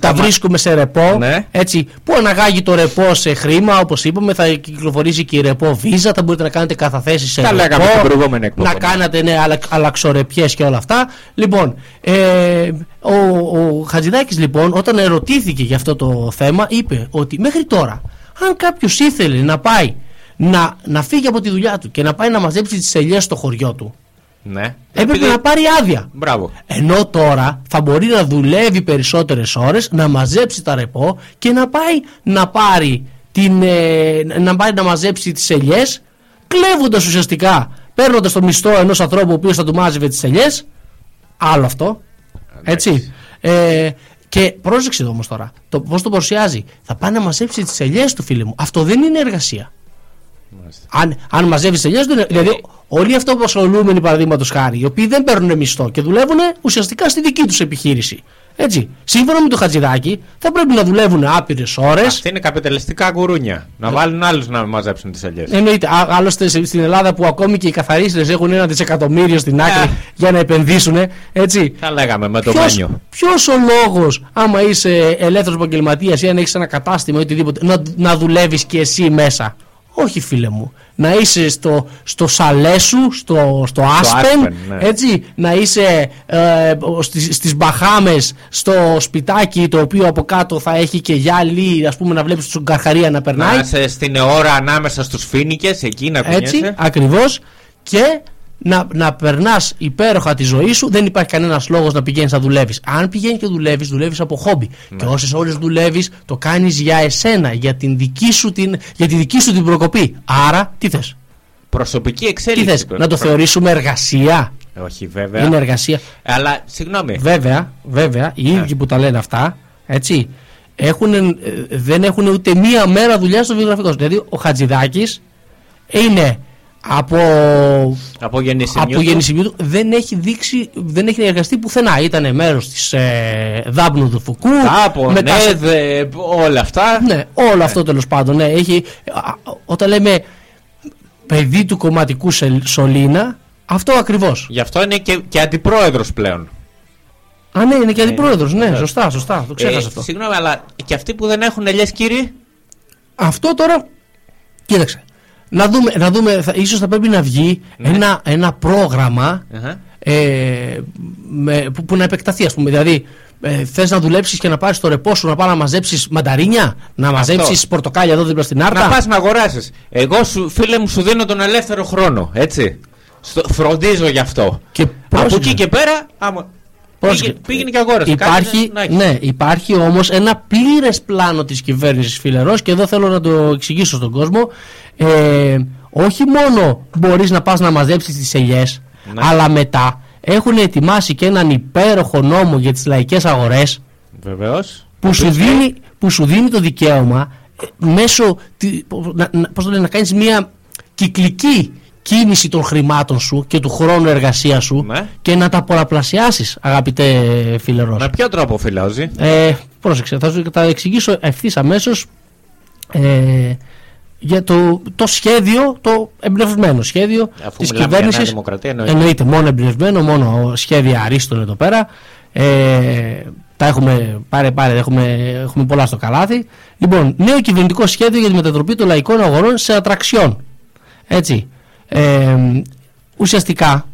τα μα- βρίσκουμε σε ρεπό, Ναι. έτσι, που αναγάγει το ρεπό σε χρήμα, όπως είπαμε, θα κυκλοφορήσει και η ρεπό βίζα, θα μπορείτε να κάνετε καταθέσεις σε Τα ρεπό, λέγαμε στην προηγούμενη εκπομπή. να κάνατε ναι, αλλα, αλλαξορεπιές και όλα αυτά. Λοιπόν, ε, ο, ο Χατζηδάκης λοιπόν όταν ερωτήθηκε για αυτό το θέμα είπε ότι μέχρι τώρα αν κάποιος ήθελε να πάει να, να φύγει από τη δουλειά του και να πάει να μαζέψει τις ελιές στο χωριό του Ναι. έπρεπε Επειδή- να πάρει άδεια. Μπράβο. Ενώ τώρα θα μπορεί να δουλεύει περισσότερες ώρες, να μαζέψει τα ρεπό και να πάει να πάρει την, ε, να, πάει να μαζέψει τις ελιές κλέβοντας ουσιαστικά, παίρνοντας το μισθό ενός ανθρώπου ο οποίος θα του μάζευε τις ελιές άλλο αυτό, έτσι. Ε, και πρόσεξε εδώ όμως τώρα, το, πώς το παρουσιάζει. Θα πάει να μαζέψει τις ελιές του φίλε μου. Αυτό δεν είναι εργασία. Αν, αν μαζεύεις ελιές, δηλαδή όλοι αυτοί που ασχολούμενοι παραδείγματος χάρη, οι οποίοι δεν παίρνουν μισθό και δουλεύουν ουσιαστικά στη δική τους επιχείρηση. Έτσι. Σύμφωνα με το Χατζηδάκι, θα πρέπει να δουλεύουν άπειρες ώρες. Αυτή είναι καπιταλιστικά γουρούνια. Να βάλουν άλλους να μαζέψουν τις ελιές. Εννοείται. Α, άλλωστε σε- στην Ελλάδα που ακόμη και οι καθαρίστρες έχουν ένα δισεκατομμύριο στην άκρη Ε. για να επενδύσουν. Έτσι. Τα λέγαμε με το Ποιος, μπάνιο. ποιος ο λόγος άμα είσαι ελεύθερος επαγγελματίας ή αν έχεις ένα κατάστημα ή οτιδήποτε να, να δουλεύεις και εσύ μέσα; Όχι φίλε μου. Να είσαι στο, στο σαλέ σου, στο, στο Άσπεν, Aspen, ναι. έτσι, να είσαι ε, στις, στις Μπαχάμες στο σπιτάκι το οποίο από κάτω θα έχει και γυάλι, ας πούμε να βλέπεις τον Καρχαρία να περνάει. Να είσαι στην ώρα ανάμεσα στους φίνικες, εκεί να Έτσι, κουνιέσαι. ακριβώς και να, να περνάς υπέροχα τη ζωή σου, δεν υπάρχει κανένας λόγος να πηγαίνεις να δουλεύεις. Αν πηγαίνει και δουλεύεις, δουλεύεις από χόμπι. Ναι. Και όσες ώρες δουλεύεις, το κάνεις για εσένα, για, την δική σου την, για τη δική σου την προκοπή. Άρα, τι θες; Προσωπική Τι εξέλιξη. θες, να το θεωρήσουμε εργασία. Όχι, βέβαια. Είναι εργασία. Αλλά συγγνώμη. Βέβαια, βέβαια, οι Ναι. ίδιοι που τα λένε αυτά, έτσι, έχουν, ε, δεν έχουν ούτε μία μέρα δουλειά στο βιογραφικό σου. Δηλαδή, ο Χατζηδάκης είναι από Από γεννησιμιού. από του. γεννησιμιού του δεν έχει δείξει, δεν έχει εργαστεί πουθενά. Ήταν μέρος της ε, Δάπνου του Φουκού. Από μετά σε- ΝΕΔ, ε, όλα αυτά. Ναι, όλο αυτό τέλος πάντων. Ναι, έχει, α, όταν λέμε παιδί του κομματικού σελ- Σολίνα, αυτό ακριβώς. Γι' αυτό είναι και, και αντιπρόεδρος πλέον. Α, ναι, είναι και αντιπρόεδρος. Ναι, ναι. σωστά, σωστά. Το ξέχασα Ε, αυτό. Συγγνώμη, αλλά και αυτοί που δεν έχουν ελιέ, κύριοι. Αυτό τώρα, κοίταξε. Να δούμε, να δούμε θα, ίσως θα πρέπει να βγει Ναι. ένα, ένα πρόγραμμα Αχα. ε, με, που, που να επεκταθεί, ας πούμε. Δηλαδή, ε, θες να δουλέψεις και να πάρεις το ρεπό σου να πάει να μαζέψεις μανταρίνια, να μαζέψεις πορτοκάλια εδώ δίπλα στην Άρτα. Να πας να αγοράσεις. Εγώ, σου, φίλε μου, σου δίνω τον ελεύθερο χρόνο. Έτσι. Στο, φροντίζω γι' αυτό. Και Από πρόσεξε. εκεί και πέρα, άμα. Πρόσεξε. πήγαινε και αγόρασε. Υπάρχει, Κάτι να- να έχει. ναι, υπάρχει όμως ένα πλήρες πλάνο της κυβέρνησης Φιλερό και εδώ θέλω να το εξηγήσω στον κόσμο. Ε, όχι μόνο μπορείς να πας να μαζέψεις τις ελιές, Ναι. αλλά μετά έχουν ετοιμάσει και έναν υπέροχο νόμο για τις λαϊκές αγορές Βεβαίως. που, σου δίνει, που σου δίνει το δικαίωμα ε, μέσω. τη- να, να, πώς το λένε, να κάνεις μια κυκλική κίνηση των χρημάτων σου και του χρόνου εργασίας σου Ναι. και να τα πολλαπλασιάσεις, αγαπητέ φιλερός. Με ποιο τρόπο φιλόζει. Ε, πρόσεξε, θα σου τα εξηγήσω ευθύς αμέσως ε, για το, το σχέδιο, το εμπνευσμένο σχέδιο Αφού της μιλάμε για Νέα κυβέρνησης. Δημοκρατία, εννοείται. εννοείται μόνο εμπνευσμένο, μόνο σχέδια αρίστων εδώ πέρα. Ε, τα έχουμε πάρει, πάρει έχουμε, έχουμε πολλά στο καλάθι. Λοιπόν, νέο κυβερνητικό σχέδιο για τη μετατροπή των λαϊκών αγορών σε ατραξιόν. Έτσι. Ε, ουσιαστικά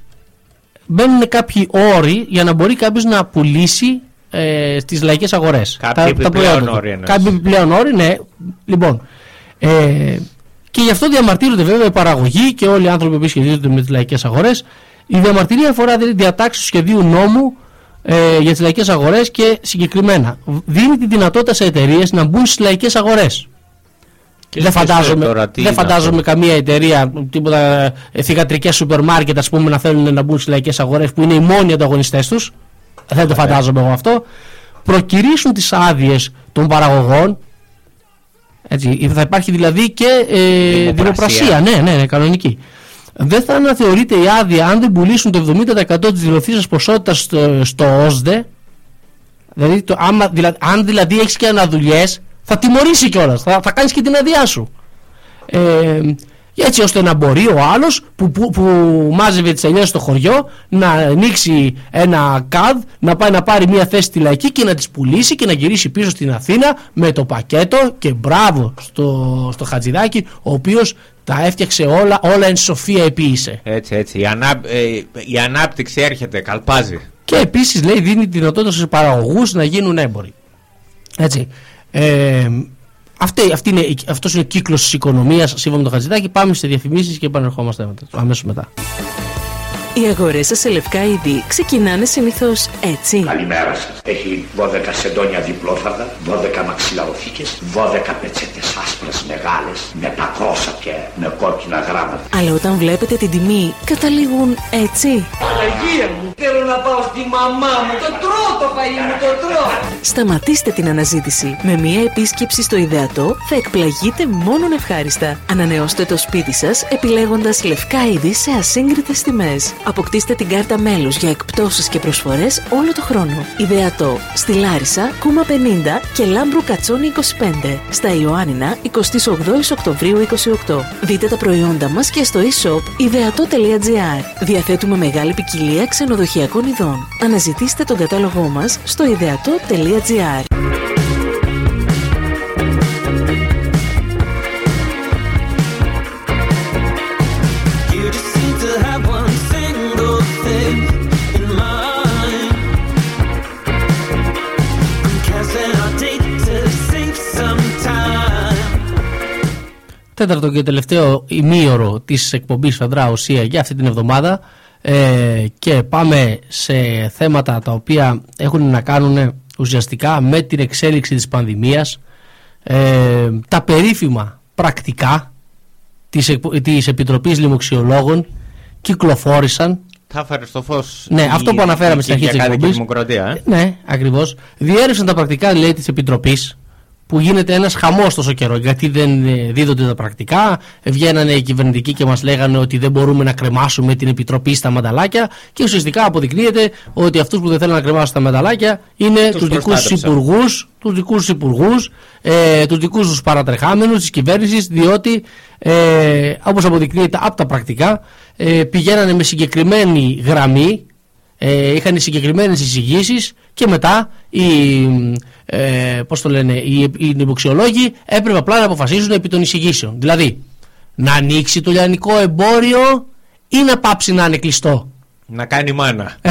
μπαίνουν κάποιοι όροι για να μπορεί κάποιος να πουλήσει ε, στις λαϊκές αγορές. Κάποιοι επιπλέον όροι εννοείς. Κάποιοι επιπλέον όροι, ναι. Λοιπόν. Ε, και γι' αυτό διαμαρτύρονται βέβαια οι παραγωγοί και όλοι οι άνθρωποι που σχετίζονται με τις λαϊκές αγορές. Η διαμαρτυρία αφορά δηλαδή διατάξεις του σχεδίου νόμου ε, για τις λαϊκές αγορές και συγκεκριμένα δίνει τη δυνατότητα σε εταιρείες να μπουν στις λαϊκές αγορές. Και Δεν σκέφτεσαι φαντάζομαι, τώρα τι δεν είναι φαντάζομαι αυτό. καμία εταιρεία, τίποτα ε, θηγατρικές σούπερ μάρκετ ας πούμε να θέλουν να μπουν στις λαϊκές αγορές που είναι οι μόνοι ανταγωνιστές τους. Δεν το φαντάζομαι εγώ αυτό. Προκυρήσουν τις άδειες των παραγωγών. Έτσι, θα υπάρχει δηλαδή και ε, Δημοπρασία. δημοπρασία. Ναι, ναι, ναι, κανονική. Δεν θα αναθεωρείται η άδεια αν δεν πουλήσουν το 70% της δηλωθήσας ποσότητας στο, στο ΟΣΔΕ. Δηλαδή, το, άμα, δηλαδή, αν δηλαδή έχεις και αναδουλειές, θα τιμωρήσει κιόλας. Θα, θα κάνεις και την αδειά σου. Ε, έτσι ώστε να μπορεί ο άλλος που, που, που μάζευε τις ελιές στο χωριό να ανοίξει ένα καδ, να πάει να πάρει μια θέση στη λαϊκή και να τις πουλήσει και να γυρίσει πίσω στην Αθήνα με το πακέτο και μπράβο στο, στο Χατζηδάκι ο οποίος τα έφτιαξε όλα, όλα εν σοφία επίησε. Έτσι, έτσι. Η, ανά, ε, η ανάπτυξη έρχεται, καλπάζει. Και επίσης λέει δίνει τη δυνατότητα στους παραγωγούς να γίνουν έμποροι. Έτσι. Ε, αυτή, αυτή είναι, αυτός είναι ο κύκλος της οικονομίας σύμφωνα με το Χατζηδάκι. Πάμε σε διαφημίσεις και επανερχόμαστε μετά, αμέσως μετά. Οι αγορές σας σε λευκά είδη ξεκινάνε συνήθως έτσι. Καλημέρα σας. Έχει 12 σεντόνια διπλόφαρδα, 12 μαξιλαροθήκες, 12 πετσέτες άσπρες μεγάλες, με πακρόσα και με κόκκινα γράμματα. Αλλά όταν βλέπετε την τιμή, καταλήγουν έτσι. Παναγία μου, θέλω να πάω στη μαμά μου. Το τρώω το φαΐ μου, το τρώω. Σταματήστε την αναζήτηση. Με μία επίσκεψη στο ιδεατό θα εκπλαγείτε μόνον ευχάριστα. Ανανεώστε το σπίτι σας επιλέγοντας λευκά είδη σε ασύγκριτες τιμές. Αποκτήστε την κάρτα μέλους για εκπτώσεις και προσφορές όλο το χρόνο. Ιδεατό. Στη Λάρισα, Κούμα 50 και Λάμπρου Κατσόνη 25. Στα Ιωάννινα, 28 Οκτωβρίου 28. Δείτε τα προϊόντα μας και στο e-shop ιδεατό.gr. Διαθέτουμε μεγάλη ποικιλία ξενοδοχειακών ειδών. Αναζητήστε τον κατάλογό μας στο ιδεατό.gr. You just seem to have one single thing in mind. I'm casting our date to save some time. Τέταρτο και τελευταίο ημίωρο της εκπομπής Φεδρά Ουσία για αυτή την εβδομάδα ε, και πάμε σε θέματα τα οποία έχουν να κάνουν ουσιαστικά με την εξέλιξη της πανδημίας ε, τα περίφημα πρακτικά της, εκπο- της Επιτροπής Λοιμοξιολόγων κυκλοφόρησαν Θα φέρει στο φως. Ναι, αυτό που αναφέραμε στην αρχή της εκπομπής. Δημοκρατία, ε. Ναι, ακριβώς. Διέρευσαν τα πρακτικά, λέει, της Επιτροπής που γίνεται ένας χαμός τόσο καιρό. Γιατί δεν ε, δίδονται τα πρακτικά. Βγαίνανε οι κυβερνητικοί και μας λέγανε ότι δεν μπορούμε να κρεμάσουμε την Επιτροπή στα μανταλάκια. Και ουσιαστικά αποδεικνύεται ότι αυτούς που δεν θέλουν να κρεμάσουν τα μανταλάκια είναι Τους τους δικούς του προστάτευσαν. υπουργούς, τους δικούς του υπουργούς, ε, τους δικούς τους παρατρεχάμενους της κυβέρνησης, διότι ε, όπως αποδεικνύεται από τα πρακτικά, ε, πηγαίνανε με συγκεκριμένη γραμμή ε, είχαν συγκεκριμένες εισηγήσεις και μετά οι, ε, πώς το λένε, οι, οι νηποξιολόγοι έπρεπε απλά να αποφασίζουν επί των εισηγήσεων. Δηλαδή, να ανοίξει το λιανικό εμπόριο ή να πάψει να είναι κλειστό. Να κάνει μάνα. Ε;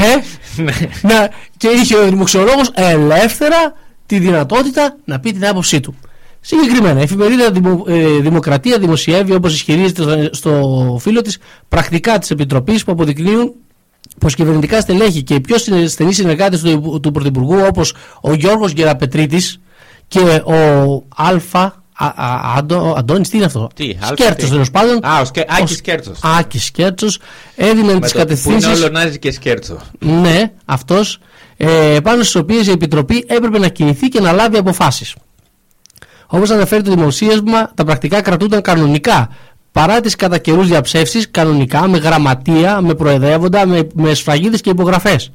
να, και είχε ο δημοξιολόγος ελεύθερα τη δυνατότητα να πει την άποψή του. Συγκεκριμένα, η εφημερίδα Δημο- ε, Δημοκρατία δημοσιεύει, όπως ισχυρίζεται στο, στο φίλο της, πρακτικά της Επιτροπής που αποδεικνύουν πως κυβερνητικά στελέχη και οι πιο συνε- στενοί συνεργάτες του, του Πρωθυπουργού όπως ο Γιώργος Γεραπετρίτης και ο Αλφα Α, α, Αντώ, Αντώνης, τι είναι αυτό; Τι, Αλφα, Σκέρτσος τι; τέλος πάντων. Α, ο Σκε- Άκης Ο- Σκέρτσος. Άκης Σκέρτσος έδιναν Με τις το- Που είναι κατευθύνσεις όλο Νάζι και σκέρτσο. ναι, αυτός, ε, πάνω στις οποίες η Επιτροπή έπρεπε να κινηθεί και να λάβει αποφάσεις. Όπως αναφέρει το δημοσίευμα, τα πρακτικά κρατούνταν κανονικά. Παρά τις κατά καιρούς διαψεύσεις, κανονικά, με γραμματεία, με προεδρεύοντα, με, με σφραγίδες και υπογραφές.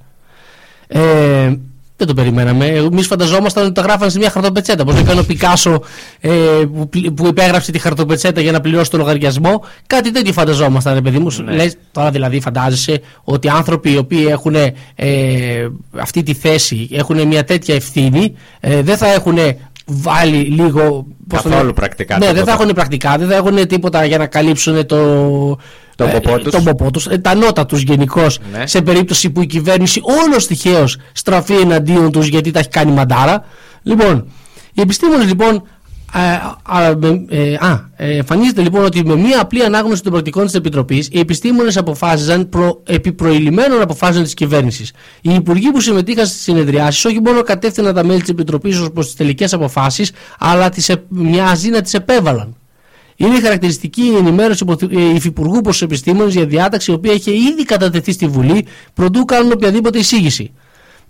Ε, δεν το περιμέναμε. Εμείς φανταζόμασταν ότι τα γράφανε σε μια χαρτοπετσέτα. Πώς έκανε ο Πικάσο ε, που, πλη- που υπέγραψε τη χαρτοπετσέτα για να πληρώσει το λογαριασμό. Κάτι τέτοιο φανταζόμασταν, ρε παιδί μου. Ναι. Λες, τώρα δηλαδή φαντάζεσαι ότι άνθρωποι οι οποίοι έχουν ε, αυτή τη θέση, έχουν μια τέτοια ευθύνη, ε, δεν θα έχουν βάλει λίγο. πώς το Καθόλου λένε, πρακτικά Ναι, δεν τίποτα. θα έχουν πρακτικά, δεν θα έχουν τίποτα για να καλύψουν το. Τον ποπό τους. τον ποπό τους, ε, τα νότα τους γενικώς Ναι. σε περίπτωση που η κυβέρνηση όλος τυχαίως στραφεί εναντίον τους γιατί τα έχει κάνει μαντάρα. Λοιπόν, οι επιστήμονες λοιπόν α, α, με- ε, α, ε, εμφανίζεται λοιπόν ότι με μία απλή ανάγνωση των πρακτικών της Επιτροπής οι επιστήμονες αποφάσιζαν προ, επί προηλημένων αποφάσεων της κυβέρνησης. Οι υπουργοί που συμμετείχαν στις συνεδριάσεις όχι μόνο κατεύθυναν τα μέλη της Επιτροπής ως προς τις τελικές αποφάσεις αλλά τις, ε- μοιάζει να τις επέβαλαν. Είναι χαρακτηριστική η ενημέρωση του υφυπουργού προς του επιστήμονες για διάταξη η οποία είχε ήδη κατατεθεί στη Βουλή προτού κάνουν οποιαδήποτε εισήγηση.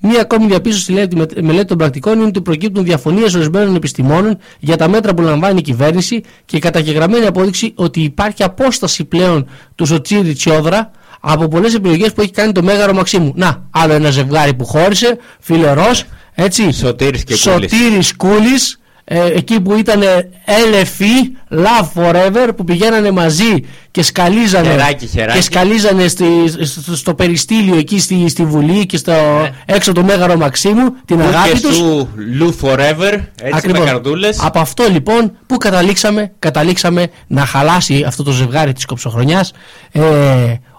Μία ακόμη διαπίστωση λέει τη με- μελέτη των πρακτικών είναι ότι προκύπτουν διαφωνίες ορισμένων επιστημόνων για τα μέτρα που λαμβάνει η κυβέρνηση και η καταγεγραμμένη απόδειξη ότι υπάρχει απόσταση πλέον του Σοτσίρη Τσιόδρα από πολλές επιλογές που έχει κάνει το Μέγαρο Μαξίμου. Να, άλλο ένα ζευγάρι που χώρισε, φιλερό, έτσι. Σωτήρης και Κούλης. Σωτήρης Κούλης, ε, εκεί που ήταν LFE, Love Forever, που πηγαίνανε μαζί και σκαλίζανε, Χεράκι, χεράκι. και σκαλίζανε στη, στο, στο περιστήλιο εκεί στη, στη Βουλή και στο, έξω από το Μέγαρο Μαξίμου την αγάπη Ναι. Και τους. σου Λου Forever, έτσι Ακριβώς. με καρτούλες. Από αυτό λοιπόν που καταλήξαμε, καταλήξαμε να χαλάσει αυτό το ζευγάρι της κοψοχρονιάς ε,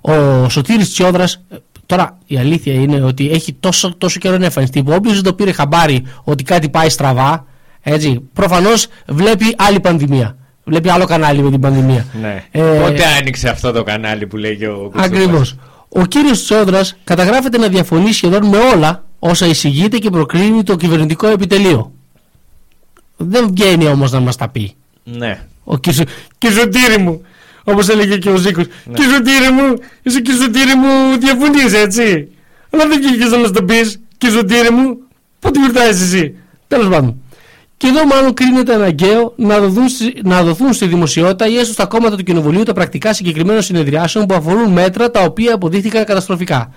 ο Σωτήρης Τσιόδρας ε, Τώρα η αλήθεια είναι ότι έχει τόσο, τόσο καιρό να εμφανιστεί που όποιος δεν το πήρε χαμπάρι ότι κάτι πάει στραβά έτσι, προφανώς βλέπει άλλη πανδημία. Βλέπει άλλο κανάλι με την πανδημία. Ναι. Ε, Πότε άνοιξε αυτό το κανάλι που λέγει ο Κουτσούπας. Ακριβώς. Ο κύριος Τσόδρα καταγράφεται να διαφωνεί σχεδόν με όλα όσα εισηγείται και προκρίνει το κυβερνητικό επιτελείο. Δεν βγαίνει όμως να μας τα πει. Ναι. Ο Κισο... Κιζωτήρι μου, όπως έλεγε και ο Ζήκος. Ναι. Κιζωτήρι μου, είσαι Κιζωτήρι μου, διαφωνείς έτσι. Αλλά δεν βγήκες να μας το πεις, Κιζωτήρι μου, πότε γυρτάζει εσύ. Τέλος πάντων. Και εδώ μάλλον κρίνεται αναγκαίο να δοθούν, στη- να δοθούν στη δημοσιότητα ή έστω στα κόμματα του Κοινοβουλίου τα πρακτικά συγκεκριμένων συνεδριάσεων που αφορούν μέτρα τα οποία αποδείχθηκαν καταστροφικά.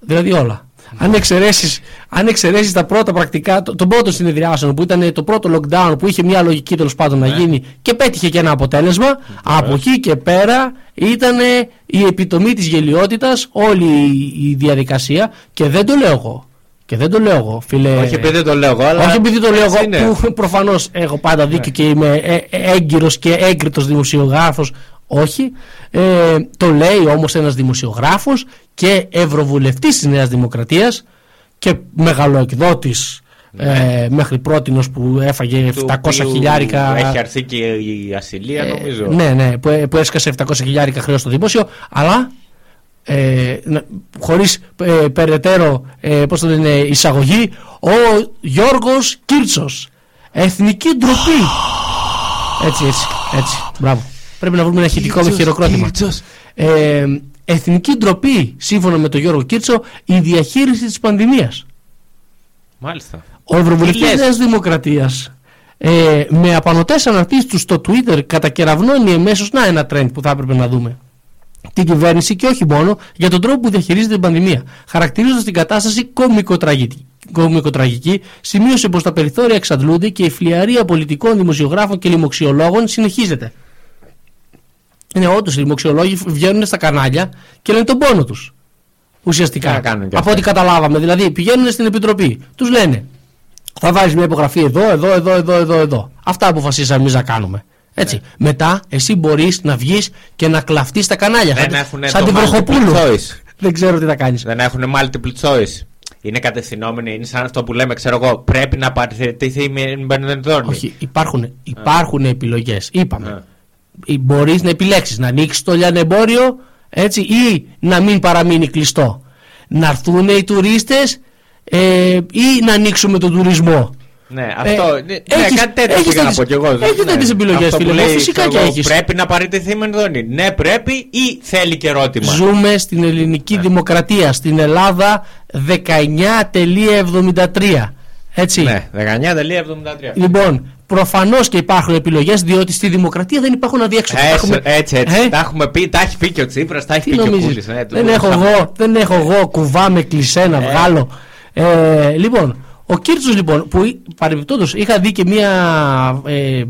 Δηλαδή όλα. Αν εξαιρέσει αν εξαιρέσεις τα πρώτα πρακτικά το- των πρώτων συνεδριάσεων που ήταν το πρώτο lockdown που είχε μια λογική τέλος πάντων να γίνει και πέτυχε και ένα αποτέλεσμα, από εκεί και πέρα ήταν η επιτομή της γελιότητας όλη η- η διαδικασία και δεν το λέω εγώ. Και δεν το λέω εγώ, φίλε. Όχι επειδή το λέω εγώ, αλλά. Όχι επειδή το λέω έτσι εγώ, είναι. Ναι. που προφανώς έχω πάντα δίκιο και είμαι ε, ε, έγκυρος και έγκριτος δημοσιογράφος. Όχι. Ε, το λέει όμως ένας δημοσιογράφος και ευρωβουλευτής της Νέας Δημοκρατίας και μεγαλοεκδότης ε, μέχρι πρότινος που έφαγε Ναι. Του 700 οποίου χιλιάρικα. Έχει αρθεί και η ασυλία, Ε, νομίζω. ναι, ναι, που, που έσκασε 700 χιλιάρικα χρέος στο δημόσιο, αλλά ε, να- χωρίς ε, περαιτέρω ε, πώς το λένε, εισαγωγή, ο Γιώργος Κίρτσος. Εθνική ντροπή. έτσι, έτσι, έτσι. Μπράβο. Πρέπει να βρούμε ένα ηχητικό με χειροκρότημα. Κίρτσος. Ε, εθνική ντροπή, σύμφωνα με τον Γιώργο Κίρτσο, η διαχείριση της πανδημίας. Μάλιστα. Ο Ευρωβουλευτής Τι λες; Νέας Δημοκρατίας ε, με απανοτές αναρτήσεις του στο Twitter κατακεραυνώνει εμέσως να ένα trend που θα έπρεπε να δούμε. Την κυβέρνηση και όχι μόνο για τον τρόπο που διαχειρίζεται την πανδημία. Χαρακτηρίζοντας την κατάσταση κομικοτραγική. Κομικοτραγική, σημείωσε πως τα περιθώρια εξαντλούνται και η φλιαρία πολιτικών, δημοσιογράφων και λοιμοξιολόγων συνεχίζεται. Είναι όντως οι λοιμοξιολόγοι βγαίνουν στα κανάλια και λένε τον πόνο τους. Ουσιαστικά. Να κάνουν κι Από αυτά. ό,τι καταλάβαμε. Δηλαδή πηγαίνουν στην επιτροπή. Τους λένε θα βάλει μια υπογραφή εδώ, εδώ, εδώ, εδώ, εδώ, εδώ. Αυτά αποφασίσαμε εμείς να κάνουμε. Έτσι. Ναι. Μετά εσύ μπορείς να βγεις και να κλαφτείς στα κανάλια. Δεν σαν, έχουνε σαν το την Βροχοπούλου. multiple choice. Δεν ξέρω τι θα κάνεις. Δεν έχουν multiple choice. Είναι κατευθυνόμενοι, είναι σαν αυτό που λέμε, ξέρω εγώ, πρέπει να παραιτηθεί με Μπερνεντόρνη. Όχι, υπάρχουν, υπάρχουν επιλογές. Είπαμε. Α. Μπορείς να επιλέξεις να ανοίξεις το λιανεμπόριο έτσι, ή να μην παραμείνει κλειστό. να έρθουν οι τουρίστες ε, ή να ανοίξουμε τον τουρισμό. Ναι, αυτό. Ε, ναι, έχεις- κάτι τέτοιο έχεις πήγα να τέτοιες- πω κι εγώ. έχεις Ναι. τέτοιες επιλογές, Αυτό που φίλε μου, λέει, φυσικά ξέρω και εγώ, έχεις. Πρέπει να παραιτηθεί με Μενδώνη. Ναι, πρέπει ή θέλει και ερώτημα. Ζούμε στην ελληνική Ναι. δημοκρατία, στην Ελλάδα 19.73. Έτσι. Ναι, 19.73. Λοιπόν, προφανώς και υπάρχουν επιλογές, διότι στη δημοκρατία δεν υπάρχουν αδιέξοδα. Έτσι, Έχουμε- έτσι, έτσι. Ε, Τα έχουμε πει, τα έχει πει και ο Τσίπρας, τα έχει τι πει και ο νομίζεις, Κούλης. ναι, δεν, του- έχω θα- εγώ, δεν έχω εγώ κουβά με κλεισέ να βγάλω. Ε, λοιπόν, ο Κίρτσος λοιπόν, που παρεμπιπτόντως είχα δει και μία ε,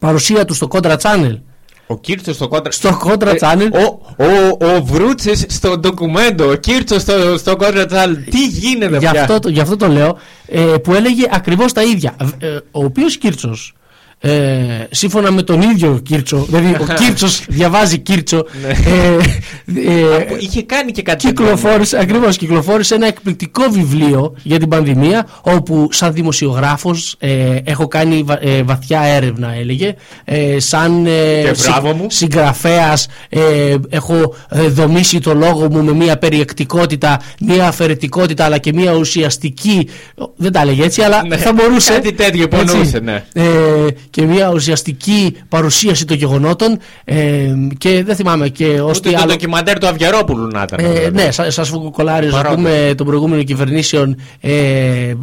παρουσία του στο Contra Channel. Ο Κίρτσος στο κόντρα. Στο Contra Channel. Ο, ο, ο Βρούτσης στο ντοκουμέντο, ο Κίρτσος στο, στο κόντρα τσάλ. Τι γίνεται Γι' πια; αυτό, το- γι' αυτό το λέω, ε, που έλεγε ακριβώς τα ίδια. Ε, ο οποίος Κίρτσος, ε, σύμφωνα με τον ίδιο Κίρτσο, δηλαδή ο Κίρτσος διαβάζει Κίρτσο, ε, ε, Που Είχε κάνει και κάτι τέτοιο. κυκλοφόρησε, ακριβώς, κυκλοφόρησε ένα εκπληκτικό βιβλίο για την πανδημία όπου σαν δημοσιογράφος ε, έχω κάνει βα- ε, βαθιά έρευνα έλεγε ε, σαν ε, Και μπράβο μου. συγγραφέας ε, έχω ε, δομήσει το λόγο μου με μια περιεκτικότητα, μια αφαιρετικότητα αλλά και μια ουσιαστική δεν τα έλεγε έτσι αλλά Ναι, θα μπορούσε κάτι τέτοιο υπονοούσε, ναι. Ε, και μια ουσιαστική παρουσίαση των γεγονότων ε, και δεν θυμάμαι και ως Ούτε τι το άλλο ντοκιμαντέρ του Αυγερόπουλου να ήταν. ε, δηλαδή. ναι, σα σας κολλάρει ας Παρόντες. πούμε των προηγούμενων κυβερνήσεων ε,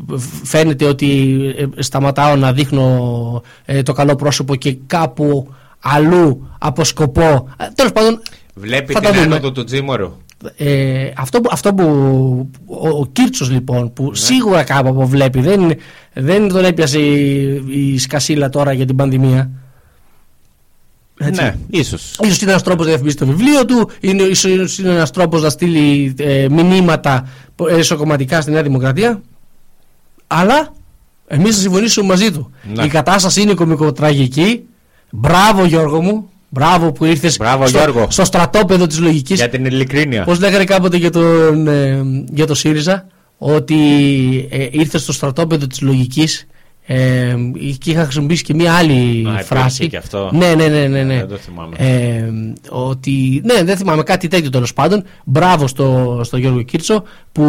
φαίνεται ότι ε, σταματάω να δείχνω ε, το καλό πρόσωπο και κάπου αλλού από σκοπό. Ε, τέλος πάντων, Βλέπει θα την τα δούμε. ένοδο του Τζίμορου. Ε, αυτό, που, αυτό που ο, ο Κίρτσος λοιπόν Ναι. που σίγουρα κάπου από βλέπει δεν, δεν τον έπιασε η, η σκασίλα τώρα για την πανδημία. Έτσι. Ναι, ίσως. Ίσως είναι ένας τρόπος να διαφημίσει το βιβλίο του, είναι, ίσως είναι ένας τρόπος να στείλει ε, μηνύματα ε, εσωκομματικά στη Νέα Δημοκρατία. Αλλά εμείς θα συμφωνήσουμε μαζί του. Ναι. Η κατάσταση είναι κομικοτραγική. Μπράβο Γιώργο μου. Μπράβο που ήρθες Μπράβο, στο, Γιώργο. στο στρατόπεδο της λογικής. Για την ειλικρίνεια. Πώς λέγανε κάποτε για τον, ε, για το ΣΥΡΙΖΑ; Ότι ε, ήρθες στο στρατόπεδο της λογικής ε, και είχα χρησιμοποιήσει και μία άλλη υπήρχε φράση. και αυτό. Ναι, ναι, ναι, ναι. ναι. Δεν το θυμάμαι. Ε, ότι, ναι, δεν θυμάμαι κάτι τέτοιο τέλος πάντων. Μπράβο στο, στο Γιώργο Κίρτσο που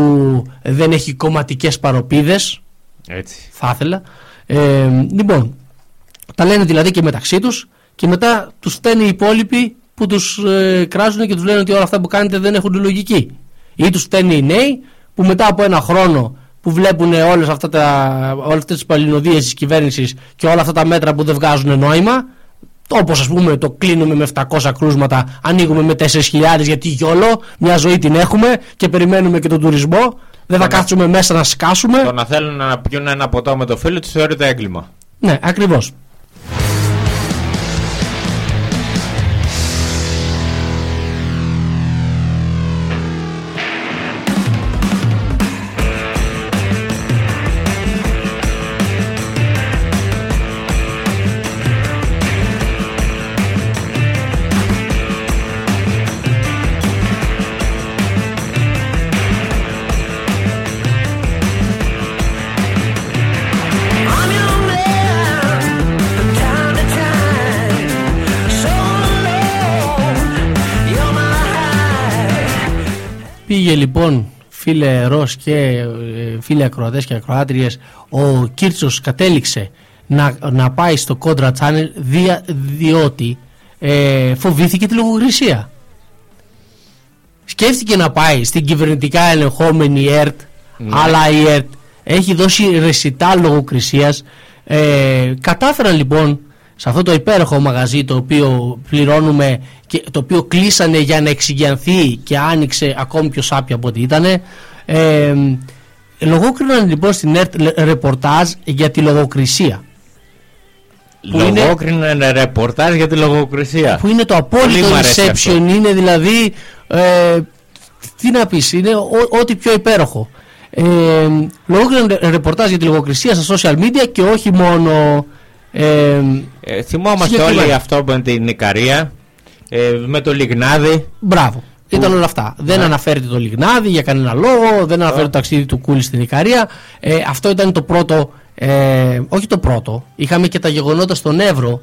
δεν έχει κομματικές παροπίδες Έτσι. θα ήθελα. Ε, λοιπόν, τα λένε δηλαδή και μεταξύ τους και μετά τους φταίνει οι υπόλοιποι που τους ε, κράζουν και τους λένε ότι όλα αυτά που κάνετε δεν έχουν λογική. Ή τους φταίνει οι νέοι που μετά από ένα χρόνο που βλέπουν όλες, αυτά τα, όλες αυτές τις παλινοδίες της κυβέρνησης και όλα αυτά τα μέτρα που δεν βγάζουν νόημα όπως ας πούμε το κλείνουμε με 700 κρούσματα ανοίγουμε με 4.000 γιατί γιόλο μια ζωή την έχουμε και περιμένουμε και τον τουρισμό δεν θα Το να- κάτσουμε μέσα να σκάσουμε Το να θέλουν να πιούν ένα ποτό με το φίλο τους θεωρείται έγκλημα. ναι, ακριβώς. Πήγε λοιπόν φίλε Ρος και ε, φίλοι ακροατές και ακροάτριες ο Κίρτσος κατέληξε να, να πάει στο Contra Channel δια, διότι ε, φοβήθηκε τη λογοκρισία. Σκέφτηκε να πάει στην κυβερνητικά ελεγχόμενη ΕΡΤ αλλά η ΕΡΤ έχει δώσει ρεσιτά λογοκρισίας ε, κατάφεραν λοιπόν σε αυτό το υπέροχο μαγαζί το οποίο πληρώνουμε και το οποίο κλείσανε για να εξηγιανθεί και άνοιξε ακόμη πιο σάπια από ό,τι ήταν ε, λογόκριναν λοιπόν στην ΕΡΤ λε- ρεπορτάζ για τη λογοκρισία Που είναι- Λογόκρινε ρεπορτάζ για τη λογοκρισία. που είναι το Πολύ απόλυτο μ' αρέσει reception αυτό. είναι δηλαδή ε, τι να πεις είναι ό- ό,τι πιο υπέροχο ε, λογόκριναν ρεπορτάζ για τη λογοκρισία στα social media και όχι μόνο ε, Ε, θυμόμαστε Συγκεκριμένα. όλοι αυτό με την Ικαρία, ε, με το Λιγνάδι. Μπράβο. Ήταν όλα αυτά. Δεν αναφέρεται το Λιγνάδι για κανένα λόγο, δεν αναφέρεται το ταξίδι του Κούλη στην Ικαρία. Ε, αυτό ήταν το πρώτο. Ε, όχι το πρώτο. Είχαμε και τα γεγονότα στον Εύρο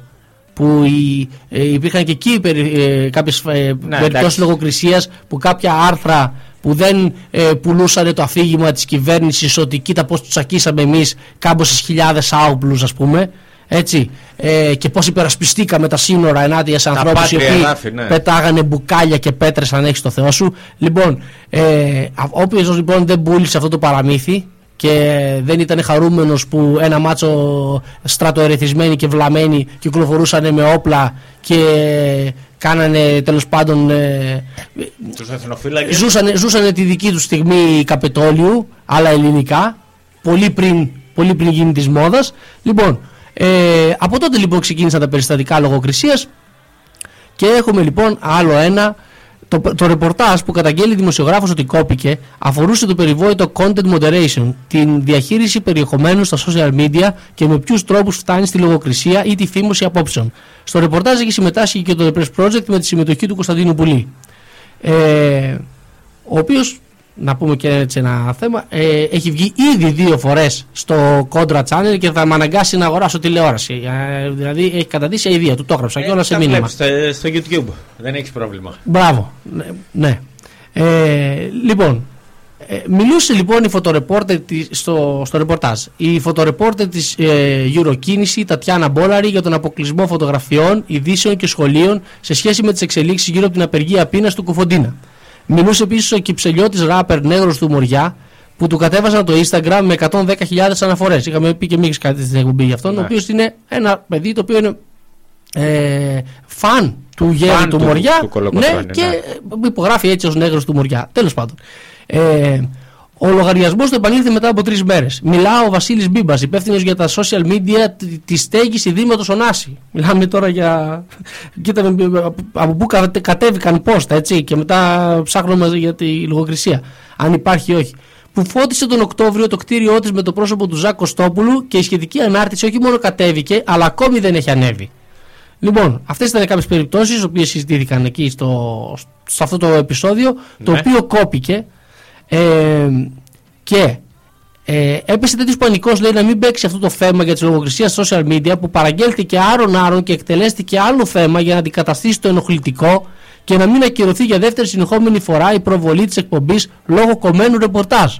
που οι, ε, υπήρχαν και εκεί περι, ε, κάποιες ε, περιπτώσεις εντάξει. λογοκρισίας που κάποια άρθρα που δεν ε, πουλούσαν το αφήγημα της κυβέρνησης ότι κοίτα πώς τους τσακίσαμε εμείς κάμποσες χιλιάδες άοπλους ας πούμε έτσι, ε, και πώς υπερασπιστήκαμε τα σύνορα ενάντια σε ανθρώπους οι πάτρια οποίοι εδάφη, ναι. πετάγανε μπουκάλια και πέτρες αν έχεις το Θεό σου λοιπόν, ε, α- όποιος λοιπόν δεν πούλησε αυτό το παραμύθι και δεν ήταν χαρούμενος που ένα μάτσο στρατοερεθισμένοι και βλαμμένοι κυκλοφορούσαν με όπλα και κάνανε τέλος πάντων ε, Τους εθνοφύλακες. ζούσανε, ζούσανε τη δική τους στιγμή Καπετόλιου, αλλά ελληνικά, πολύ πριν, πολύ πριν γίνει της μόδας. Λοιπόν, ε, από τότε λοιπόν ξεκίνησαν τα περιστατικά λογοκρισίας και έχουμε λοιπόν άλλο ένα. Το, το ρεπορτάζ που καταγγέλει δημοσιογράφος ότι κόπηκε αφορούσε το περιβόητο content moderation, την διαχείριση περιεχομένου στα social media και με ποιους τρόπους φτάνει στη λογοκρισία ή τη φήμωση απόψεων. Στο ρεπορτάζ έχει συμμετάσχει και το The Press Project με τη συμμετοχή του Κωνσταντίνου Πουλή. Ε, ο οποίος, να πούμε και έτσι ένα θέμα, ε, έχει βγει ήδη δύο φορές στο Contra Channel και θα με αναγκάσει να αγοράσω τηλεόραση. Ε, δηλαδή έχει καταδύσει αηδία του, το έγραψα και όλα σε τα μήνυμα. βλέπεις στο, στο YouTube. Δεν έχεις πρόβλημα. Μπράβο. Ναι. ναι. Ε, λοιπόν, ε, μιλούσε λοιπόν η φωτορεπόρτερ της- στο, στο ρεπορτάζ. Η φωτορεπόρτερ της ε, Eurokίνηση, η Τατιάνα Μπόλαρη, για τον αποκλεισμό φωτογραφιών, ειδήσεων και σχολείων σε σχέση με τις εξελίξεις γύρω από την απεργία πείνας του Κουφοντίνα. Μιλούσε επίσης ο κυψελιώτης ράπερ Νέγρος του Μοριά, που του κατέβαζαν το Instagram με 110.000 αναφορές. Είχαμε πει και εμείς κάτι στην εκπομπή για αυτόν, Ναι. ο οποίος είναι ένα παιδί το οποίο είναι ε, φαν του Γέρου Φαν του, του- Μοριά του Κολοκοτρώνη, ναι, και ναι. υπογράφει έτσι ως νέγρος του Μοριά. Τέλος πάντων. Ε, ο λογαριασμός του επανήλθε μετά από τρεις μέρες. Μιλά ο Βασίλης Μπίμπας, υπεύθυνος για τα social media τη στέγη Ιδρύματο Ωνάση. Μιλάμε τώρα για. Κοίτα με- από πού κατε- κατέβηκαν πόστα, έτσι. Και μετά ψάχνουμε για τη λογοκρισία. Αν υπάρχει ή όχι. Που φώτισε τον Οκτώβριο το κτίριό της με το πρόσωπο του Ζάκ Κωστόπουλου και η σχετική ανάρτηση όχι μόνο κατέβηκε, αλλά ακόμη δεν έχει ανέβει. Λοιπόν, αυτές ήταν κάποιες περιπτώσεις, οι οποίες συζητήθηκαν εκεί στο, σε αυτό το επεισόδιο, το Ναι. οποίο κόπηκε. Ε, και ε, έπεσε τέτοιος πανικός, λέει, να μην παίξει αυτό το θέμα για τη λογοκρισία στα social media που παραγγέλθηκε άρον-άρον και εκτελέστηκε άλλο θέμα για να αντικαταστήσει το ενοχλητικό και να μην ακυρωθεί για δεύτερη συνεχόμενη φορά η προβολή της εκπομπής λόγω κομμένου ρεπορτάζ.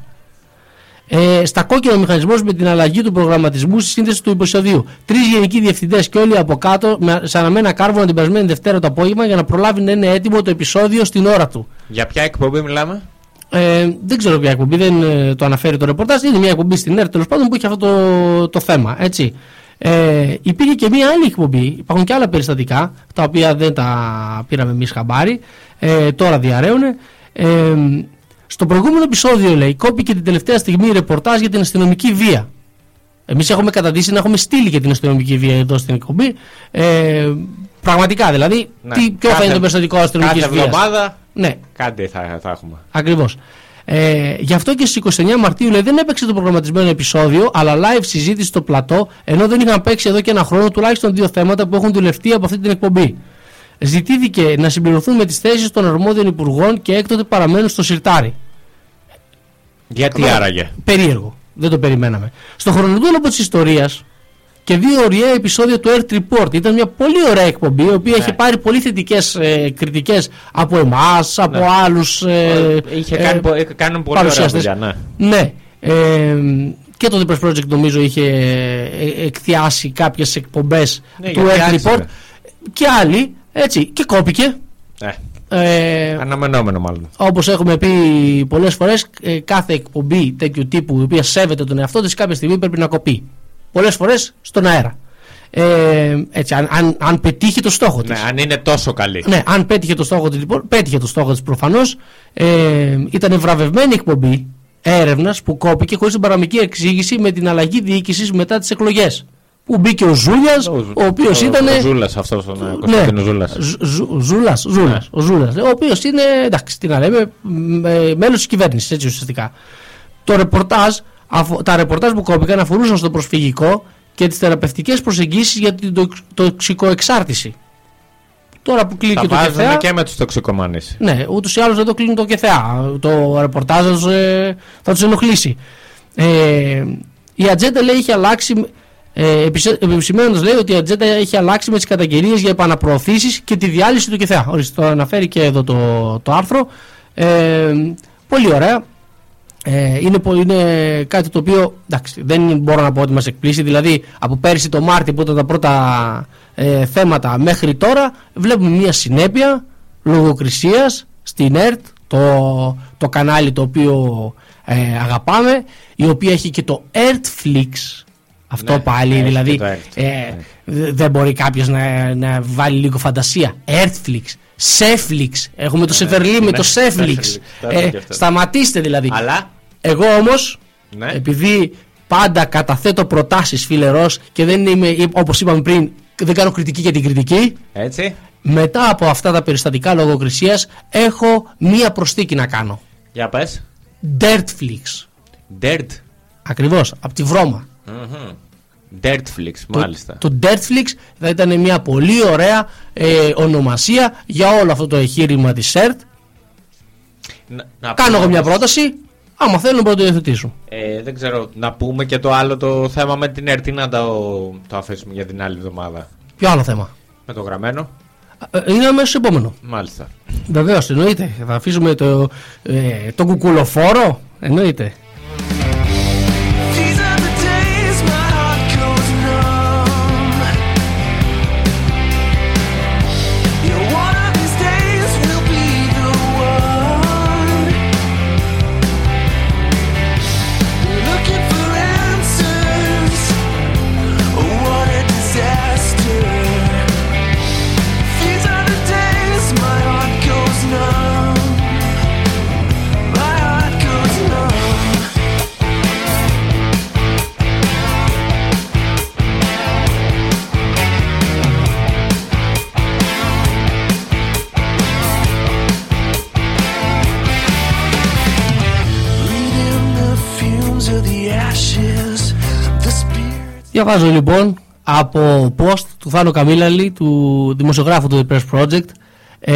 Ε, στα κόκκινα μηχανισμός με την αλλαγή του προγραμματισμού στη σύνθεση του επεισοδίου. Τρεις γενικοί διευθυντές και όλοι από κάτω, με, σαν να μένα κάρβουνα την περασμένη Δευτέρα το απόγευμα για να προλάβει να είναι έτοιμο το επεισόδιο στην ώρα του. Για ποια εκπομπή μιλάμε; Ε, δεν ξέρω ποια εκπομπή, δεν ε, το αναφέρει το ρεπορτάζ. Είναι μια εκπομπή στην ΕΡΤ τέλος πάντων που είχε αυτό το, το θέμα. Έτσι. Ε, υπήρχε και μια άλλη εκπομπή. Υπάρχουν και άλλα περιστατικά τα οποία δεν τα πήραμε εμείς χαμπάρι. Ε, τώρα διαραίουν. Ε, στο προηγούμενο επεισόδιο, λέει, κόπηκε την τελευταία στιγμή ρεπορτάζ για την αστυνομική βία. Εμείς έχουμε καταδύσει να έχουμε στείλει και την αστυνομική βία εδώ στην εκπομπή. Ε, πραγματικά δηλαδή, Ναι. τι, ποιο θα Κάθε- είναι το περιστατικό αστυνομικής Κάθε βίας; εβδομάδα Ναι, κάτι θα, θα έχουμε. Ακριβώς. Ε, γι' αυτό και στις 29 Μαρτίου λέει, δεν έπαιξε το προγραμματισμένο επεισόδιο, αλλά live συζήτηση στο πλατό, ενώ δεν είχαν παίξει εδώ και ένα χρόνο τουλάχιστον δύο θέματα που έχουν δουλευτεί από αυτή την εκπομπή. Ζητήθηκε να συμπληρωθούν με τις θέσεις των αρμόδιων υπουργών και έκτοτε παραμένουν στο σιρτάρι. Γιατί Καλά. άραγε; Περίεργο. Δεν το περιμέναμε. Στο χρονοτούλοπο της ιστορίας και δύο ωριαία επεισόδια του Earth Report. Ήταν μια πολύ ωραία εκπομπή, η οποία Ναι. είχε πάρει πολύ θετικές ε, κριτικές από εμάς, από Ναι. άλλους. Ε, Είχε ε, κάνει, πο- ε, κάνουν πολύ ωραία παρουσιαστές. δουλειά, ναι. Ναι. Ε, και το The Press Project νομίζω είχε ε, εκθιάσει κάποιες εκπομπές Ναι, του γιατί Earth άρχισε, Report ναι. και άλλοι έτσι και κόπηκε Ε, ε, αναμενόμενο μάλλον. όπως έχουμε πει πολλές φορές ε, κάθε εκπομπή τέτοιου τύπου η οποία σέβεται τον εαυτό της κάποια στιγμή πρέπει να κοπεί πολλές φορές στον αέρα ε, έτσι, αν, αν, αν πετύχει το στόχο της Ναι, αν είναι τόσο καλή. ναι, αν πέτυχε το στόχο της, λοιπόν, πέτυχε το στόχο της προφανώς. Ε, ήταν βραβευμένη εκπομπή έρευνας που κόπηκε χωρίς την παραμική εξήγηση με την αλλαγή διοίκησης μετά τις εκλογές. Που μπήκε ο Ζούλιας, ο, οποίος ήταν. Ο Ζούλας αυτός, ο ναι, Κωνσταντίνος Ζούλας. Ζου- Ζου- Ζούλας, Ζούλας, ο Ζούλας, ο οποίος είναι, εντάξει, τι να λέμε, μ, ε, μέλος της κυβέρνησης, έτσι ουσιαστικά. Το ρεπορτάζ, αφο- τα ρεπορτάζ που κόπηκαν αφορούσαν στο προσφυγικό και τις θεραπευτικές προσεγγίσεις για την τοξ- τοξικοεξάρτηση. Τώρα που κλείνει Τα και το βάζουν ΚΕΘΕΑ, και με τους τοξικομανείς. ναι, ούτως ή άλλως δεν το κλείνουν το ΚΕΘΕΑ. Το ρεπορτάζ θα τους, ε, θα τους ενοχλήσει. Ε, η ατζέντα λέει έχει αλλάξει. Ε, Επισημένοντας λέει ότι η ατζέντα έχει αλλάξει με τις καταγγελίες για επαναπροωθήσεις και τη διάλυση του ΚΕΘΕΑ. Ορίστε, το αναφέρει και εδώ το, το άρθρο. Ε, Πολύ ωραία. Ε, είναι, πο- είναι κάτι το οποίο εντάξει, δεν μπορώ να πω ότι μας εκπλήσει. Δηλαδή από πέρσι το Μάρτιο που ήταν τα πρώτα ε, θέματα μέχρι τώρα βλέπουμε μια συνέπεια λογοκρισίας στην ΕΡΤ, το, το κανάλι το οποίο ε, αγαπάμε, η οποία έχει και το ERTFlix. Αυτό Ναι, πάλι, έχει δηλαδή και το ERT, ε, ναι. δε- δεν μπορεί κάποιος να, να βάλει λίγο φαντασία. ERTFlix, Seflix, έχουμε το Σεφερλί με ναι, το Seflix. Seflix, το έχω Ε, και αυτό. σταματήστε δηλαδή. Αλλά. Εγώ όμως, Ναι. επειδή πάντα καταθέτω προτάσεις φίλε Ρος και δεν είμαι, όπως είπαμε πριν, δεν κάνω κριτική για την κριτική, Έτσι. μετά από αυτά τα περιστατικά λογοκρισίας έχω μία προσθήκη να κάνω. Για πες. Dirtflix. Dirt. Ακριβώς, από τη βρώμα. Dirtflix, μάλιστα. Το, το Dirtflix θα ήταν μια πολύ ωραία ε, ονομασία για όλο αυτό το εγχείρημα της ΕΡΤ. Να- να Κάνω πούμε εγώ μια όμως, πρόταση, άμα θέλουν μπορούν να το υιοθετήσουν. Ε, δεν ξέρω, να πούμε και το άλλο το θέμα με την ΕΡΤ ή να το, το αφήσουμε για την άλλη εβδομάδα. Ποιο άλλο θέμα; Με το γραμμένο. Ε, Είναι αμέσως επόμενο. Μάλιστα. Βεβαίως, εννοείται. Θα αφήσουμε το, ε, το κουκουλοφόρο. Εννοείται. Διαβάζω λοιπόν από post του Θάνο Καμίλαλη, του δημοσιογράφου του The Press Project, ε,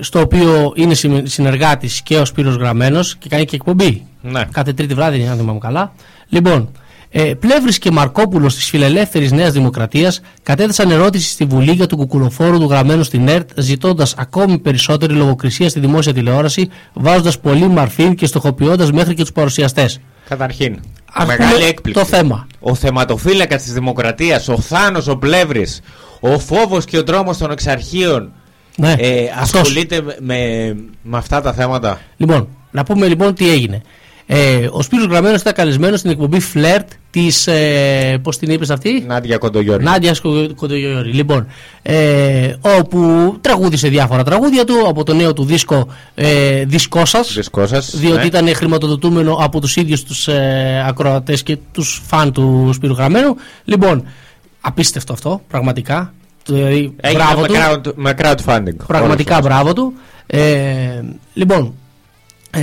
στο οποίο είναι συμ- συνεργάτης και ο Σπύρος Γραμμένος και κάνει και εκπομπή. Ναι. Κάθε τρίτη βράδυ, αν θυμάμαι καλά. Λοιπόν, ε, Πλεύρης και Μαρκόπουλος της Φιλελεύθερης Νέας Δημοκρατίας κατέθεσαν ερώτηση στη Βουλή για τον κουκουλοφόρο του γραμμένου στην ΕΡΤ, ζητώντας ακόμη περισσότερη λογοκρισία στη δημόσια τηλεόραση, βάζοντας πολύ μαρφήν και στοχοποιώντας μέχρι και τους παρουσιαστές. Καταρχήν, Ας μεγάλη πούμε έκπληξη. το θέμα. Ο θεματοφύλακας της δημοκρατίας, ο Θάνος ο Πλεύρης, ο φόβος και ο τρόμος των εξαρχείων Ναι, ε, αυτός. ασχολείται με, με, με αυτά τα θέματα. Λοιπόν, να πούμε λοιπόν τι έγινε. Ε, ο Σπύρος Γραμμένος ήταν καλεσμένος στην εκπομπή Φλερτ της, ε, πώς την είπες αυτή; Νάντια Κοντογιώρη. Νάντια Κοντογιώρη. Λοιπόν, ε, όπου τραγούδισε διάφορα τραγούδια του από το νέο του δίσκο ε, «Δίσκό σας», Δυσκό σας, διότι ναι. ήταν χρηματοδοτούμενο από τους ίδιους τους ε, ακροατές και τους φαν του Σπύρου Γραμμένου. Λοιπόν, απίστευτο αυτό, πραγματικά. Δηλαδή, Έγινε μπράβο με, του. crowd, με crowdfunding. Πραγματικά Όλος μπράβο του. Ε, λοιπόν, ε,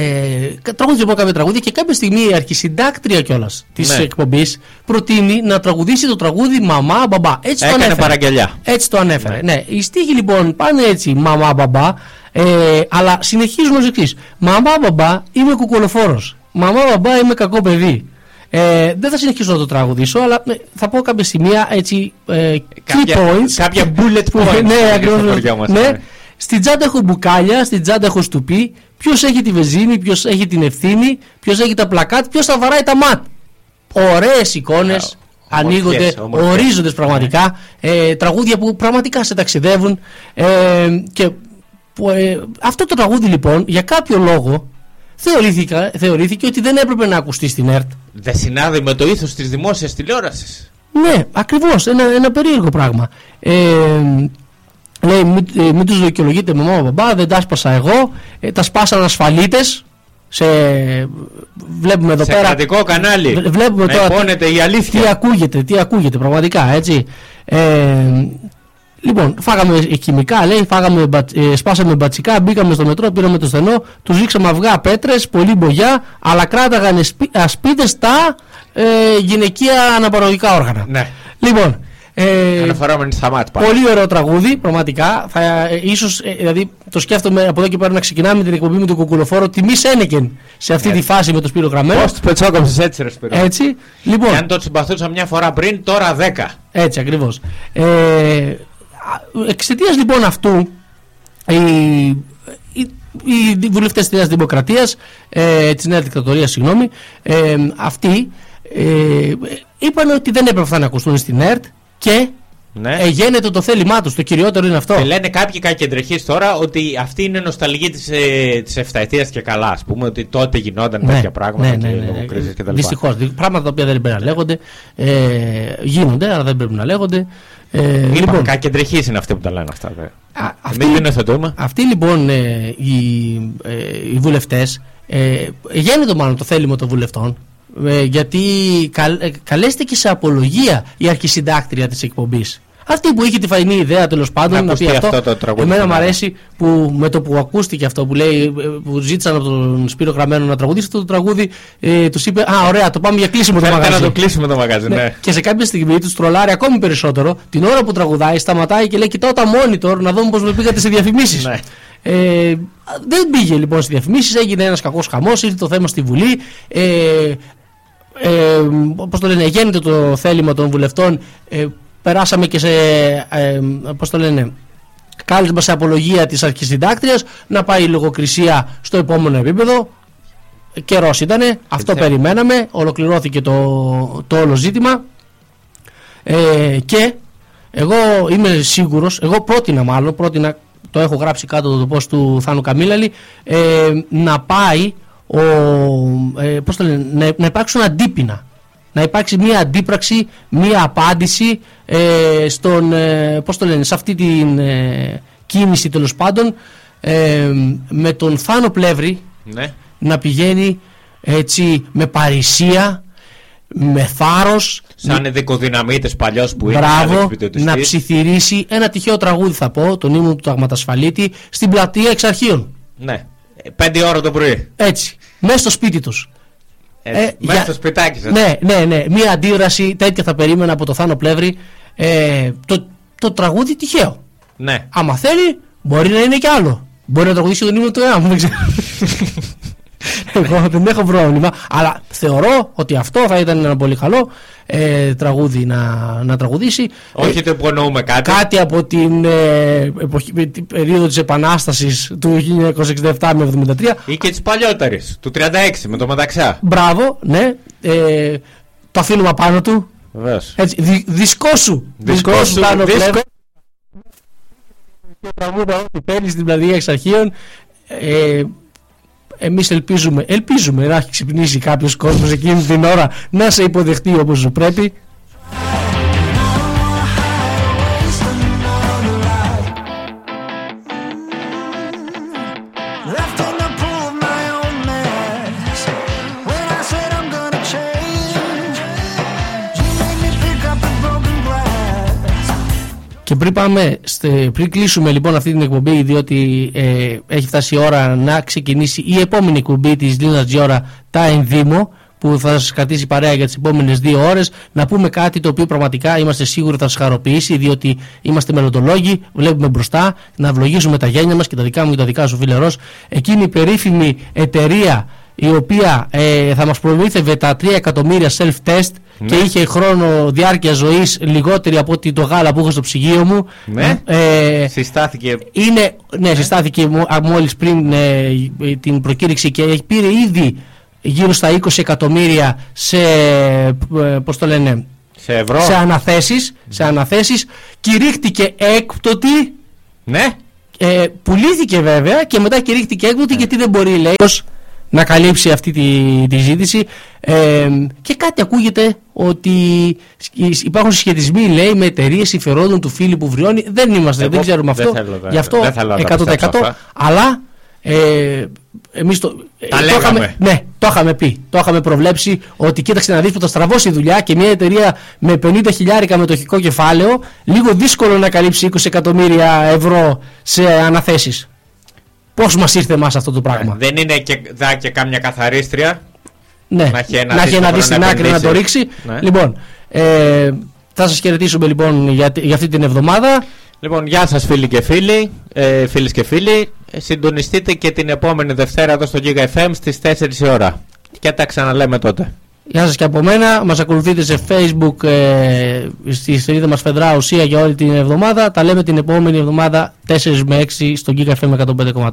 κα- τραγούδισε λοιπόν κάποια τραγούδια και κάποια στιγμή η αρχισυντάκτρια κιόλας της Ναι. εκπομπής προτείνει να τραγουδήσει το τραγούδι Μαμά Μπαμπά. Έτσι το Έκανε ανέφερε. παραγγελιά. Έτσι το ανέφερε. Ναι. Οι στίχοι λοιπόν πάνε έτσι Μαμά Μπαμπά, ε, αλλά συνεχίζουν ως εξής. Μαμά Μπαμπά είμαι κουκολοφόρο. Μαμά Μπαμπά είμαι κακό παιδί. Ε, δεν θα συνεχίσω να το τραγουδήσω, αλλά ε, θα πω κάποια σημεία έτσι. Ε, Κάποια- key points. κάποια bullet που- points, ναι, όπως ακριβώς. στα χωριά μας, ναι. ναι. Στην τσάντα έχω μπουκάλια, στην τσάντα έχω στουπί. Ποιος έχει τη βεζίνη, ποιος έχει την ευθύνη, ποιος έχει τα πλακάτ, ποιος θα βαράει τα ματ. Ωραίες εικόνες. Ομορφιές, Ανοίγονται, ομορφιές. ορίζοντες πραγματικά. Ε, τραγούδια που πραγματικά σε ταξιδεύουν. Ε, και που, ε, αυτό το τραγούδι λοιπόν για κάποιο λόγο θεωρήθηκα, θεωρήθηκε ότι δεν έπρεπε να ακουστεί στην ΕΡΤ. Δεν συνάδει με το ήθος της δημόσιας τηλεόρασης. Ναι, ακριβώς, ένα, ένα περίεργο πράγμα. Ε, λέει, μην, ε, μην τους δικαιολογείτε με μάμα μπαμπά, δεν τα σπάσα εγώ, ε, τα σπάσαν ασφαλίτες. Σε, βλέπουμε εδώ Σε πέρα. κρατικό κανάλι. Βλέ- Βλέπουμε Με τώρα τι- πόνεται η αλήθεια. τι ακούγεται, τι ακούγεται πραγματικά, έτσι. Ε, λοιπόν, φάγαμε χημικά, λέει, φάγαμε, μπατ- ε, σπάσαμε μπατσικά, μπήκαμε στο μετρό, πήραμε το στενό, τους ρίξαμε αυγά, πέτρες, πολύ μπογιά, αλλά κράταγαν ασπίδες τα ε, γυναικεία αναπαραγωγικά όργανα. Ναι. Λοιπόν, ε, Αναφερόμενοι στα μάτια. πάλι. πολύ ωραίο τραγούδι, πραγματικά. Θα, ε, ίσως, ε, δηλαδή, το σκέφτομαι από εδώ και πέρα να ξεκινάμε την εκπομπή με τον κουκουλοφόρο τιμή Σένεκεν σε αυτή τη φάση με το Σπύρο Γραμμένο. Πώς τους πετσόκοψες έτσι ρε Σπύρο. Έτσι. Λοιπόν, Και αν το συμπαθούσα μια φορά πριν, τώρα 10. έτσι ακριβώς. Ε, εξαιτίας λοιπόν αυτού, η, η- οι βουλευτές της Νέας Δημοκρατίας, ε, της Νέας Δικτατορίας, συγγνώμη, ε, αυτοί ε, είπαν ότι δεν έπρεπε αυτά να ακουστούν στην ΕΡΤ και Ναι. ε, γίνεται το θέλημά τους. Το κυριότερο είναι αυτό. Και λένε κάποιοι κακεντρεχείς τώρα ότι αυτή είναι νοσταλγή της, ε, της εφταετίας και καλά. Ας πούμε ότι τότε γινόταν τέτοια πράγματα και λογοκρίσεις κτλ. Δυστυχώς. Πράγματα τα οποία δεν πρέπει να λέγονται. Ε, γίνονται, αλλά δεν πρέπει να λέγονται. Ε, Λοιπόν, λοιπόν, κακεντρεχείς είναι αυτοί που τα λένε αυτά. Δε. α, αυτοί, Εμείς δεν υιοθετούμε. αυτοί λοιπόν ε, οι, ε, οι βουλευτές, ε, γίνεται μάλλον το θέλημα των βουλευτών, ε, γιατί καλ, ε, καλέστηκε σε απολογία η αρχισυντάκτρια της εκπομπής. Αυτή που είχε τη φαϊνή ιδέα τέλος πάντων Να να πει ακουστεί αυτό. αυτό το τραγούδι εμένα στον μου αέρα. αρέσει που με το που ακούστηκε αυτό που λέει, ε, που ζήτησαν από τον Σπύρο Γραμμένο να τραγουδήσει αυτό το τραγούδι, ε, τους είπε: Α, ωραία, το πάμε για κλείσιμο το Θέλετε μαγαζί. να το κλείσουμε το μαγαζί, Ναι. ναι. Και σε κάποια στιγμή τους τρολάρει ακόμη περισσότερο. Την ώρα που τραγουδάει, σταματάει και λέει: Κοιτάω τα monitor να δω πώς με πήγατε σε διαφημίσεις. Ναι. Ε, δεν πήγε λοιπόν στι διαφημίσεις, έγινε ένας κακός χαμός, ήρθε το θέμα στη Βουλή. Ε, ε, πώς το λένε, γίνεται το θέλημα των βουλευτών. Ε, περάσαμε και σε. Ε, πώς το λένε, κάλεσμα σε απολογία της αρχισυντάκτριας να πάει η λογοκρισία στο επόμενο επίπεδο καιρός ήτανε, αυτό Έτσι. περιμέναμε ολοκληρώθηκε το, το όλο ζήτημα ε, και εγώ είμαι σίγουρος εγώ πρότεινα μάλλον πρότεινα, το έχω γράψει κάτω το post του Θάνου Καμίλαλη ε, να πάει ο, ε, πώς το λένε, να, να υπάρξουν αντίπεινα να υπάρξει μια αντίπραξη, μια απάντηση ε, στον, ε, πώς το λένε, σε αυτή την ε, κίνηση τέλος πάντων ε, με τον Θάνο Πλεύρη Ναι. να πηγαίνει έτσι με παρησία, με θάρρος Σαν δικοδυναμίτες παλιός που είναι. Μπράβο, ανεξυπηρετητής. να ψιθυρίσει ένα τυχαίο τραγούδι θα πω, τον ύμνο του Ταγματασφαλίτη, στην πλατεία εξ αρχείων. Ναι. Ε, Πέντε ώρα το πρωί. Έτσι, μέσα στο σπίτι τους. Έτσι. Ε, Μέσα για- στο σπιτάκι σας. Ναι, ναι, ναι. Μία αντίδραση τέτοια θα περίμενα από το Θάνο Πλεύρη. Ε, το, το τραγούδι τυχαίο. Ναι. Άμα θέλει, μπορεί να είναι και άλλο. Μπορεί να τραγουδήσει τον ύμνο του ΕΑΜ, δεν ξέρω. Εγώ δεν έχω πρόβλημα. Αλλά θεωρώ ότι αυτό θα ήταν ένα πολύ καλό ε, τραγούδι να, να τραγουδήσει. Όχι το που εννοούμε κάτι. Κάτι από την, ε, εποχή, με την περίοδο της Επανάστασης του 1967 με 73. Ή και τις παλιότερες. Του 36 με το μεταξά. Μπράβο, ναι. Ε, το αφήνουμε απάνω του. Βεβαίως. Έτσι, δι, δισκόσου. Δισκόσου, πάνω δίσκο. πλεύρη. Και τραγούδα ό,τι παίρνεις στην πλατεία εξ αρχείων. Ε, εμείς ελπίζουμε, ελπίζουμε να έχει ξυπνήσει κάποιος κόσμος εκείνη την ώρα να σε υποδεχτεί όπως σου πρέπει. Πριν πάμε, στε- πριν κλείσουμε λοιπόν αυτή την εκπομπή, διότι ε, έχει φτάσει η ώρα να ξεκινήσει η επόμενη εκπομπή της Λίνας Τζιόρα, τα ενδύμω, που θα σας κρατήσει παρέα για τις επόμενες δύο ώρες, να πούμε κάτι το οποίο πραγματικά είμαστε σίγουροι θα σας χαροποιήσει, διότι είμαστε μελλοντολόγοι, βλέπουμε μπροστά, να ευλογήσουμε τα γένια μας και τα δικά μου και τα δικά σου φίλε Ρος. Εκείνη η περίφημη εταιρεία η οποία ε, θα μας προμήθευε τα 3 εκατομμύρια self-test και είχε χρόνο διάρκεια ζωής λιγότερη από ότι το γάλα που έχω στο ψυγείο μου. Ναι. Ε, Συστάθηκε. είναι, ναι, συστάθηκε μο- α, μόλις πριν ε, ε, την προκήρυξη και έχει- πήρε ήδη γύρω στα 20 εκατομμύρια σε, ε, πώς το λένε, Σε ευρώ. σε αναθέσεις, σε αναθέσεις κηρύχτηκε έκπτωτη Ναι. ε, πουλήθηκε βέβαια και μετά κηρύχθηκε έκδοτη γιατί δεν μπορεί λέει ως να καλύψει αυτή τη, τη ζήτηση ε, και κάτι ακούγεται ότι σκ- υπάρχουν συσχετισμοί λέει με εταιρείες συμφερόντων του φίλου που βριώνει δεν είμαστε, Εγώ δεν ξέρουμε δεν αυτό θέλω να- γι' αυτό δεν θέλω να τα 100% πιστέψω αυτά. αλλά ε, εμείς το, ε, Τα το λέγαμε. είχαμε, ναι, το είχαμε πει. Το είχαμε προβλέψει ότι κοίταξε να δεις που θα στραβώσει η δουλειά και μια εταιρεία με 50 χιλιάρικα μετοχικό κεφάλαιο λίγο δύσκολο να καλύψει 20 εκατομμύρια ευρώ σε αναθέσεις. Πώς μας ήρθε μας αυτό το πράγμα; Δεν είναι και, δα, και κάμια καθαρίστρια. ναι, να έχει ένα να έχει ένα δεις αντίστοιχο στην να άκρη να το επενδύσει. ρίξει. Ναι. Λοιπόν, ε, θα σας χαιρετήσουμε λοιπόν για, για αυτή την εβδομάδα. Λοιπόν, γεια σας φίλοι και φίλοι, ε, φίλες και φίλοι. Ε, Συντονιστείτε και την επόμενη Δευτέρα εδώ στο Giga FM στις 4 η ώρα. Και τα ξαναλέμε τότε. Γεια σας και από μένα. Μας ακολουθείτε σε facebook ε, στη σελίδα μας Φεδρά Ουσία για όλη την εβδομάδα. Τα λέμε την επόμενη εβδομάδα 4 με 6 στο Giga FM 105,4.